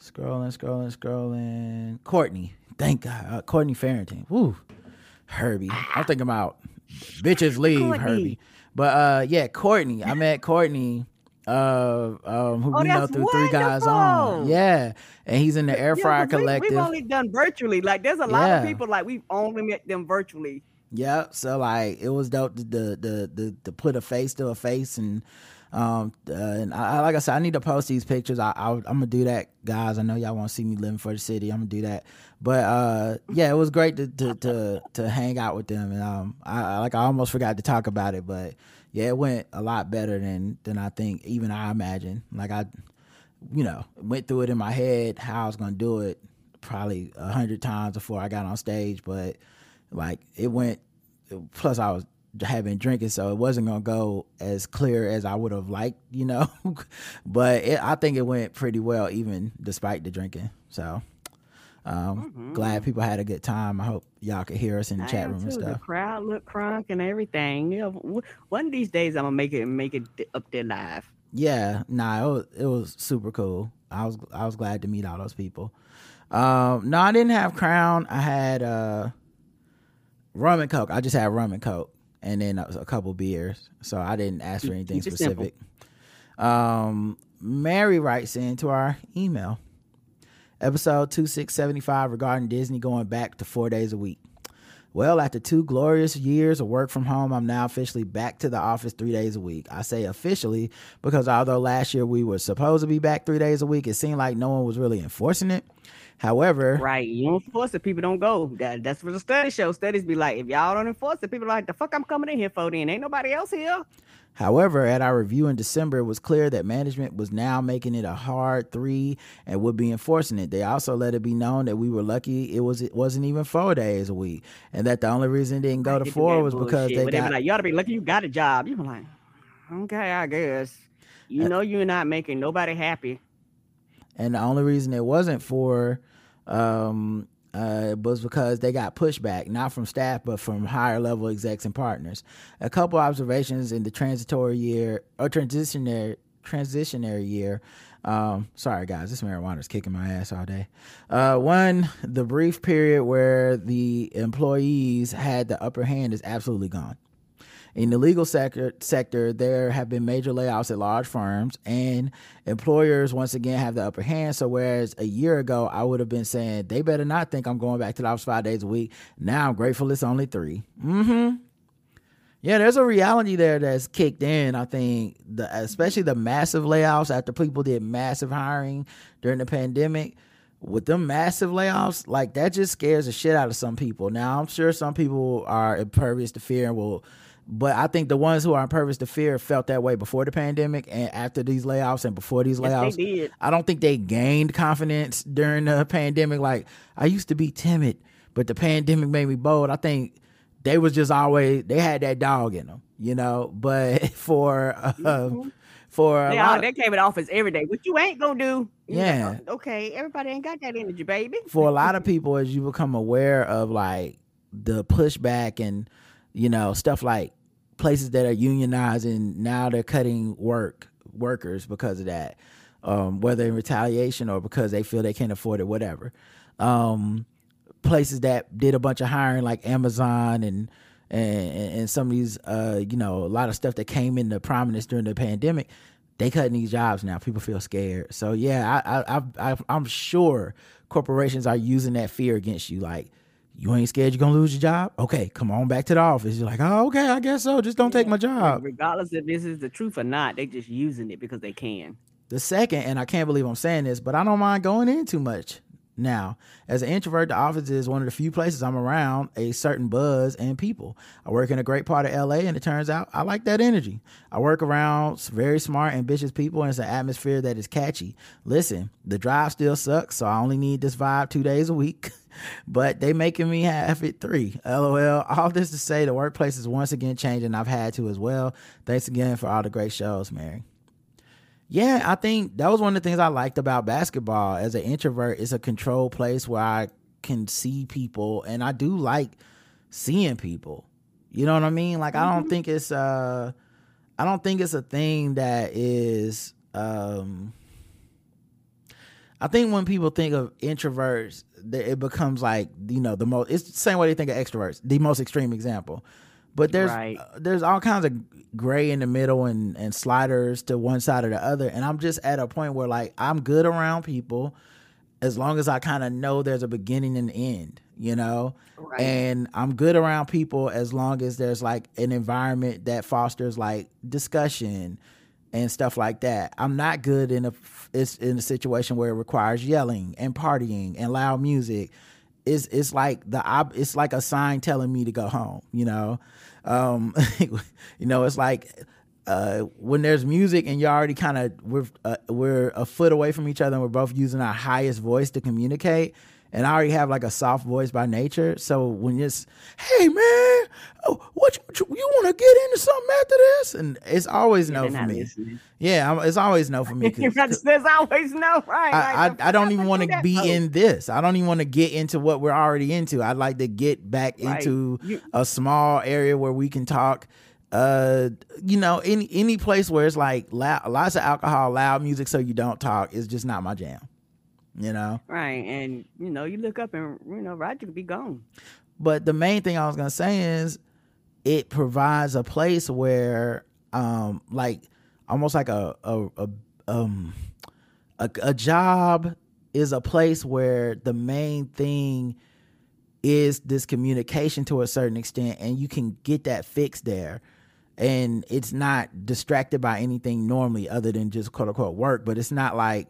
Speaker 2: scrolling scrolling scrolling. Courtney thank God. Uh, Courtney Farrington. Woo Herbie. I'm thinking about bitches leave
Speaker 3: Courtney.
Speaker 2: Herbie. But uh yeah Courtney. I met Courtney uh um who
Speaker 3: Oh,
Speaker 2: we know through three guys on. Yeah and he's in the air
Speaker 3: Yeah,
Speaker 2: fryer
Speaker 3: we-
Speaker 2: collective.
Speaker 3: We've only done virtually. Like there's a lot of people like we've only met them virtually.
Speaker 2: Yeah, so like it was dope to the the the to put a face to a face and um uh, and I, like I said I need to post these pictures. I, I I'm gonna do that, guys. I know y'all want to see me living for the city. I'm gonna do that. But uh yeah, it was great to to to, to hang out with them and um I, I like I almost forgot to talk about it, but yeah, it went a lot better than than I think even I imagined. Like I you know went through it in my head how I was gonna do it probably a hundred times before I got on stage, but like it went plus i was had been drinking so it wasn't gonna go as clear as i would have liked you know? But it, i think it went pretty well even despite the drinking so um glad people had a good time. I hope y'all could hear us in the
Speaker 3: I
Speaker 2: chat room and
Speaker 3: too. The
Speaker 2: stuff.
Speaker 3: crowd look crunk and everything. One of these days I'm gonna make it make it up there live.
Speaker 2: yeah nah it was, it was super cool. I was i was glad to meet all those people. Um no i didn't have crown. I had uh rum and coke. I just had rum and coke and then a, couple beers. So i didn't ask for anything
Speaker 3: keep
Speaker 2: specific. Um mary writes in to our email. Episode 2675 regarding disney going back to four days a week. Well, after two glorious years of work from home, I'm now officially back to the office three days a week. I say officially because although last year we were supposed to be back three days a week, it seemed like no one was really enforcing it. However,
Speaker 3: Right? You don't enforce it, people don't go. That, that's what the study shows. Studies be like, if y'all don't enforce it, people are like, the fuck I'm coming in here for? Then ain't nobody else here.
Speaker 2: However, at our review in December, it was clear that management was now making it a hard three and would be enforcing it. They also let it be known that we were lucky it was it wasn't even four days a week, and that the only reason it didn't go to four was because
Speaker 3: bullshit
Speaker 2: they
Speaker 3: be
Speaker 2: got
Speaker 3: like, you ought to be lucky you got a job. You be like, okay, I guess. You know you're not making nobody happy.
Speaker 2: and the only reason it wasn't for Um, uh, was because they got pushback, not from staff, but from higher level execs and partners. A couple observations in the transitory year or transitionary transitionary year. Um, sorry guys, this marijuana is kicking my ass all day. Uh, one, the brief period where the employees had the upper hand is absolutely gone. In the legal sector, sector, there have been major layoffs at large firms, and employers once again have the upper hand. So, whereas a year ago I would have been saying they better not think I'm going back to the office five days a week, now I'm grateful it's only 3 Mm-hmm. Yeah, there's a reality there that's kicked in. I think, the, especially the massive layoffs after people did massive hiring during the pandemic. With them massive layoffs, like that just scares the shit out of some people. Now, I'm sure some people are impervious to fear and will but I think the ones who are impervious to fear felt that way before the pandemic and after these layoffs and before these layoffs. I don't think they gained confidence during the pandemic. Like I used to be timid, but the pandemic made me bold. I think they was just always they had that dog in them, you know. But for uh, for a
Speaker 3: They,
Speaker 2: lot
Speaker 3: all,
Speaker 2: of-
Speaker 3: they came in office every day. What you ain't gonna do?
Speaker 2: Yeah.
Speaker 3: okay, everybody ain't got that energy, baby.
Speaker 2: for a lot of people as you become aware of like the pushback and you know stuff like places that are unionizing now they're cutting work workers because of that um, whether in retaliation or because they feel they can't afford it whatever um, places that did a bunch of hiring like amazon and and, and some of these uh, you know a lot of stuff that came into prominence during the pandemic they cutting these jobs now. People feel scared. So yeah, I, I, I I'm sure corporations are using that fear against you. Like, you ain't scared you're gonna lose your job? Okay, come on back to the office. You're like, oh, okay, I guess so. Just don't take my job.
Speaker 3: Regardless if this is the truth or not, they just using it because they can.
Speaker 2: The second, and I can't believe I'm saying this, but I don't mind going in too much now. As an introvert, the office is one of the few places I'm around a certain buzz and people. I work in a great part of LA, and it turns out I like that energy. I work around very smart, ambitious people, and it's an atmosphere that is catchy. Listen, the drive still sucks, so I only need this vibe two days a week. But they making me have it three. LOL. All this to say the workplace is once again changing. I've had to as well. Thanks again for all the great shows, Mary. Yeah, I think that was one of the things I liked about basketball. As an introvert, it's a controlled place where I can see people, and I do like seeing people. You know what I mean? Like I don't think it's uh, I don't think it's a thing that is um. I think when people think of introverts, it becomes like you know the most. It's the same way they think of extroverts. The most extreme example, but there's
Speaker 3: Right.
Speaker 2: uh, there's all kinds of gray in the middle and and sliders to one side or the other. And I'm just at a point where like I'm good around people as long as I kind of know there's a beginning and end, you know?
Speaker 3: Right.
Speaker 2: And I'm good around people as long as there's like an environment that fosters like discussion and stuff like that. I'm not good in a it's in a situation where it requires yelling and partying and loud music. It's it's like the it's like a sign telling me to go home, you know. Um you know, it's like uh, when there's music and you're already kind of we're uh, we're a foot away from each other and we're both using our highest voice to communicate and I already have like a soft voice by nature so when it's hey man oh, what you, you, want to get into something after this and it's always no for me
Speaker 3: listening.
Speaker 2: yeah it's always no for me
Speaker 3: There's always no right.
Speaker 2: I,
Speaker 3: like,
Speaker 2: I, I don't even want to be in this. I don't even want to get into what we're already into. I'd like to get back
Speaker 3: Right.
Speaker 2: into
Speaker 3: You-
Speaker 2: a small area where we can talk. Uh, you know, any any place where it's like loud, lots of alcohol, loud music, so you don't talk is just not my jam. You know.
Speaker 3: Right, and you know, you look up and you know, Roger could be gone.
Speaker 2: But the main thing I was gonna say is it provides a place where um like almost like a a, a um a, a job is a place where the main thing is this communication to a certain extent and you can get that fixed there and it's not distracted by anything normally other than just quote unquote work but it's not like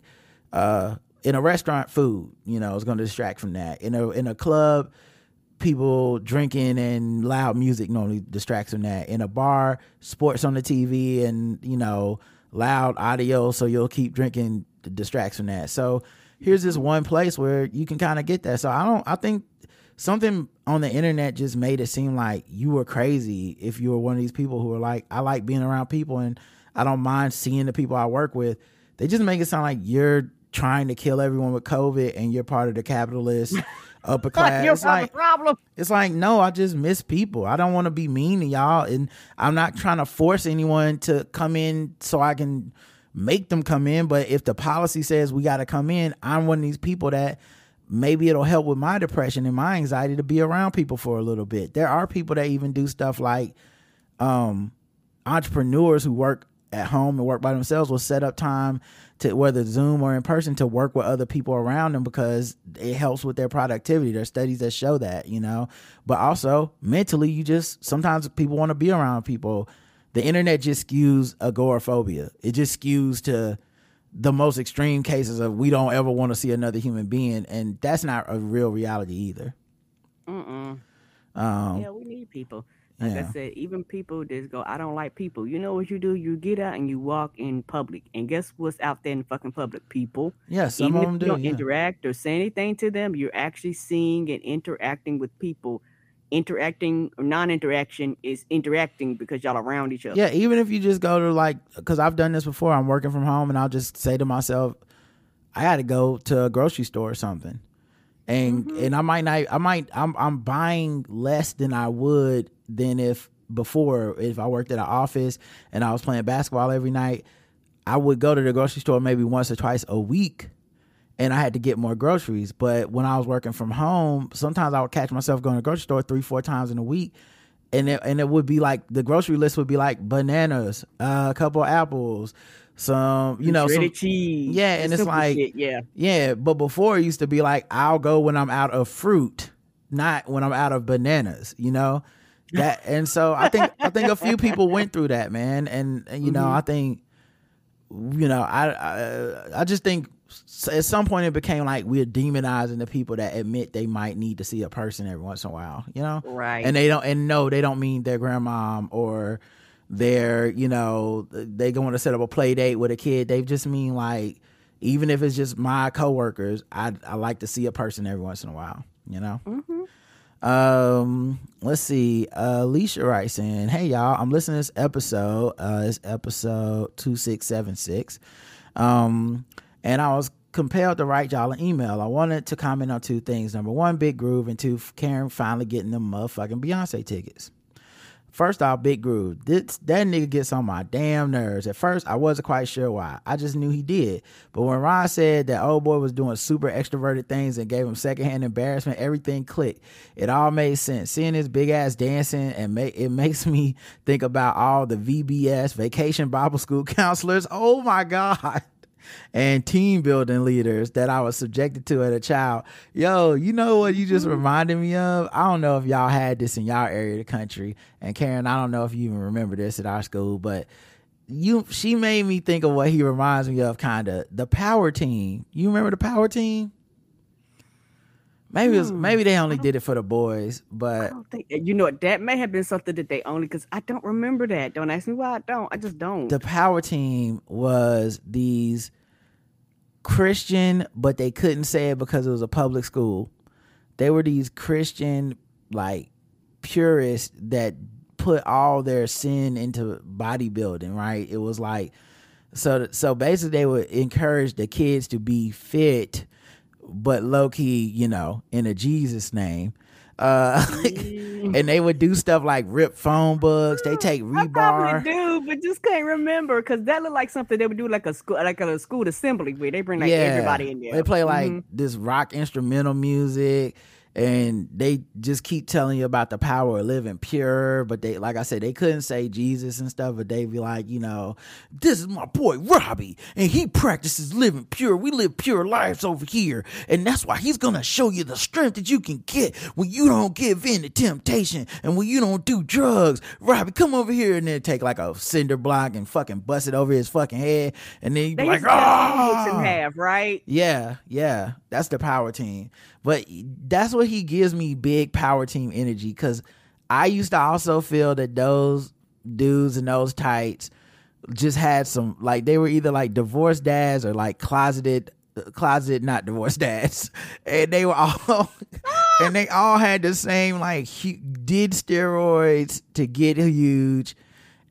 Speaker 2: uh in a restaurant food you know, is going to distract from that. In a in a club people drinking and loud music normally distracts from that. In a bar sports on the tv and you know loud audio so you'll keep drinking distracts from that. So here's this one place where you can kind of get that. So i don't i think something on the internet just made it seem like you were crazy if you were one of these people who are like i like being around people and i don't mind seeing the people i work with. They just make it sound like you're trying to kill everyone with COVID and you're part of the capitalist upper class.
Speaker 3: you
Speaker 2: it's like
Speaker 3: problem.
Speaker 2: it's like no, I just miss people. I don't want to be mean to y'all, and I'm not trying to force anyone to come in so I can make them come in. But if the policy says we got to come in, I'm one of these people that maybe it'll help with my depression and my anxiety to be around people for a little bit. There are people that even do stuff like um, entrepreneurs who work at home and work by themselves will set up time to whether Zoom or in person to work with other people around them because it helps with their productivity. There's studies that show that, you know. But also mentally, you just sometimes people want to be around people. The internet just skews agoraphobia. It just skews to the most extreme cases of we don't ever want to see another human being, and that's not a real reality either.
Speaker 3: Mm-mm.
Speaker 2: Um,
Speaker 3: yeah, we need people. Like
Speaker 2: yeah.
Speaker 3: I said, even people just go, I don't like people. You know what you do? You get out and you walk in public. And guess what's out there in the fucking public? People.
Speaker 2: Yeah, some
Speaker 3: even
Speaker 2: of
Speaker 3: if
Speaker 2: them
Speaker 3: you
Speaker 2: do.
Speaker 3: don't
Speaker 2: yeah.
Speaker 3: interact or say anything to them, you're actually seeing and interacting with people. Interacting or non-interaction is interacting because y'all around each other.
Speaker 2: Yeah, even if you just go to like, because I've done this before. I'm working from home, and I'll just say to myself, I got to go to a grocery store or something, and and I might not. I might. I'm I'm buying less than I would than if before if I worked at an office and I was playing basketball every night. I would go to the grocery store maybe once or twice a week and I had to get more groceries. But when I was working from home, sometimes I would catch myself going to the grocery store three, four times in a week. And it, and it would be like the grocery list would be like bananas, uh, a couple apples, some you know, some,
Speaker 3: cheese.
Speaker 2: yeah, and it's
Speaker 3: simple
Speaker 2: like
Speaker 3: shit, yeah.
Speaker 2: yeah. But before it used to be like I'll go when I'm out of fruit, not when I'm out of bananas. You know that, and so I think I think a few people went through that, man, and, and you know
Speaker 3: Mhm.
Speaker 2: I think you know I, I I just think at some point it became like we're demonizing the people that admit they might need to see a person every once in a while, you know,
Speaker 3: Right.
Speaker 2: and they don't and no they don't mean their grandmom or their you know they going to set up a play date with a kid they just mean like even if it's just my coworkers I I like to see a person every once in a while, you know. Um, let's see. Uh, Alicia writes in, "Hey y'all, I'm listening to this episode. Uh, it's episode two six seven six. Um, and I was compelled to write y'all an email. I wanted to comment on two things. Number one, Big Groove, and two, Karen finally getting them motherfucking Beyonce tickets. First off, Big Groove. This, that nigga gets on my damn nerves. At first, I wasn't quite sure why. I just knew he did. But when Ron said that old boy was doing super extroverted things and gave him secondhand embarrassment, everything clicked. It all made sense. Seeing his big ass dancing and make it makes me think about all the VBS vacation Bible school counselors. Oh my God and team building leaders that I was subjected to as a child. Yo, you know what you just mm-hmm. reminded me of? I don't know if y'all had this in y'all area of the country. And Karen, I don't know if you even remember this at our school, but you she made me think of what he reminds me of kind of the power team. You remember the power team? Maybe it was, hmm. maybe they only did it for the boys,
Speaker 3: I
Speaker 2: but
Speaker 3: don't think you know that may have been something that they only because I don't remember that. Don't ask me why I don't. I just don't.
Speaker 2: the power team was these Christian, but they couldn't say it because it was a public school. They were these Christian, like purists that put all their sin into bodybuilding, right? It was like so so basically they would encourage the kids to be fit but low key, you know, in a Jesus name. Uh and they would do stuff like rip phone books, they take rebar.
Speaker 3: I probably do, but just can't remember because that looked like something they would do like a school, like a school assembly where they bring like everybody in there.
Speaker 2: They play like
Speaker 3: Mhm.
Speaker 2: this rock instrumental music and they just keep telling you about the power of living pure. But they, like I said, they couldn't say Jesus and stuff, but they'd be like, you know, this is my boy Robbie and he practices living pure. We live pure lives over here. And that's why he's to show you the strength that you can get when you don't give in to temptation and when you don't do drugs. Robbie, come over here and then take like a cinder block and fucking bust it over his fucking head. And then you'd
Speaker 3: They
Speaker 2: like,
Speaker 3: used to cut books
Speaker 2: ah.
Speaker 3: in half, right?
Speaker 2: Yeah, yeah, that's the power team. But that's what he gives me big power team energy because I used to also feel that those dudes in those tights just had some like they were either like divorced dads or like closeted closet not divorced dads. And they were all and they all had the same like did steroids to get huge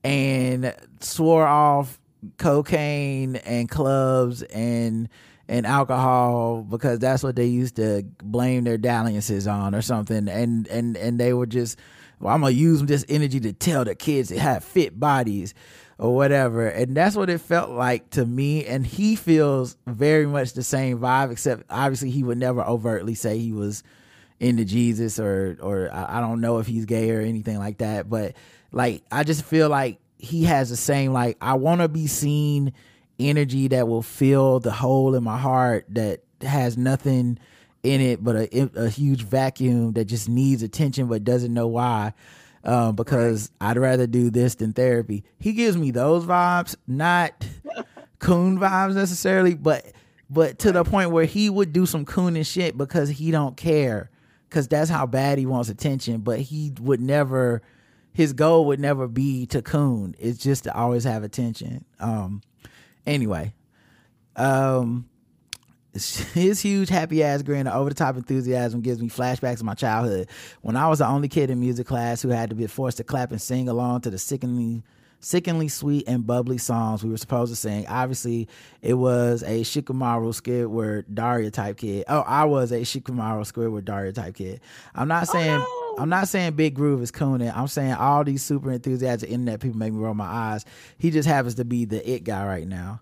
Speaker 2: and swore off cocaine and clubs and and alcohol because that's what they used to blame their dalliances on or something and and and they were just well, I'm gonna use this energy to tell the kids to have fit bodies or whatever. And that's what it felt like to me. And he feels very much the same vibe, except obviously he would never overtly say he was into Jesus or or I don't know if he's gay or anything like that. But like I just feel like he has the same like I wanna be seen energy that will fill the hole in my heart that has nothing in it but a, a huge vacuum that just needs attention but doesn't know why um, because I'd rather do this than therapy. He gives me those vibes, not coon vibes necessarily, but but to the point where he would do some coon shit because he don't care, because that's how bad he wants attention. But he would never, his goal would never be to coon. It's just to always have attention. Um, anyway, um, his huge happy ass grin and over the top enthusiasm gives me flashbacks of my childhood when I was the only kid in music class who had to be forced to clap and sing along to the sickeningly sickeningly sweet and bubbly songs we were supposed to sing. Obviously, it was a Shikamaru Squidward Daria type kid. Oh, I was a Shikamaru Squidward Daria type kid. I'm not saying
Speaker 3: Oh, no.
Speaker 2: I'm not saying Big Groove is cooning. I'm saying all these super enthusiastic internet people make me roll my eyes. He just happens to be the it guy right now.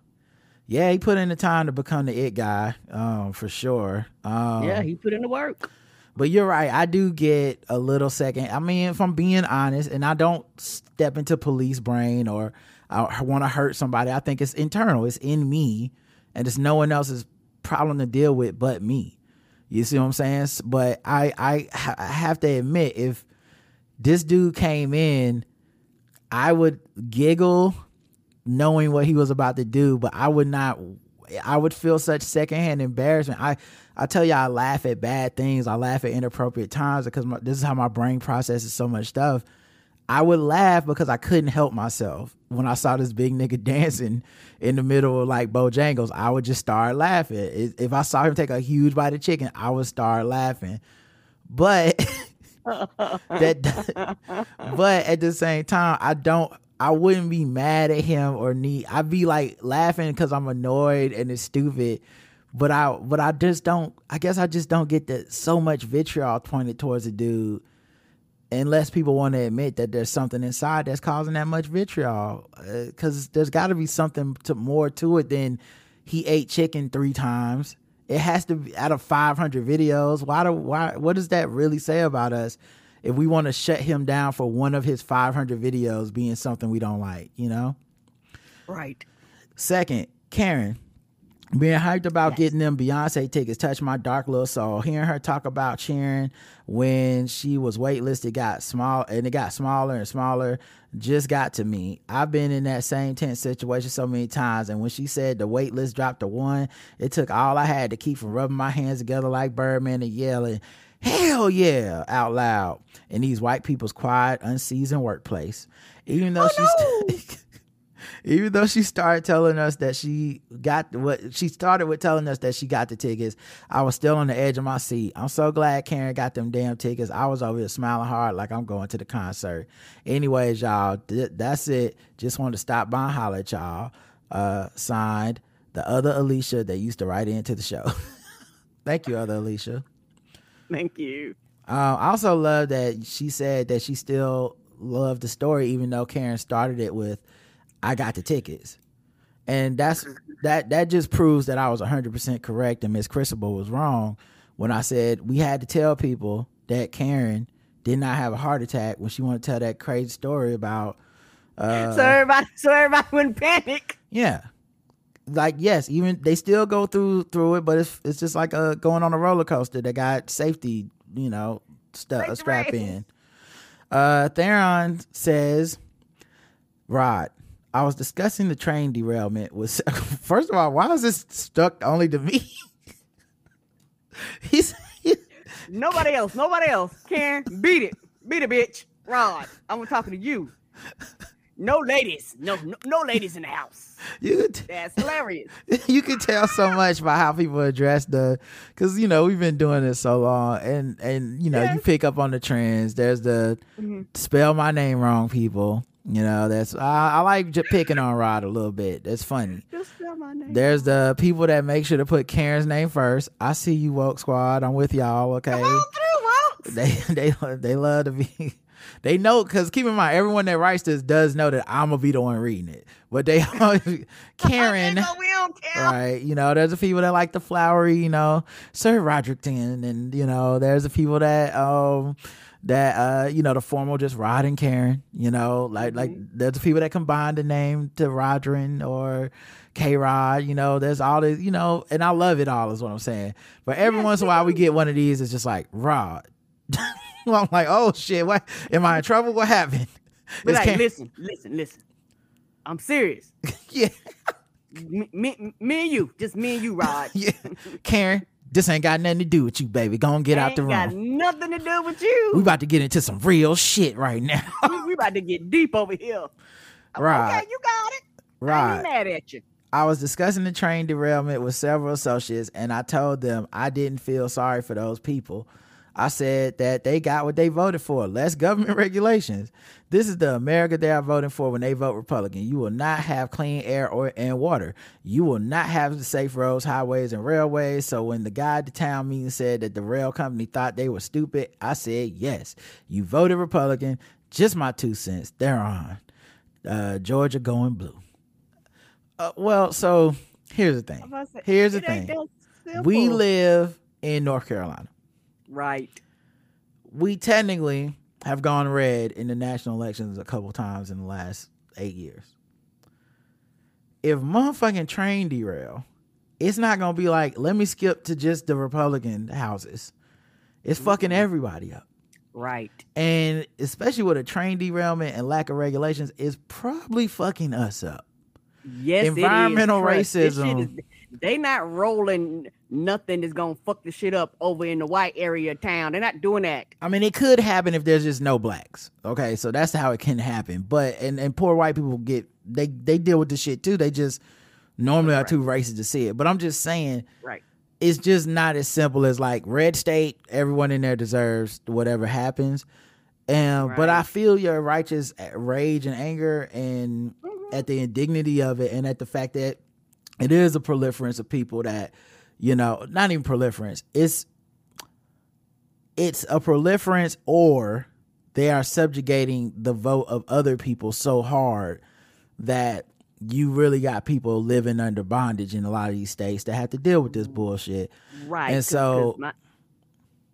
Speaker 2: Yeah, he put in the time to become the it guy, um, for sure. Um,
Speaker 3: yeah, he put in the work.
Speaker 2: but you're right. I do get a little second. I mean, if I'm being honest, and I don't step into police brain or I want to hurt somebody, I think it's internal. It's in me, and it's no one else's problem to deal with but me. You see what I'm saying? But I, I, I have to admit, if this dude came in, I would giggle knowing what he was about to do, but I would not. I would feel such secondhand embarrassment. I, I tell you, I laugh at bad things. I laugh at inappropriate times because my, this is how my brain processes so much stuff. I would laugh because I couldn't help myself when I saw this big nigga dancing in the middle of like Bojangles. I would just start laughing. If I saw him take a huge bite of chicken, I would start laughing. But that but at the same time i don't i wouldn't be mad at him or need i'd be like laughing because i'm annoyed and it's stupid but i but i just don't i guess i just don't get that so much vitriol pointed towards a dude unless people want to admit that there's something inside that's causing that much vitriol uh, because there's got to be something to more to it than he ate chicken three times. It has to be out of 500 videos why do why what does that really say about us if we want to shut him down for one of his 500 videos being something we don't like you know?
Speaker 3: Right.
Speaker 2: Second, Karen, being hyped about getting them Beyonce tickets touched my dark little soul. Hearing her talk about cheering when she was waitlisted got small and it got smaller and smaller just got to me. I've been in that same tense situation so many times, and when she said the wait list dropped to one, it took all I had to keep from rubbing my hands together like Birdman and yelling, Hell yeah, out loud in these white people's quiet, unseasoned workplace. Even though oh, she's even though she started telling us that she got what she started with telling us that she got the tickets, I was still on the edge of my seat. I'm so glad Karen got them damn tickets. I was over here smiling hard like I'm going to the concert. Anyways, y'all, th- that's it. Just wanted to stop by and holler at y'all. Uh, signed the other Alicia that used to write into the show. Thank you, other Alicia.
Speaker 3: Thank you.
Speaker 2: Um, I also love that she said that she still loved the story, even though Karen started it with, "I got the tickets," and that's that. That just proves that I was hundred percent correct and Miss Crisable was wrong when I said we had to tell people that Karen did not have a heart attack when she wanted to tell that crazy story about. Uh,
Speaker 3: so everybody, so everybody wouldn't panic.
Speaker 2: yeah. Like yes, even they still go through through it, but it's it's just like uh going on a roller coaster. They got safety, you know, stuff strap in. Uh Theron says, Rod, I was discussing the train derailment with first of all, why is this stuck only to me? He's
Speaker 3: Nobody else. Nobody else. Karen, beat it. Beat it, bitch. Rod, I'm talking to you. No ladies. No, no, no ladies in the house.
Speaker 2: you could t-
Speaker 3: That's hilarious.
Speaker 2: you can tell so much by how people address the because you know we've been doing this so long and and you know you pick up on the trends there's the mm-hmm. spell my name wrong people You know, that's I, I like just picking on Rod a little bit. That's funny.
Speaker 3: Just spell my name.
Speaker 2: There's the people that make sure to put Karen's name first. I see you, woke squad. I'm with y'all. Okay.
Speaker 3: Come on through, Wokes.
Speaker 2: They they they love to be. They know because keep in mind everyone that writes this does know that I'm gonna be the one reading it. But they Karen,
Speaker 3: we don't care.
Speaker 2: right? You know, there's a people that like the flowery, you know, Sir Roderickton, and you know, there's a people that um that uh you know the formal just Rod and Karen. You know, like like there's the people that combine the name to Rodrin or K Rod. You know, there's all this, you know, and I love it all. Is what I'm saying. But every once in a while we get one of these. It's just like Rod. well, I'm like, oh shit, what am I in trouble? What happened? It's
Speaker 3: like,
Speaker 2: Karen-
Speaker 3: listen, listen, listen. I'm serious.
Speaker 2: yeah,
Speaker 3: Me, me, me and you, just me and you, Rod.
Speaker 2: yeah, Karen. This ain't got nothing to do with you, baby. Go and get out
Speaker 3: Ain't
Speaker 2: the
Speaker 3: got nothing to do with you.
Speaker 2: We about to get into some real shit right now.
Speaker 3: we, we about to get deep over here.
Speaker 2: Right.
Speaker 3: Okay, you got it. Right. I ain't mad at you.
Speaker 2: I was discussing the train derailment with several associates, and I told them I didn't feel sorry for those people. I said that they got what they voted for less government regulations. This is the America they are voting for when they vote Republican. You will not have clean air or and water. You will not have the safe roads, highways, and railways. So when the guy at the town meeting said that the rail company thought they were stupid, I said yes. You voted Republican. Just my two cents. Theron. Uh, Georgia going blue. Uh, well, so here's the thing.
Speaker 3: I'm about to say,
Speaker 2: Here's the thing. We live in North Carolina.
Speaker 3: Right.
Speaker 2: We technically have gone red in the national elections a couple times in the last eight years. If motherfucking train derail, it's not gonna be like, let me skip to just the Republican houses. It's fucking everybody up.
Speaker 3: Right.
Speaker 2: And especially with a train derailment and lack of regulations, it's probably fucking us up.
Speaker 3: Yes.
Speaker 2: Environmental racism.
Speaker 3: is- they not rolling nothing that's gonna fuck the shit up over in the white area of town. They're not doing that.
Speaker 2: I mean, it could happen if there's just no blacks. Okay, so that's how it can happen. But and and poor white people get they they deal with the shit too. They just normally are too racist to see it. But I'm just saying,
Speaker 3: Right.
Speaker 2: it's just not as simple as like red state. Everyone in there deserves whatever happens. And but I feel your righteous rage and anger and mm-hmm. at the indignity of it, and at the fact that it is a proliferance of people that you know, not even proliferance. It's it's a proliferance or they are subjugating the vote of other people so hard that you really got people living under bondage in a lot of these states that have to deal with this bullshit.
Speaker 3: Right.
Speaker 2: And
Speaker 3: 'cause-
Speaker 2: so-
Speaker 3: 'cause my,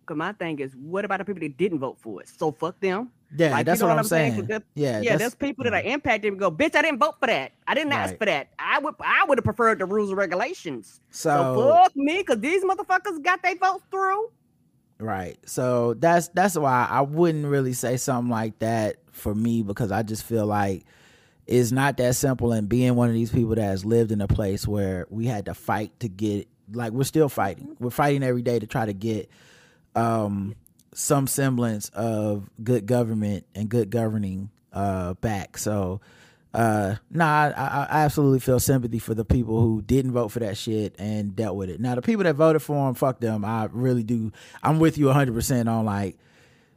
Speaker 3: 'cause my thing is, what about the people that didn't vote for it? So fuck them.
Speaker 2: Yeah,
Speaker 3: Like, you
Speaker 2: that's
Speaker 3: know
Speaker 2: what,
Speaker 3: what
Speaker 2: I'm
Speaker 3: saying?
Speaker 2: saying.
Speaker 3: That-
Speaker 2: yeah,
Speaker 3: Yeah, there's people that are impacted and go, bitch, I didn't vote for that. I didn't ask for that. I would I would have preferred the rules and regulations. So,
Speaker 2: So
Speaker 3: fuck me, cause these motherfuckers got their votes through.
Speaker 2: Right. So that's that's why I wouldn't really say something like that for me because I just feel like it's not that simple and being one of these people that has lived in a place where we had to fight to get like we're still fighting. We're fighting every day to try to get um some semblance of good government and good governing uh back. So uh nah I, I absolutely feel sympathy for the people who didn't vote for that shit and dealt with it. Now the people that voted for him, fuck them. I really do i'm with you 100% on like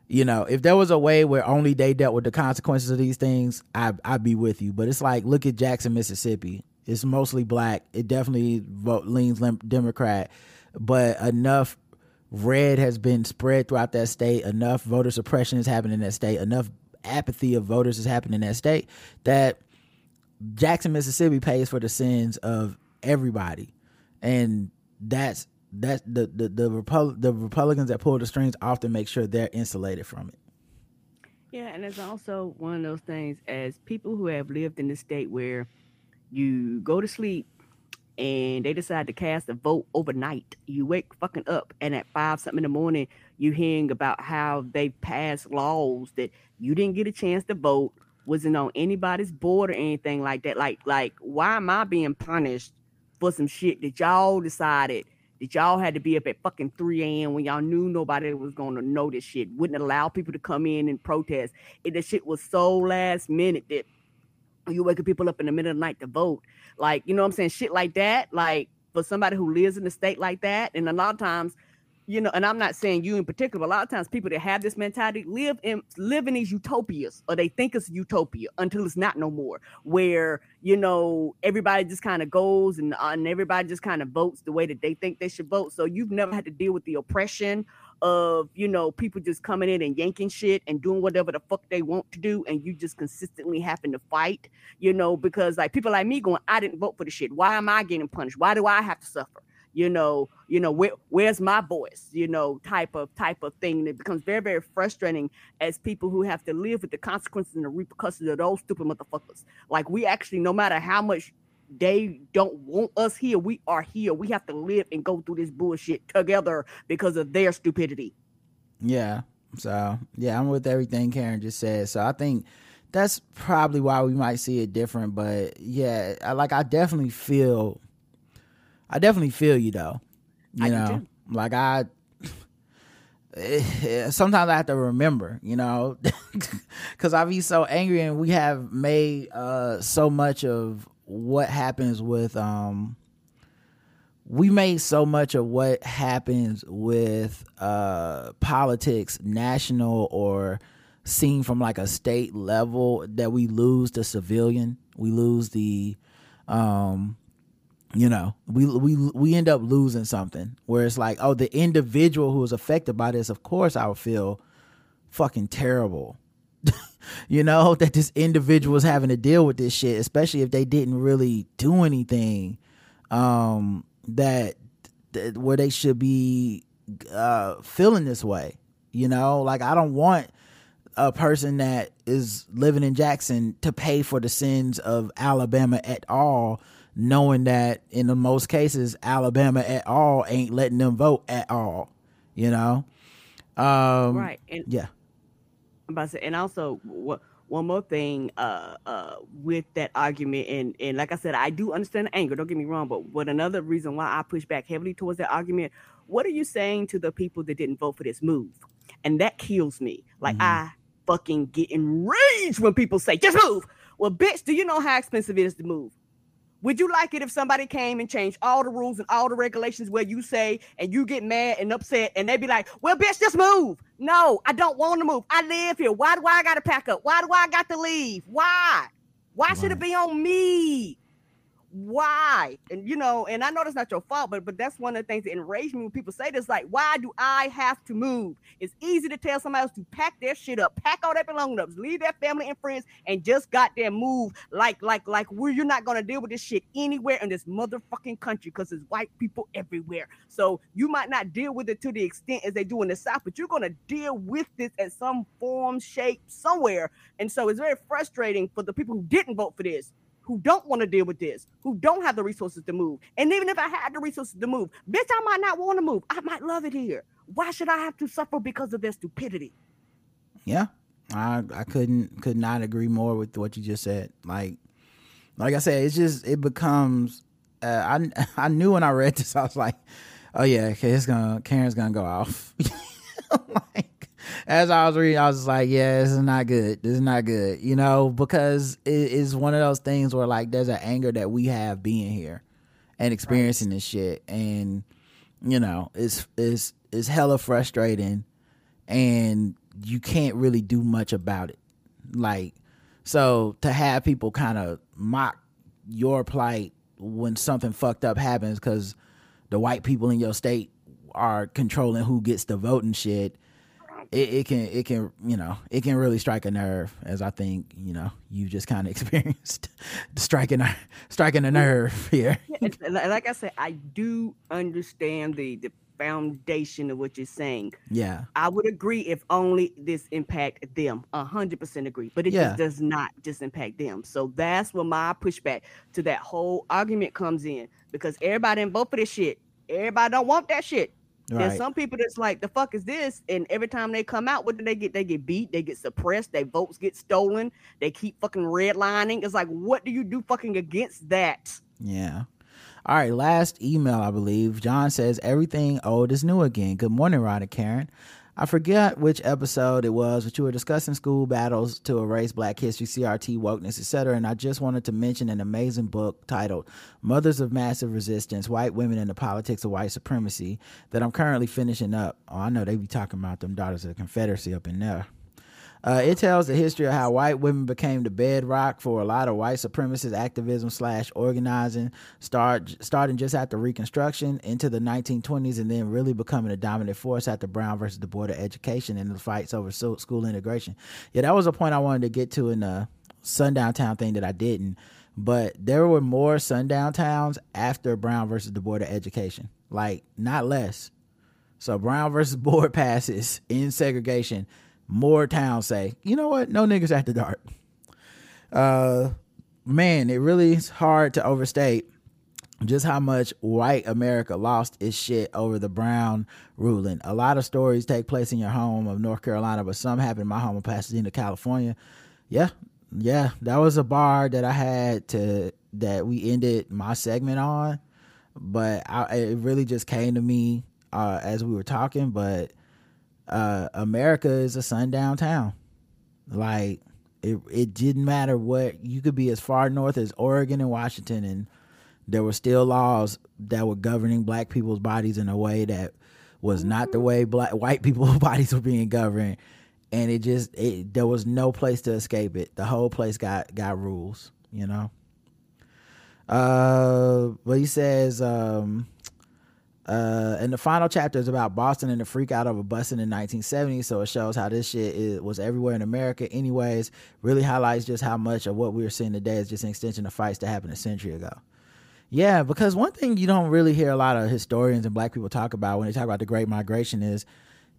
Speaker 2: you know if there was a way where only they dealt with the consequences of these things i i'd be with you. But it's like look at jackson mississippi. It's mostly black. It definitely vote leans democrat. But enough red has been spread throughout that state enough voter suppression is happening in that state enough apathy of voters is happening in that state that Jackson, Mississippi pays for the sins of everybody. And that's that's the the the, the Republicans that pull the strings often make sure they're insulated from it.
Speaker 3: Yeah, and it's also one of those things as people who have lived in the state where you go to sleep and they decide to cast a vote overnight. You wake fucking up and at five something in the morning you hearing about how they passed laws that you didn't get a chance to vote, wasn't on anybody's board or anything like that. Like like why am I being punished for some shit that y'all decided that y'all had to be up at fucking 3 a.m. when y'all knew nobody was gonna know this shit, wouldn't allow people to come in and protest. And the shit was so last minute that you waking people up in the middle of the night to vote. Like, you know what I'm saying? Shit like that. Like for somebody who lives in a state like that, and a lot of times you know, and I'm not saying you in particular, but a lot of times people that have this mentality live in live in these utopias, or they think it's utopia until it's not no more. Where you know everybody just kind of goes and uh, and everybody just kind of votes the way that they think they should vote. So you've never had to deal with the oppression of you know people just coming in and yanking shit and doing whatever the fuck they want to do, and you just consistently having to fight. You know, because like people like me going, I didn't vote for the shit. Why am I getting punished? Why do I have to suffer? you know you know where, where's my voice you know type of type of thing and it becomes very very frustrating as people who have to live with the consequences and the repercussions of those stupid motherfuckers like we actually no matter how much they don't want us here. We are here. We have to live and go through this bullshit together because of their stupidity.
Speaker 2: Yeah. So yeah i'm with everything karen just said. So i think that's probably why we might see it different. But yeah I, like i definitely feel I definitely feel you though. You
Speaker 3: I
Speaker 2: know, like I sometimes I have to remember, you know, because I be so angry, and we have made uh, so much of what happens with um. We made so much of what happens with uh, politics, national or seen from like a state level, that we lose the civilian, we lose the um, you know we we we end up losing something where it's like oh the individual who is affected by this of course i would feel fucking terrible you know that this individual is having to deal with this shit especially if they didn't really do anything um that, that where they should be uh feeling this way you know like i don't want a person that is living in jackson to pay for the sins of alabama at all knowing that in the most cases Alabama at all ain't letting them vote at all, you know. Um,
Speaker 3: right. And
Speaker 2: yeah.
Speaker 3: I'm about to say, and also what one more thing uh uh with that argument and and like I said, I do understand the anger, don't get me wrong, but what another reason why I push back heavily towards that argument, what are you saying to the people that didn't vote for this move? And that kills me. Like mm-hmm. I fucking get enraged when people say, just move. Well, bitch, do you know how expensive it is to move? Would you like it if somebody came and changed all the rules and all the regulations where you say and you get mad and upset and they be like, well, bitch, just move. No, I don't want to move. I live here. Why do I got to pack up? Why do I got to leave? Why? Why should it be on me? Why? And you know, and I know that's not your fault, but but that's one of the things that enrage me when people say this. Like, why do I have to move? It's easy to tell somebody else to pack their shit up, pack all their belongings up, leave their family and friends, and just their move. Like, like, like, where you're not gonna deal with this shit anywhere in this motherfucking country because there's white people everywhere. So you might not deal with it to the extent as they do in the South, but you're gonna deal with this at some form, shape, somewhere. And so it's very frustrating for the people who didn't vote for this who don't want to deal with this, who don't have the resources to move. And even if I had the resources to move, bitch, I might not want to move. I might love it here. Why should I have to suffer because of their stupidity?
Speaker 2: Yeah. I I couldn't could not agree more with what you just said. Like like I said, it's just it becomes uh, I I knew when I read this, I was like, oh yeah, okay, it's gonna Karen's gonna go off. like as I was reading, I was like, yeah, this is not good. This is not good, you know, because it is one of those things where like there's an anger that we have being here and experiencing right. this shit, and you know, it's it's it's hella frustrating, and you can't really do much about it. Like, so to have people kind of mock your plight when something fucked up happens because the white people in your state are controlling who gets to vote and shit it, it, can it can you know it can really strike a nerve as I think you know you just kind of experienced striking a striking a nerve here.
Speaker 3: Like I said, I do understand the the foundation of what you're saying.
Speaker 2: Yeah,
Speaker 3: I would agree if only this impact them. A hundred percent agree, but it yeah. just does not just impact them. So that's where my pushback to that whole argument comes in because everybody didn't vote for this shit. Everybody don't want that shit. Right. There's some people that's like, the fuck is this? And every time they come out, what do they get? They get beat, they get suppressed, their votes get stolen, they keep fucking redlining. It's like, what do you do fucking against that?
Speaker 2: Yeah. All right, last email, I believe. John says, Everything old is new again. Good morning, and Karen. I forget which episode it was, but you were discussing school battles to erase black history, CRT, wokeness, etc. And I just wanted to mention an amazing book titled Mothers of Massive Resistance White Women and the Politics of White Supremacy that I'm currently finishing up. Oh, I know they be talking about them daughters of the Confederacy up in there. Uh, it tells the history of how white women became the bedrock for a lot of white supremacist activism slash organizing, start starting just after Reconstruction into the 1920s, and then really becoming a dominant force after Brown versus the Board of Education and the fights over school integration. Yeah, that was a point I wanted to get to in the sundown town thing that I didn't. But there were more sundown towns after Brown versus the Board of Education, like not less. So Brown versus Board passes in segregation more towns say, you know what, no niggas after dark. Uh, man, it really is hard to overstate just how much white America lost its shit over the Brown ruling. A lot of stories take place in your home of North Carolina, but some happen in my home of Pasadena, California. Yeah, yeah, that was a bar that I had to that we ended my segment on, but I, it really just came to me uh, as we were talking. But uh, America is a sundown town. Like it, it didn't matter what you could be as far north as Oregon and Washington, and there were still laws that were governing black people's bodies in a way that was not the way black white people's bodies were being governed. And it just it, there was no place to escape it. The whole place got got rules, you know. Uh, but he says, um, uh, and the final chapter is about Boston and the freak out of a busing in 1970. So it shows how this shit is, was everywhere in America. Anyways, really highlights just how much of what we're seeing today is just an extension of fights that happened a century ago. Yeah, because one thing you don't really hear a lot of historians and black people talk about when they talk about the Great Migration is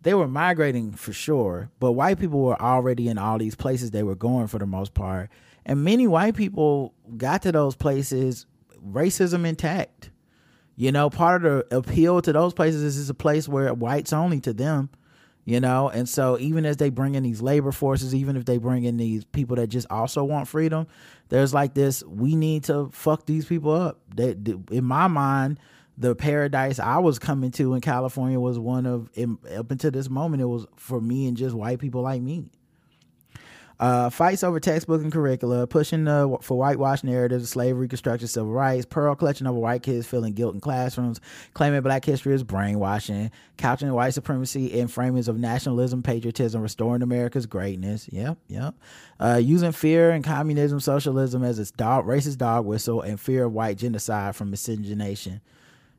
Speaker 2: they were migrating for sure, but white people were already in all these places they were going for the most part. And many white people got to those places racism intact you know, part of the appeal to those places is it's a place where whites only to them. You know, and so even as they bring in these labor forces, even if they bring in these people that just also want freedom, there's like this: we need to fuck these people up. They, in my mind, the paradise I was coming to in California was one of in, up until this moment. It was for me and just white people like me. Uh, fights over textbook and curricula, pushing the, for whitewash narratives of slavery, construction, civil rights, pearl clutching over white kids feeling guilt in classrooms, claiming black history is brainwashing, couching white supremacy in framings of nationalism, patriotism, restoring America's greatness. Yep, yep. Uh, using fear and communism, socialism as its dog, racist dog whistle, and fear of white genocide from miscegenation.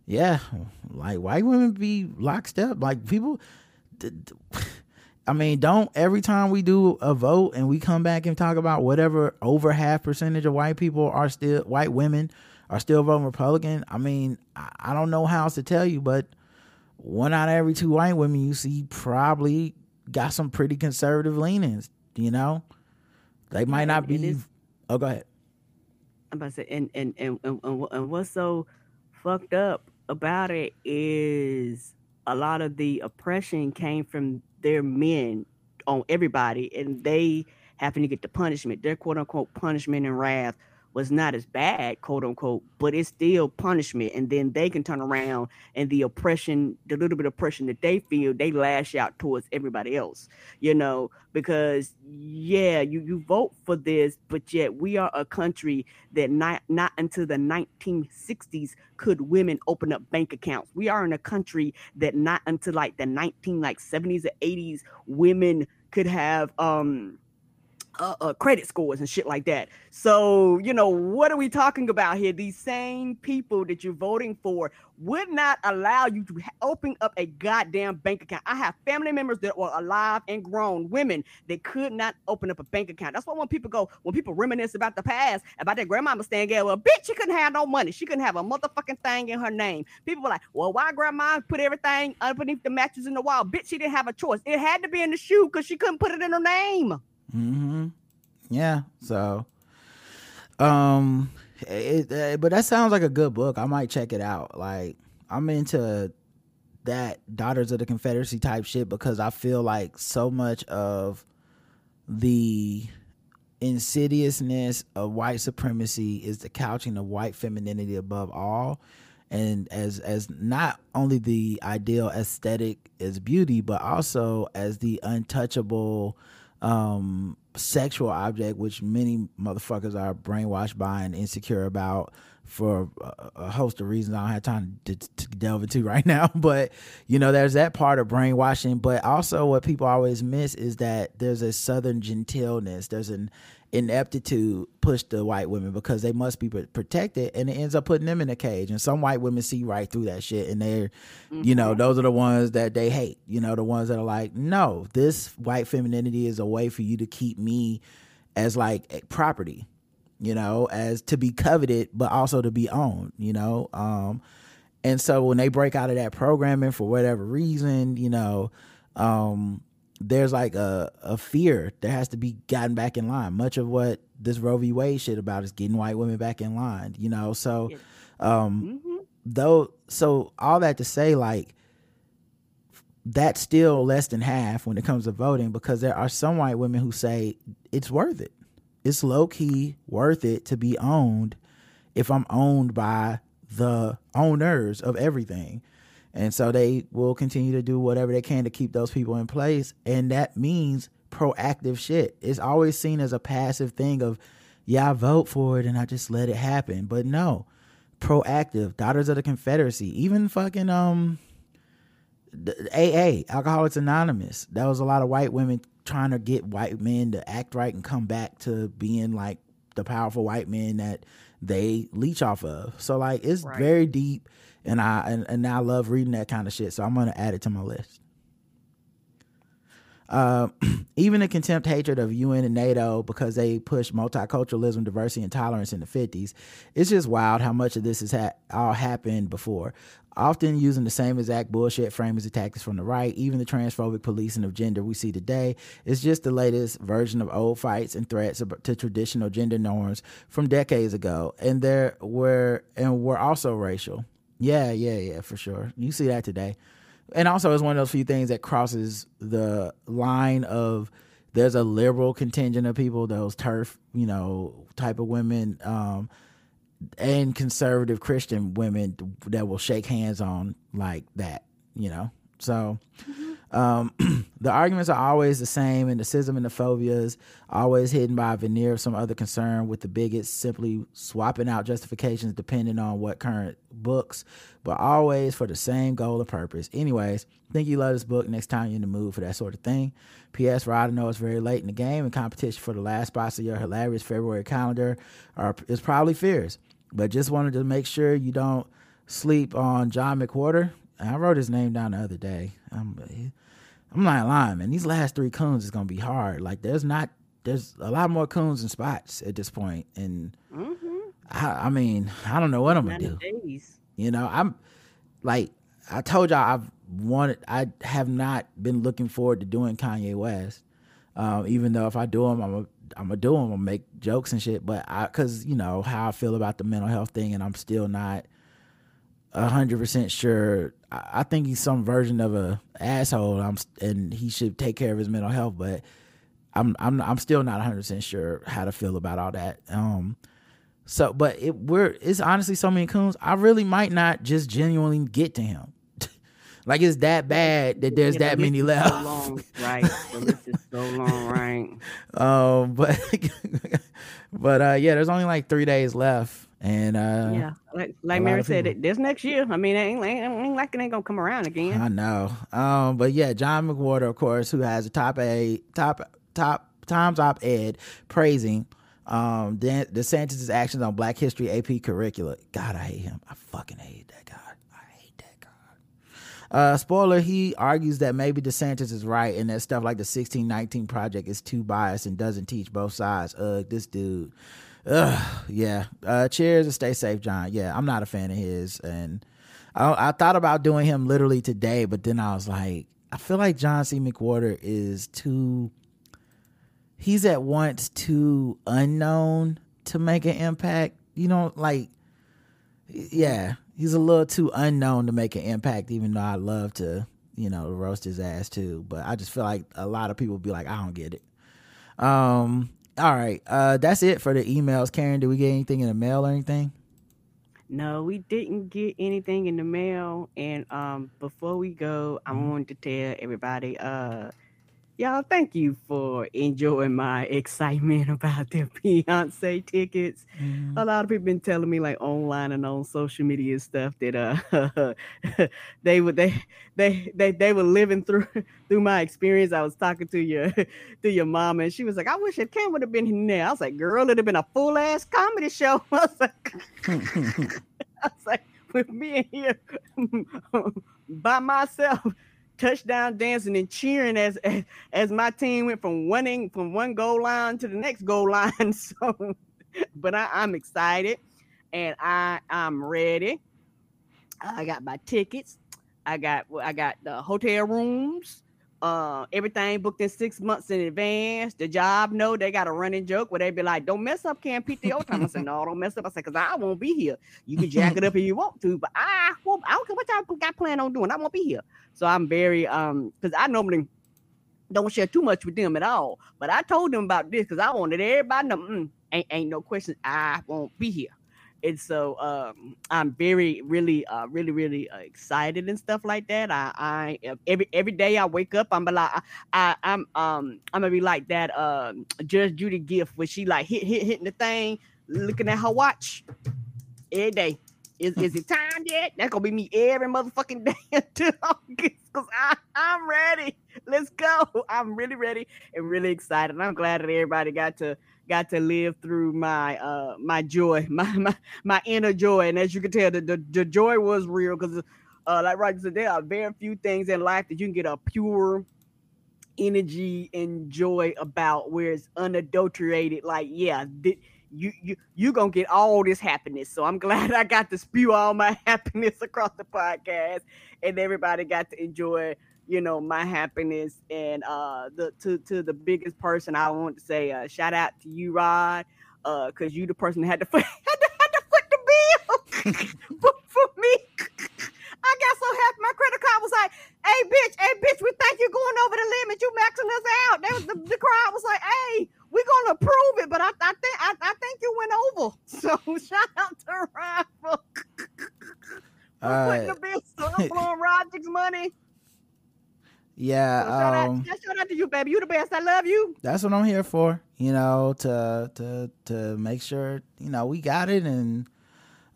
Speaker 2: Yeah, like white women be locked up. Like people. I mean, don't every time we do a vote and we come back and talk about whatever over half percentage of white people are still white women are still voting Republican. I mean, I don't know how else to tell you, but one out of every two white women you see probably got some pretty conservative leanings. You know, they might not be. oh, go ahead.
Speaker 3: I'm about to say, and and and and, and what's so fucked up about it is a lot of the oppression came from their men on everybody, and they happen to get the punishment. Their quote unquote punishment and wrath was not as bad, quote unquote, but it's still punishment. And then they can turn around and the oppression, the little bit of oppression that they feel, they lash out towards everybody else, you know, because yeah, you, you vote for this, but yet we are a country that not not until the 1960s could women open up bank accounts. We are in a country that not until like the 19 like 70s or 80s women could have um uh, uh, credit scores and shit like that. So, you know, what are we talking about here? These same people that you're voting for would not allow you to open up a goddamn bank account. I have family members that were alive and grown women that could not open up a bank account. That's why when people go, when people reminisce about the past, about their grandmama staying there, well, bitch, she couldn't have no money. She couldn't have a motherfucking thing in her name. People were like, well, why grandma put everything underneath the mattress in the wall? Bitch, she didn't have a choice. It had to be in the shoe because she couldn't put it in her name.
Speaker 2: Mm-hmm. Yeah. So, um, it, it, but that sounds like a good book. I might check it out. Like, I'm into that Daughters of the Confederacy type shit because I feel like so much of the insidiousness of white supremacy is the couching of white femininity above all. and as as not only the ideal aesthetic as beauty but also as the untouchable um sexual object which many motherfuckers are brainwashed by and insecure about for a, host of reasons I don't have time to, to, delve into right now. But you know, there's that part of brainwashing. But also, what people always miss is that there's a southern genteelness. There's an ineptitude push the white women because they must be protected, and it ends up putting them in a cage. And some white women see right through that shit, and they're, mm-hmm. you know, mm-hmm. those are the ones that they hate. You know, the ones that are like, no, this white femininity is a way for you to keep me as like property you know, as to be coveted, but also to be owned, you know. Um, and so when they break out of that programming for whatever reason, you know, um, there's like a, a fear that has to be gotten back in line. Much of what this Roe v. Wade shit about is getting white women back in line, you know. So, um, mm-hmm. though, so all that to say, like, that's still less than half when it comes to voting because there are some white women who say it's worth it it's low key worth it to be owned if I'm owned by the owners of everything. And so they will continue to do whatever they can to keep those people in place. And that means proactive shit. It's always seen as a passive thing of, yeah, I vote for it and I just let it happen. But no, proactive. Daughters of the Confederacy, even fucking um AA, Alcoholics Anonymous. That was a lot of white women trying to get white men to act right and come back to being like the powerful white men that they leech off of. So like it's right. very deep and I and, and I love reading that kind of shit. So I'm gonna add it to my list. Uh, even the contempt hatred of UN and NATO because they pushed multiculturalism, diversity, and tolerance in the 50s. It's just wild how much of this has ha- all happened before. Often using the same exact bullshit framers and tactics from the right, even the transphobic policing of gender we see today is just the latest version of old fights and threats to traditional gender norms from decades ago. And there were and were also racial. Yeah, yeah, yeah, for sure. You see that today and also it's one of those few things that crosses the line of there's a liberal contingent of people, those turf, you know, type of women, um, and conservative Christian women that will shake hands on like that, you know. So mm-hmm. Um, the arguments are always the same, and the schism and the phobias always hidden by a veneer of some other concern, with the bigots simply swapping out justifications depending on what current books, but always for the same goal or purpose. Anyways, think you love this book. Next time you're in the mood for that sort of thing. P.S. Rod, I know it's very late in the game, and competition for the last spots of your hilarious February calendar are is probably fierce. But just wanted to make sure you don't sleep on John McWhorter. I wrote his name down the other day. I'm not lying, man. These last three coons is gonna be hard. Like there's not there's a lot more coons and spots at this point, and mm-hmm. I, I, mean I don't know what I'm gonna do. Days. You know, I'm like I told y'all I've wanted I have not been looking forward to doing Kanye West. Um, even though if I do him, I'm a I'm gonna do him. I'm make jokes and shit. But I, cause you know how I feel about the mental health thing, and I'm still not hundred percent sure. I, think he's some version of a asshole. I'm and he should take care of his mental health, but I'm I'm I'm still not hundred percent sure how to feel about all that. Um, so but it we're it's honestly so many coons. I really might not just genuinely get to him. like it's that bad that there's yeah, that many left. So
Speaker 3: long, right? The list is so long, right?
Speaker 2: Um, but but uh, yeah, there's only like three days left and uh,
Speaker 3: yeah, like like Mary said, it this next year. I mean, it ain't, ain't, like it ain't gonna come around again.
Speaker 2: I know. Um, but yeah, John McWhorter, of course, who has a top a top top Times op ed praising um De- DeSantis' actions on Black History AP curricula. God, I hate him. I fucking hate that guy. I hate that guy. Uh, spoiler: He argues that maybe DeSantis is right, and that stuff like the 1619 project is too biased and doesn't teach both sides. Ugh, this dude. Ugh, yeah. Uh, cheers and stay safe, John. Yeah, I'm not a fan of his, and I, I thought about doing him literally today, but then I was like, I feel like John C. McWhorter is too. He's at once too unknown to make an impact. You know, like, yeah, he's a little too unknown to make an impact. Even though I love to, you know, roast his ass too, but I just feel like a lot of people be like, I don't get it. Um, all right. Uh, that's it for the emails. Karen, did we get anything in the mail or anything?
Speaker 3: No, we didn't get anything in the mail. And um, before we go, I wanted to tell everybody, uh, y'all, thank you for enjoying my excitement about the Beyonce tickets. A lot of people been telling me like online and on social media stuff that uh they would they they they they were living through through my experience. I was talking to your to your mom and she was like, I wish it Cam would have been there. I was like, girl, it'd have been a full ass comedy show. I was like, I was like, with me in here by myself, touchdown dancing and cheering as, as as my team went from winning from one goal line to the next goal line. So, but I, I'm excited and I I'm ready. I got my tickets. I got I got the hotel rooms. Uh, everything booked in six months in advance. The job know they got a running joke where they be like, "Don't mess up, camp pete the old time." I said, "No, don't mess up." I said, "Cause I won't be here. You can jack it up if you want to, but I won't. I don't care what y'all got planned on doing. I won't be here." So I'm very um, because I normally don't share too much with them at all. But I told them about this because I wanted everybody to know, mm, ain't ain't no question. I won't be here. And so um, I'm very, really, uh, really, really uh, excited and stuff like that. I, I every every day I wake up, I'm like, I, I, I'm um, I'm gonna be like that. Um, Judge Judy gift where she like hit, hit, hitting the thing, looking at her watch every day. Is, is it time yet? That's gonna be me every motherfucking day until August because I, I'm ready. Let's go. I'm really ready and really excited. I'm glad that everybody got to got to live through my uh my joy, my my, my inner joy. And as you can tell, the, the, the joy was real because uh like Roger said, there are very few things in life that you can get a pure energy and joy about where it's unadulterated. Like, yeah, you you you gonna get all this happiness. So I'm glad I got to spew all my happiness across the podcast, and everybody got to enjoy, you know, my happiness. And uh, the to to the biggest person I want to say, uh, shout out to you, Rod, uh, because you the person that had to foot had to, had to foot the bill for, for me. I got so happy. My credit card was like, "Hey, bitch, hey, bitch, we think you're going over the limit. You maxing us out." That was the, the crowd was like, "Hey, we're gonna approve it," but I, I think I, I think you went over. So shout out to Rod for, for
Speaker 2: Uh,
Speaker 3: putting the bill. So I'm blowing Roderick's money.
Speaker 2: Yeah,
Speaker 3: So shout,
Speaker 2: um,
Speaker 3: out, shout out to you, baby. You the best. I love you.
Speaker 2: that's what I'm here for. You know, to to to make sure you know we got it, and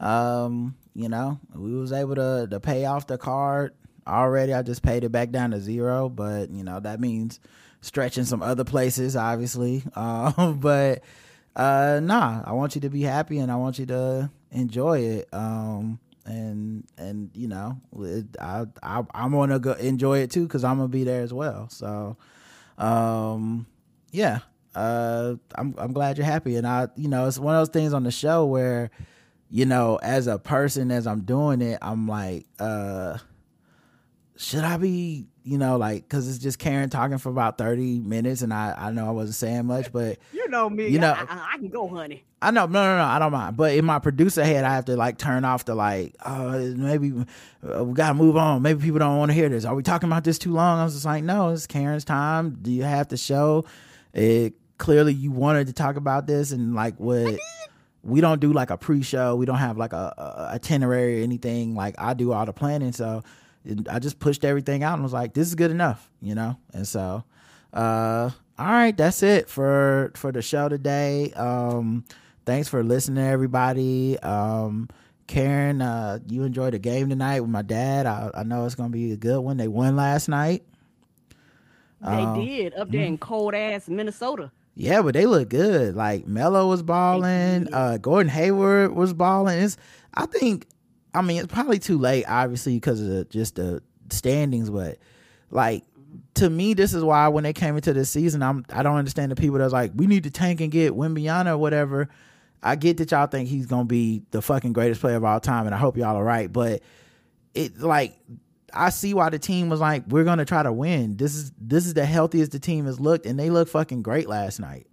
Speaker 2: um, you know, we was able to to pay off the card already. I just paid it back down to zero, but you know that means stretching some other places, obviously. Um, but uh, nah, I want you to be happy, and I want you to enjoy it. Um, and and you know, it, I I I'm gonna go enjoy it too because I'm gonna be there as well. So, um, yeah, uh, I'm I'm glad you're happy, and I you know it's one of those things on the show where, you know, as a person as I'm doing it, I'm like, uh, should I be you know like because it's just Karen talking for about 30 minutes, and I I know I wasn't saying much, but
Speaker 3: You know me.
Speaker 2: You know-
Speaker 3: I, I, I can go, honey.
Speaker 2: I know, no, no, no, I don't mind. But in my producer head, I have to like turn off the like, uh, maybe uh, we gotta move on. Maybe people don't want to hear this. Are we talking about this too long? I was just like, no, it's Karen's time. Do you have to show? It clearly you wanted to talk about this, and like what we don't do like a pre-show. We don't have like a, a itinerary or anything. Like I do all the planning, so I just pushed everything out and was like, this is good enough, you know. And so, uh, all right, that's it for for the show today. Um, thanks for listening, everybody. Um, Karen, uh, you enjoyed the game tonight with my dad. I, I know it's gonna be a good one. They won last night.
Speaker 3: They
Speaker 2: Um,
Speaker 3: did up there in cold ass Minnesota.
Speaker 2: Yeah, but they look good. Like Melo was balling. Uh, Gordon Hayward was balling. It's, I think, I mean, it's probably too late, obviously, because of the, just the standings. But like to me, this is why when they came into this season, I'm I don't understand the people that's like, we need to tank and get Wembanyama or whatever. I get that y'all think he's gonna be the fucking greatest player of all time, and I hope y'all are right. But it like I see why the team was like, we're gonna try to win. This is this is the healthiest the team has looked, and they look fucking great last night.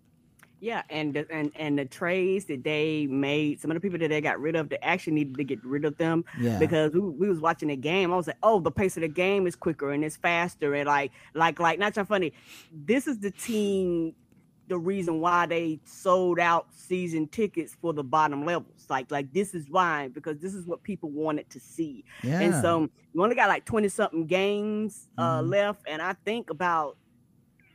Speaker 3: Yeah, and the, and and the trades that they made, some of the people that they got rid of, they actually needed to get rid of them
Speaker 2: Yeah.
Speaker 3: because we, we was watching the game. I was like, oh, the pace of the game is quicker and it's faster and like like like not so funny. This is the team the reason why they sold out season tickets for the bottom levels. Like like this is why because this is what people wanted to see.
Speaker 2: Yeah.
Speaker 3: And so we only got like 20 something games uh
Speaker 2: Mhm.
Speaker 3: left and I think about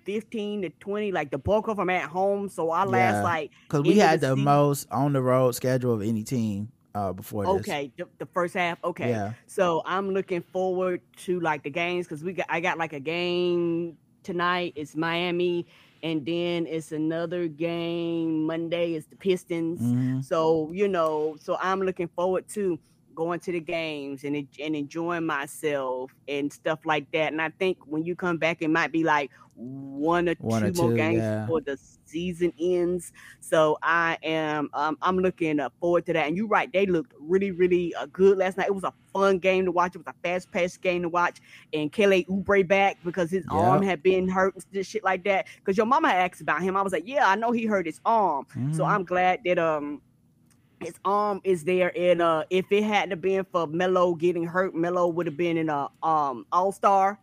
Speaker 3: 15 to 20 like the bulk of them at home so I last
Speaker 2: Yeah.
Speaker 3: like
Speaker 2: because we had
Speaker 3: the
Speaker 2: the most on the road schedule of any team uh before this.
Speaker 3: okay the, the first half okay
Speaker 2: Yeah.
Speaker 3: so i'm looking forward to like the games because we got i got like a game tonight it's miami and then it's another game monday it's the pistons
Speaker 2: Mhm.
Speaker 3: so you know so i'm looking forward to going to the games and, and enjoying myself and stuff like that. And i think when you come back it might be like one or
Speaker 2: One
Speaker 3: two
Speaker 2: or
Speaker 3: more
Speaker 2: two,
Speaker 3: games
Speaker 2: yeah.
Speaker 3: before the season ends. So i am um, i'm looking forward to that. And you're right they looked really really uh, good last night. It was a fun game to watch. It was a fast-paced game to watch. And kelly Oubre back because his arm had been hurt and shit like that. Because your mama asked about him. I was like yeah i know he hurt his arm. So
Speaker 2: Mhm.
Speaker 3: i'm glad that um his arm is there and uh if it hadn't been for Melo getting hurt, Melo would have been in a um all-star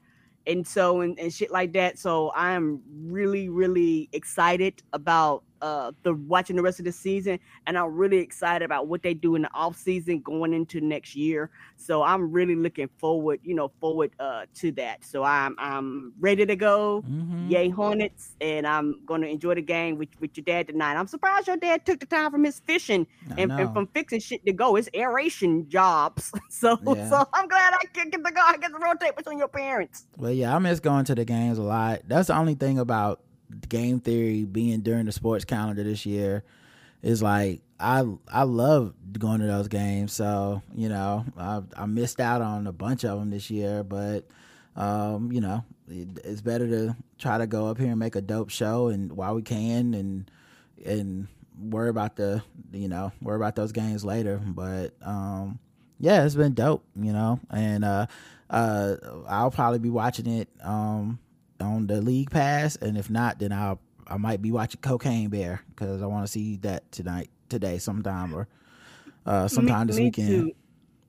Speaker 3: and so and, and shit like that. So I'm really, really excited about uh the watching the rest of the season and I'm really excited about what they do in the off season going into next year. So I'm really looking forward, you know, forward uh to that. So I'm I'm ready to go.
Speaker 2: Mhm.
Speaker 3: Yay Hornets, and I'm gonna enjoy the game with, with your dad tonight. I'm surprised your dad took the time from his fishing and, and from fixing shit to go. It's aeration jobs. So
Speaker 2: Yeah.
Speaker 3: so I'm glad I can get to go. I get to rotate between your parents.
Speaker 2: Well, yeah, I miss going to the games a lot. That's the only thing about game theory being during the sports calendar this year is like I I love going to those games. So you know, I I missed out on a bunch of them this year, but um, you know, it, it's better to try to go up here and make a dope show and while we can and and worry about the you know worry about those games later. But um, yeah, it's been dope, you know, and uh, uh, I'll probably be watching it um on the league pass, and if not, then I'll I might be watching Cocaine Bear because I want to see that tonight, today, sometime or uh sometime
Speaker 3: Me-
Speaker 2: this
Speaker 3: me
Speaker 2: weekend.
Speaker 3: too.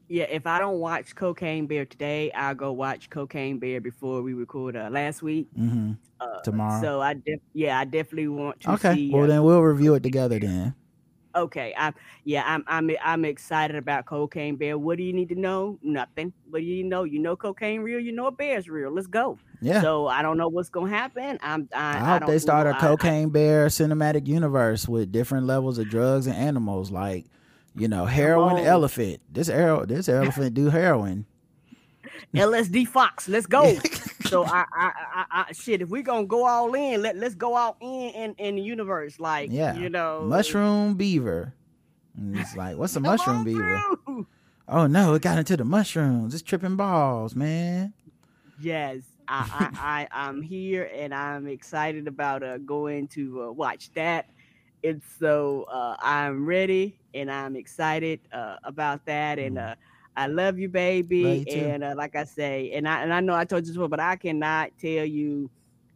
Speaker 3: Yeah, if I don't watch Cocaine Bear today, I'll go watch Cocaine Bear before we record uh, last week.
Speaker 2: Mm-hmm.
Speaker 3: Uh,
Speaker 2: Tomorrow.
Speaker 3: So I def- yeah, I definitely want to
Speaker 2: Okay,
Speaker 3: see.
Speaker 2: well
Speaker 3: uh,
Speaker 2: then we'll review it together then.
Speaker 3: Okay, I'm yeah, I'm I'm I'm excited about Cocaine Bear. What do you need to know? Nothing. What do you know? You know cocaine real. You know a bear's real. Let's go.
Speaker 2: Yeah.
Speaker 3: So I don't know what's gonna happen. I'm I,
Speaker 2: I hope
Speaker 3: don't
Speaker 2: they start
Speaker 3: know.
Speaker 2: a
Speaker 3: I- I-
Speaker 2: cocaine bear cinematic universe with different levels of drugs and animals, like you know heroin elephant. This arrow, this elephant do heroin.
Speaker 3: LSD Fox. Let's go. so I, I, I, I, shit. If we gonna go all in, let let's go all in in, in the universe. Like,
Speaker 2: Yeah,
Speaker 3: you know,
Speaker 2: mushroom beaver. And it's like, what's a mushroom beaver?
Speaker 3: through.
Speaker 2: Oh no, it got into the mushrooms. It's tripping balls, man.
Speaker 3: Yes, I, I, I, I'm here and I'm excited about uh, going to uh, watch that. And so uh, I'm ready and I'm excited uh, about that. And uh, I love you, baby.
Speaker 2: Love you
Speaker 3: and uh, like I say, and I and I know I told you before, but I cannot tell you,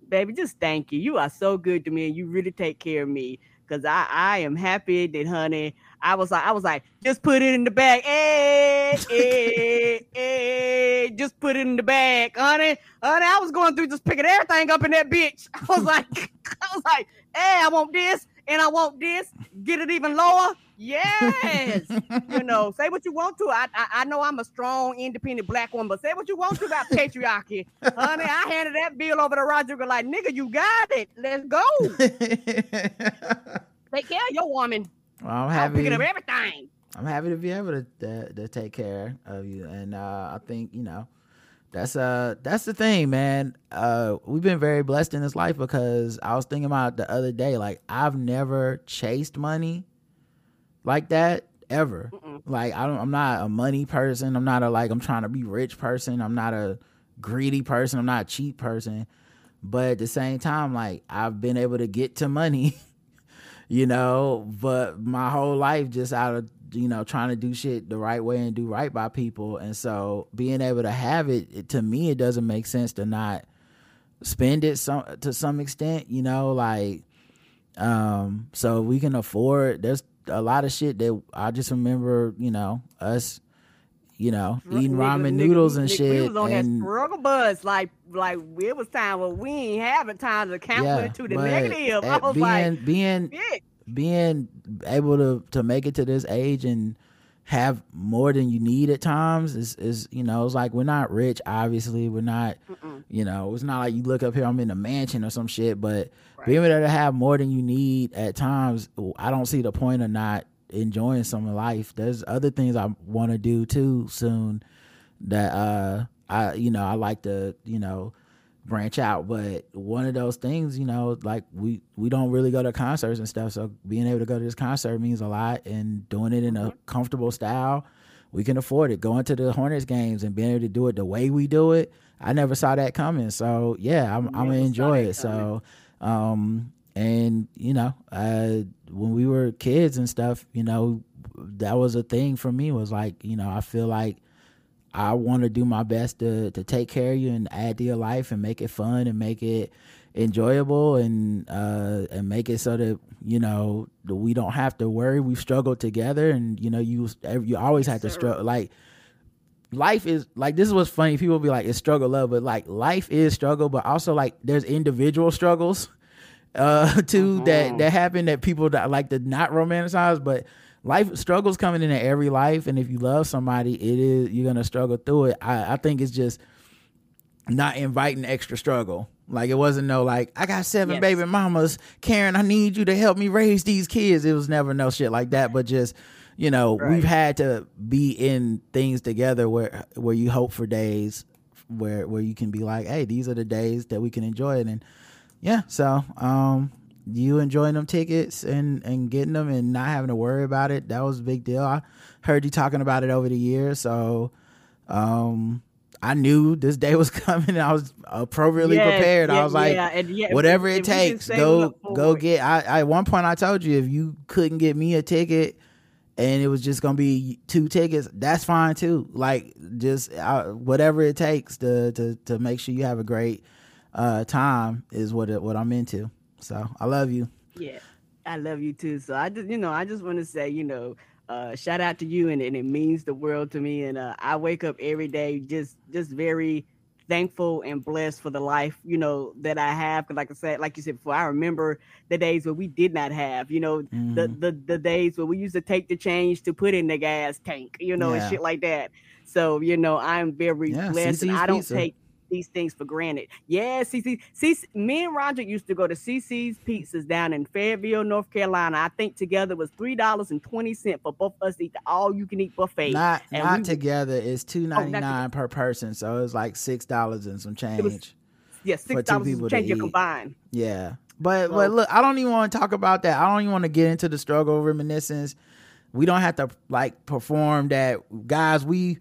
Speaker 3: baby, just thank you. You are so good to me, and you really take care of me. Cause I, I am happy that, honey. I was like, I was like, just put it in the bag. Hey, hey, hey, just put it in the bag, honey. Honey, I was going through just picking everything up in that bitch. I was like, I was like, hey, I want this and I want this. Get it even lower. Yes. you know, say what you want to. I, I I know I'm a strong, independent black woman, but say what you want to about patriarchy. Honey, I handed that bill over to Roger like, nigga, you got it. Let's go. Take care of your woman.
Speaker 2: Well, I'm
Speaker 3: I'm
Speaker 2: happy.
Speaker 3: picking up everything.
Speaker 2: I'm happy to be able to, to to take care of you, and uh, I think you know that's uh that's the thing, man. Uh, we've been very blessed in this life because I was thinking about the other day, like I've never chased money like that ever.
Speaker 3: Mm-mm.
Speaker 2: Like I don't, I'm not a money person. I'm not a like I'm trying to be rich person. I'm not a greedy person. I'm not a cheap person. But at the same time, like I've been able to get to money you know but my whole life just out of you know trying to do shit the right way and do right by people and so being able to have it, it to me it doesn't make sense to not spend it some to some extent you know like um so we can afford there's a lot of shit that i just remember you know us you know, eating ramen
Speaker 3: nigga,
Speaker 2: noodles and
Speaker 3: nigga,
Speaker 2: shit.
Speaker 3: We was on
Speaker 2: and
Speaker 3: that struggle bus, like like it was time where we ain't having time to count
Speaker 2: yeah,
Speaker 3: it to the negative. I was
Speaker 2: being
Speaker 3: like,
Speaker 2: being
Speaker 3: shit.
Speaker 2: being able to to make it to this age and have more than you need at times is is you know it's like we're not rich obviously we're not
Speaker 3: Mm-mm.
Speaker 2: you know it's not like you look up here i'm in a mansion or some shit but
Speaker 3: Right.
Speaker 2: being able to have more than you need at times i don't see the point of not enjoying some of life there's other things i want to do too soon that uh i you know i like to you know branch out. But one of those things you know like we we don't really go to concerts and stuff. So being able to go to this concert means a lot and doing it in a comfortable style we can afford it. Going to the hornets games and being able to do it the way we do it i never saw that coming. So yeah i'm, I'm gonna enjoy it. So um and you know uh when we were kids and stuff you know that was a thing for me was like you know i feel like I want to do my best to to take care of you and add to your life and make it fun and make it enjoyable and uh and make it so that you know that we don't have to worry. We've struggled together and you know you you always have to struggle like life is like this is what's funny. People be like it's struggle love but like life is struggle but also like there's individual struggles uh too that that happen that people that like to not romanticize but life struggles coming into every life and if you love somebody it is you're gonna struggle through it i, I think it's just not inviting extra struggle like it wasn't no like i got seven
Speaker 3: Yes.
Speaker 2: baby mamas karen i need you to help me raise these kids it was never no shit like that but just you know
Speaker 3: Right.
Speaker 2: we've had to be in things together where where you hope for days where where you can be like hey these are the days that we can enjoy it and yeah so um you enjoying them tickets and and getting them and not having to worry about it that was a big deal. I heard you talking about it over the years so um i knew this day was coming and i was appropriately
Speaker 3: Yes,
Speaker 2: prepared. I was like
Speaker 3: yeah, yeah,
Speaker 2: whatever it
Speaker 3: if we can
Speaker 2: takes go go get I, I at one point i told you if you couldn't get me a ticket and it was just gonna be two tickets that's fine too. Like just uh, whatever it takes to to to make sure you have a great uh time is what it, what i'm into so i love you
Speaker 3: Yeah, I love you too. So I just, you know, I just want to say, you know, uh, shout out to you, and, and it means the world to me. And uh, I wake up every day just, just very thankful and blessed for the life, you know, that I have. 'Cause like I said, like you said before, I remember the days where we did not have, you know, the,
Speaker 2: Mhm.
Speaker 3: the the days where we used to take the change to put in the gas tank, you know,
Speaker 2: Yeah.
Speaker 3: and shit like that. So you know, I'm very
Speaker 2: Yeah,
Speaker 3: blessed, and I don't
Speaker 2: Pizza.
Speaker 3: take these things for granted. Yeah, CC, CC, me and Roger used to go to CiCi's Pizzas down in Fayetteville, North Carolina. I think together was three dollars and twenty cent for both of us to eat the all you can eat buffet.
Speaker 2: not
Speaker 3: and
Speaker 2: not
Speaker 3: we-
Speaker 2: together it's two
Speaker 3: oh,
Speaker 2: ninety nine per person so it's like six dollars and some change
Speaker 3: was yeah, six dollars
Speaker 2: to
Speaker 3: change combined.
Speaker 2: Yeah. But
Speaker 3: So-
Speaker 2: but look, I don't even want to talk about that. I don't even want to get into the struggle reminiscence. We don't have to like perform that guys, we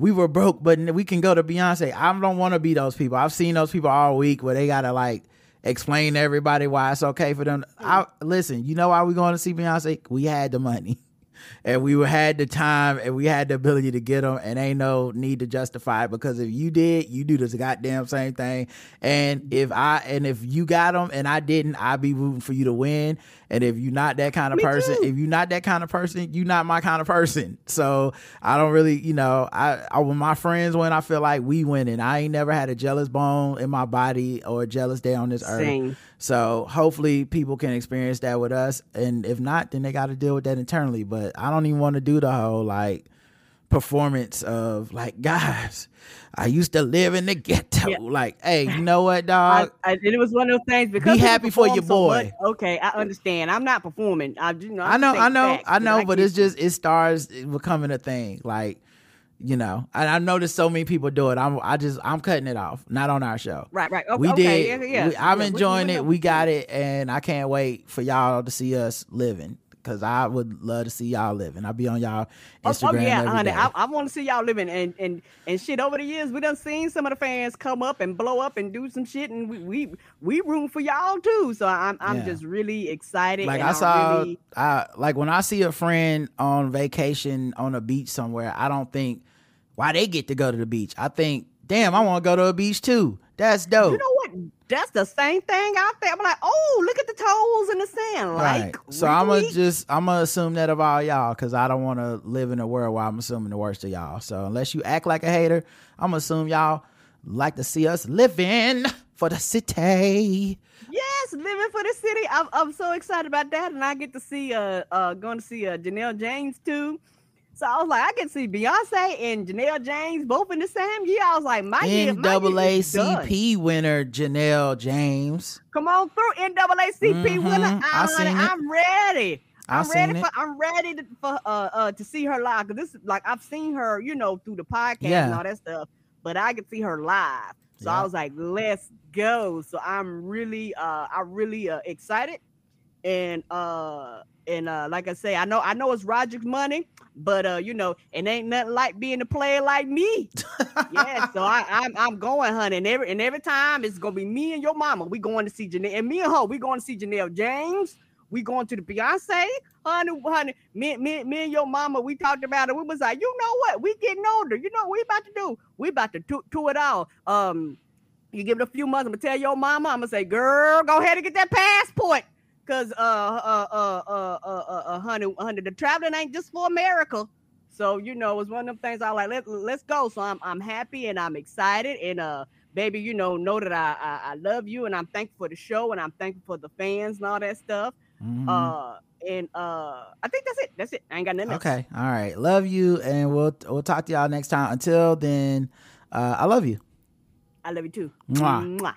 Speaker 2: we were broke, but we can go to Beyonce. I don't want to be those people. I've seen those people all week where they gotta like explain to everybody why it's okay for them. I listen, you know why we going to see Beyonce? We had the money. And we had the time and we had the ability to get them, and ain't no need to justify it because if you did, you do this goddamn same thing. And if I and if you got them and I didn't, I'd be rooting for you to win. And if you're not that kind of
Speaker 3: Me
Speaker 2: person,
Speaker 3: too.
Speaker 2: if you're not that kind of person, you're not my kind of person. So I don't really, you know, I, I when my friends win, I feel like we winning. I ain't never had a jealous bone in my body or a jealous day on this earth. So hopefully people can experience that with us. And if not, then they got to deal with that internally. But I don't even want to do the whole like performance of like, guys, I used to live in the ghetto.
Speaker 3: Yeah.
Speaker 2: Like, hey, you know what, dog?
Speaker 3: I, and it was one of those things because people
Speaker 2: happy for your
Speaker 3: so
Speaker 2: boy.
Speaker 3: much- okay, I understand. I'm not performing. I, you know,
Speaker 2: I
Speaker 3: I'm
Speaker 2: know, I know, I know, but it's just it starts becoming a thing. Like, you know, and I noticed so many people do it. I'm, I just, I'm cutting it off. Not on our show.
Speaker 3: right, right. Okay,
Speaker 2: we
Speaker 3: okay,
Speaker 2: did.
Speaker 3: yeah, yeah.
Speaker 2: we- I'm
Speaker 3: Yeah,
Speaker 2: enjoying
Speaker 3: we
Speaker 2: it. We got it, and I can't wait for y'all to see us living. Cause I would love to see y'all living. I'll be on y'all
Speaker 3: Oh, oh
Speaker 2: Instagram
Speaker 3: oh yeah,
Speaker 2: every
Speaker 3: honey.
Speaker 2: day.
Speaker 3: I, I want to see y'all living and and and shit. Over the years, we done seen some of the fans come up and blow up and do some shit, and we we we room for y'all too. So I'm I'm
Speaker 2: Yeah.
Speaker 3: just really excited.
Speaker 2: like I saw,
Speaker 3: really,
Speaker 2: I like when I see a friend on vacation on a beach somewhere. I don't think why they get to go to the beach. I think, damn, I want to go to a beach too. That's dope.
Speaker 3: you know what? That's the same thing out there. I'm like, oh, look at the toes in the sand. Like,
Speaker 2: Right. So I'm gonna just I'm gonna assume that of all y'all because I don't want to live in a world where I'm assuming the worst of y'all. So unless you act like a hater, I'm gonna assume y'all like to see us living for the city.
Speaker 3: Yes, living for the city. I'm, I'm so excited about that, and I get to see uh uh going to see uh Janelle James too. So I was like, I can see Beyonce and Janelle James both in the same year. I was like, my year, my year done.
Speaker 2: Winner Janelle James.
Speaker 3: Come on through NAACP
Speaker 2: Mhm,
Speaker 3: winner.
Speaker 2: I
Speaker 3: I'm,
Speaker 2: seen it.
Speaker 3: I'm ready.
Speaker 2: I
Speaker 3: I'm
Speaker 2: seen
Speaker 3: ready
Speaker 2: it.
Speaker 3: for I'm ready to, for uh uh to see her live because this is like I've seen her, you know, through the podcast
Speaker 2: Yeah.
Speaker 3: and all that stuff, but I can see her live. So I was like, let's go. So I'm really uh I'm really uh excited. And uh and uh like I say, I know I know it's Roger's money, but uh, you know, it ain't nothing like being a player like me. yeah, so I, I'm I'm going, honey, and every and every time it's gonna be me and your mama. We going to see Janelle and me and her. We going to see Janelle James. We going to the Beyonce, honey, honey. Me, me, me and your mama. We talked about it. We was like, you know what? We getting older. You know what we about to do? We about to do, do it all. Um, you give it a few months. I'm gonna tell your mama. I'm gonna say, girl, go ahead and get that passport. Cause uh uh uh uh uh uh, uh honey, honey, the traveling ain't just for America. So you know, it's one of them things I like. Let let's go. So I'm I'm happy and I'm excited and uh baby, you know, know that I, I I love you and I'm thankful for the show and I'm thankful for the fans and all that stuff.
Speaker 2: Mhm.
Speaker 3: Uh and uh I think that's it. That's it. I ain't got nothing
Speaker 2: okay. All right. Love you, and we'll we'll talk to y'all next time. Until then, uh, I love you.
Speaker 3: I love you too.
Speaker 2: Mwah.
Speaker 3: Mwah.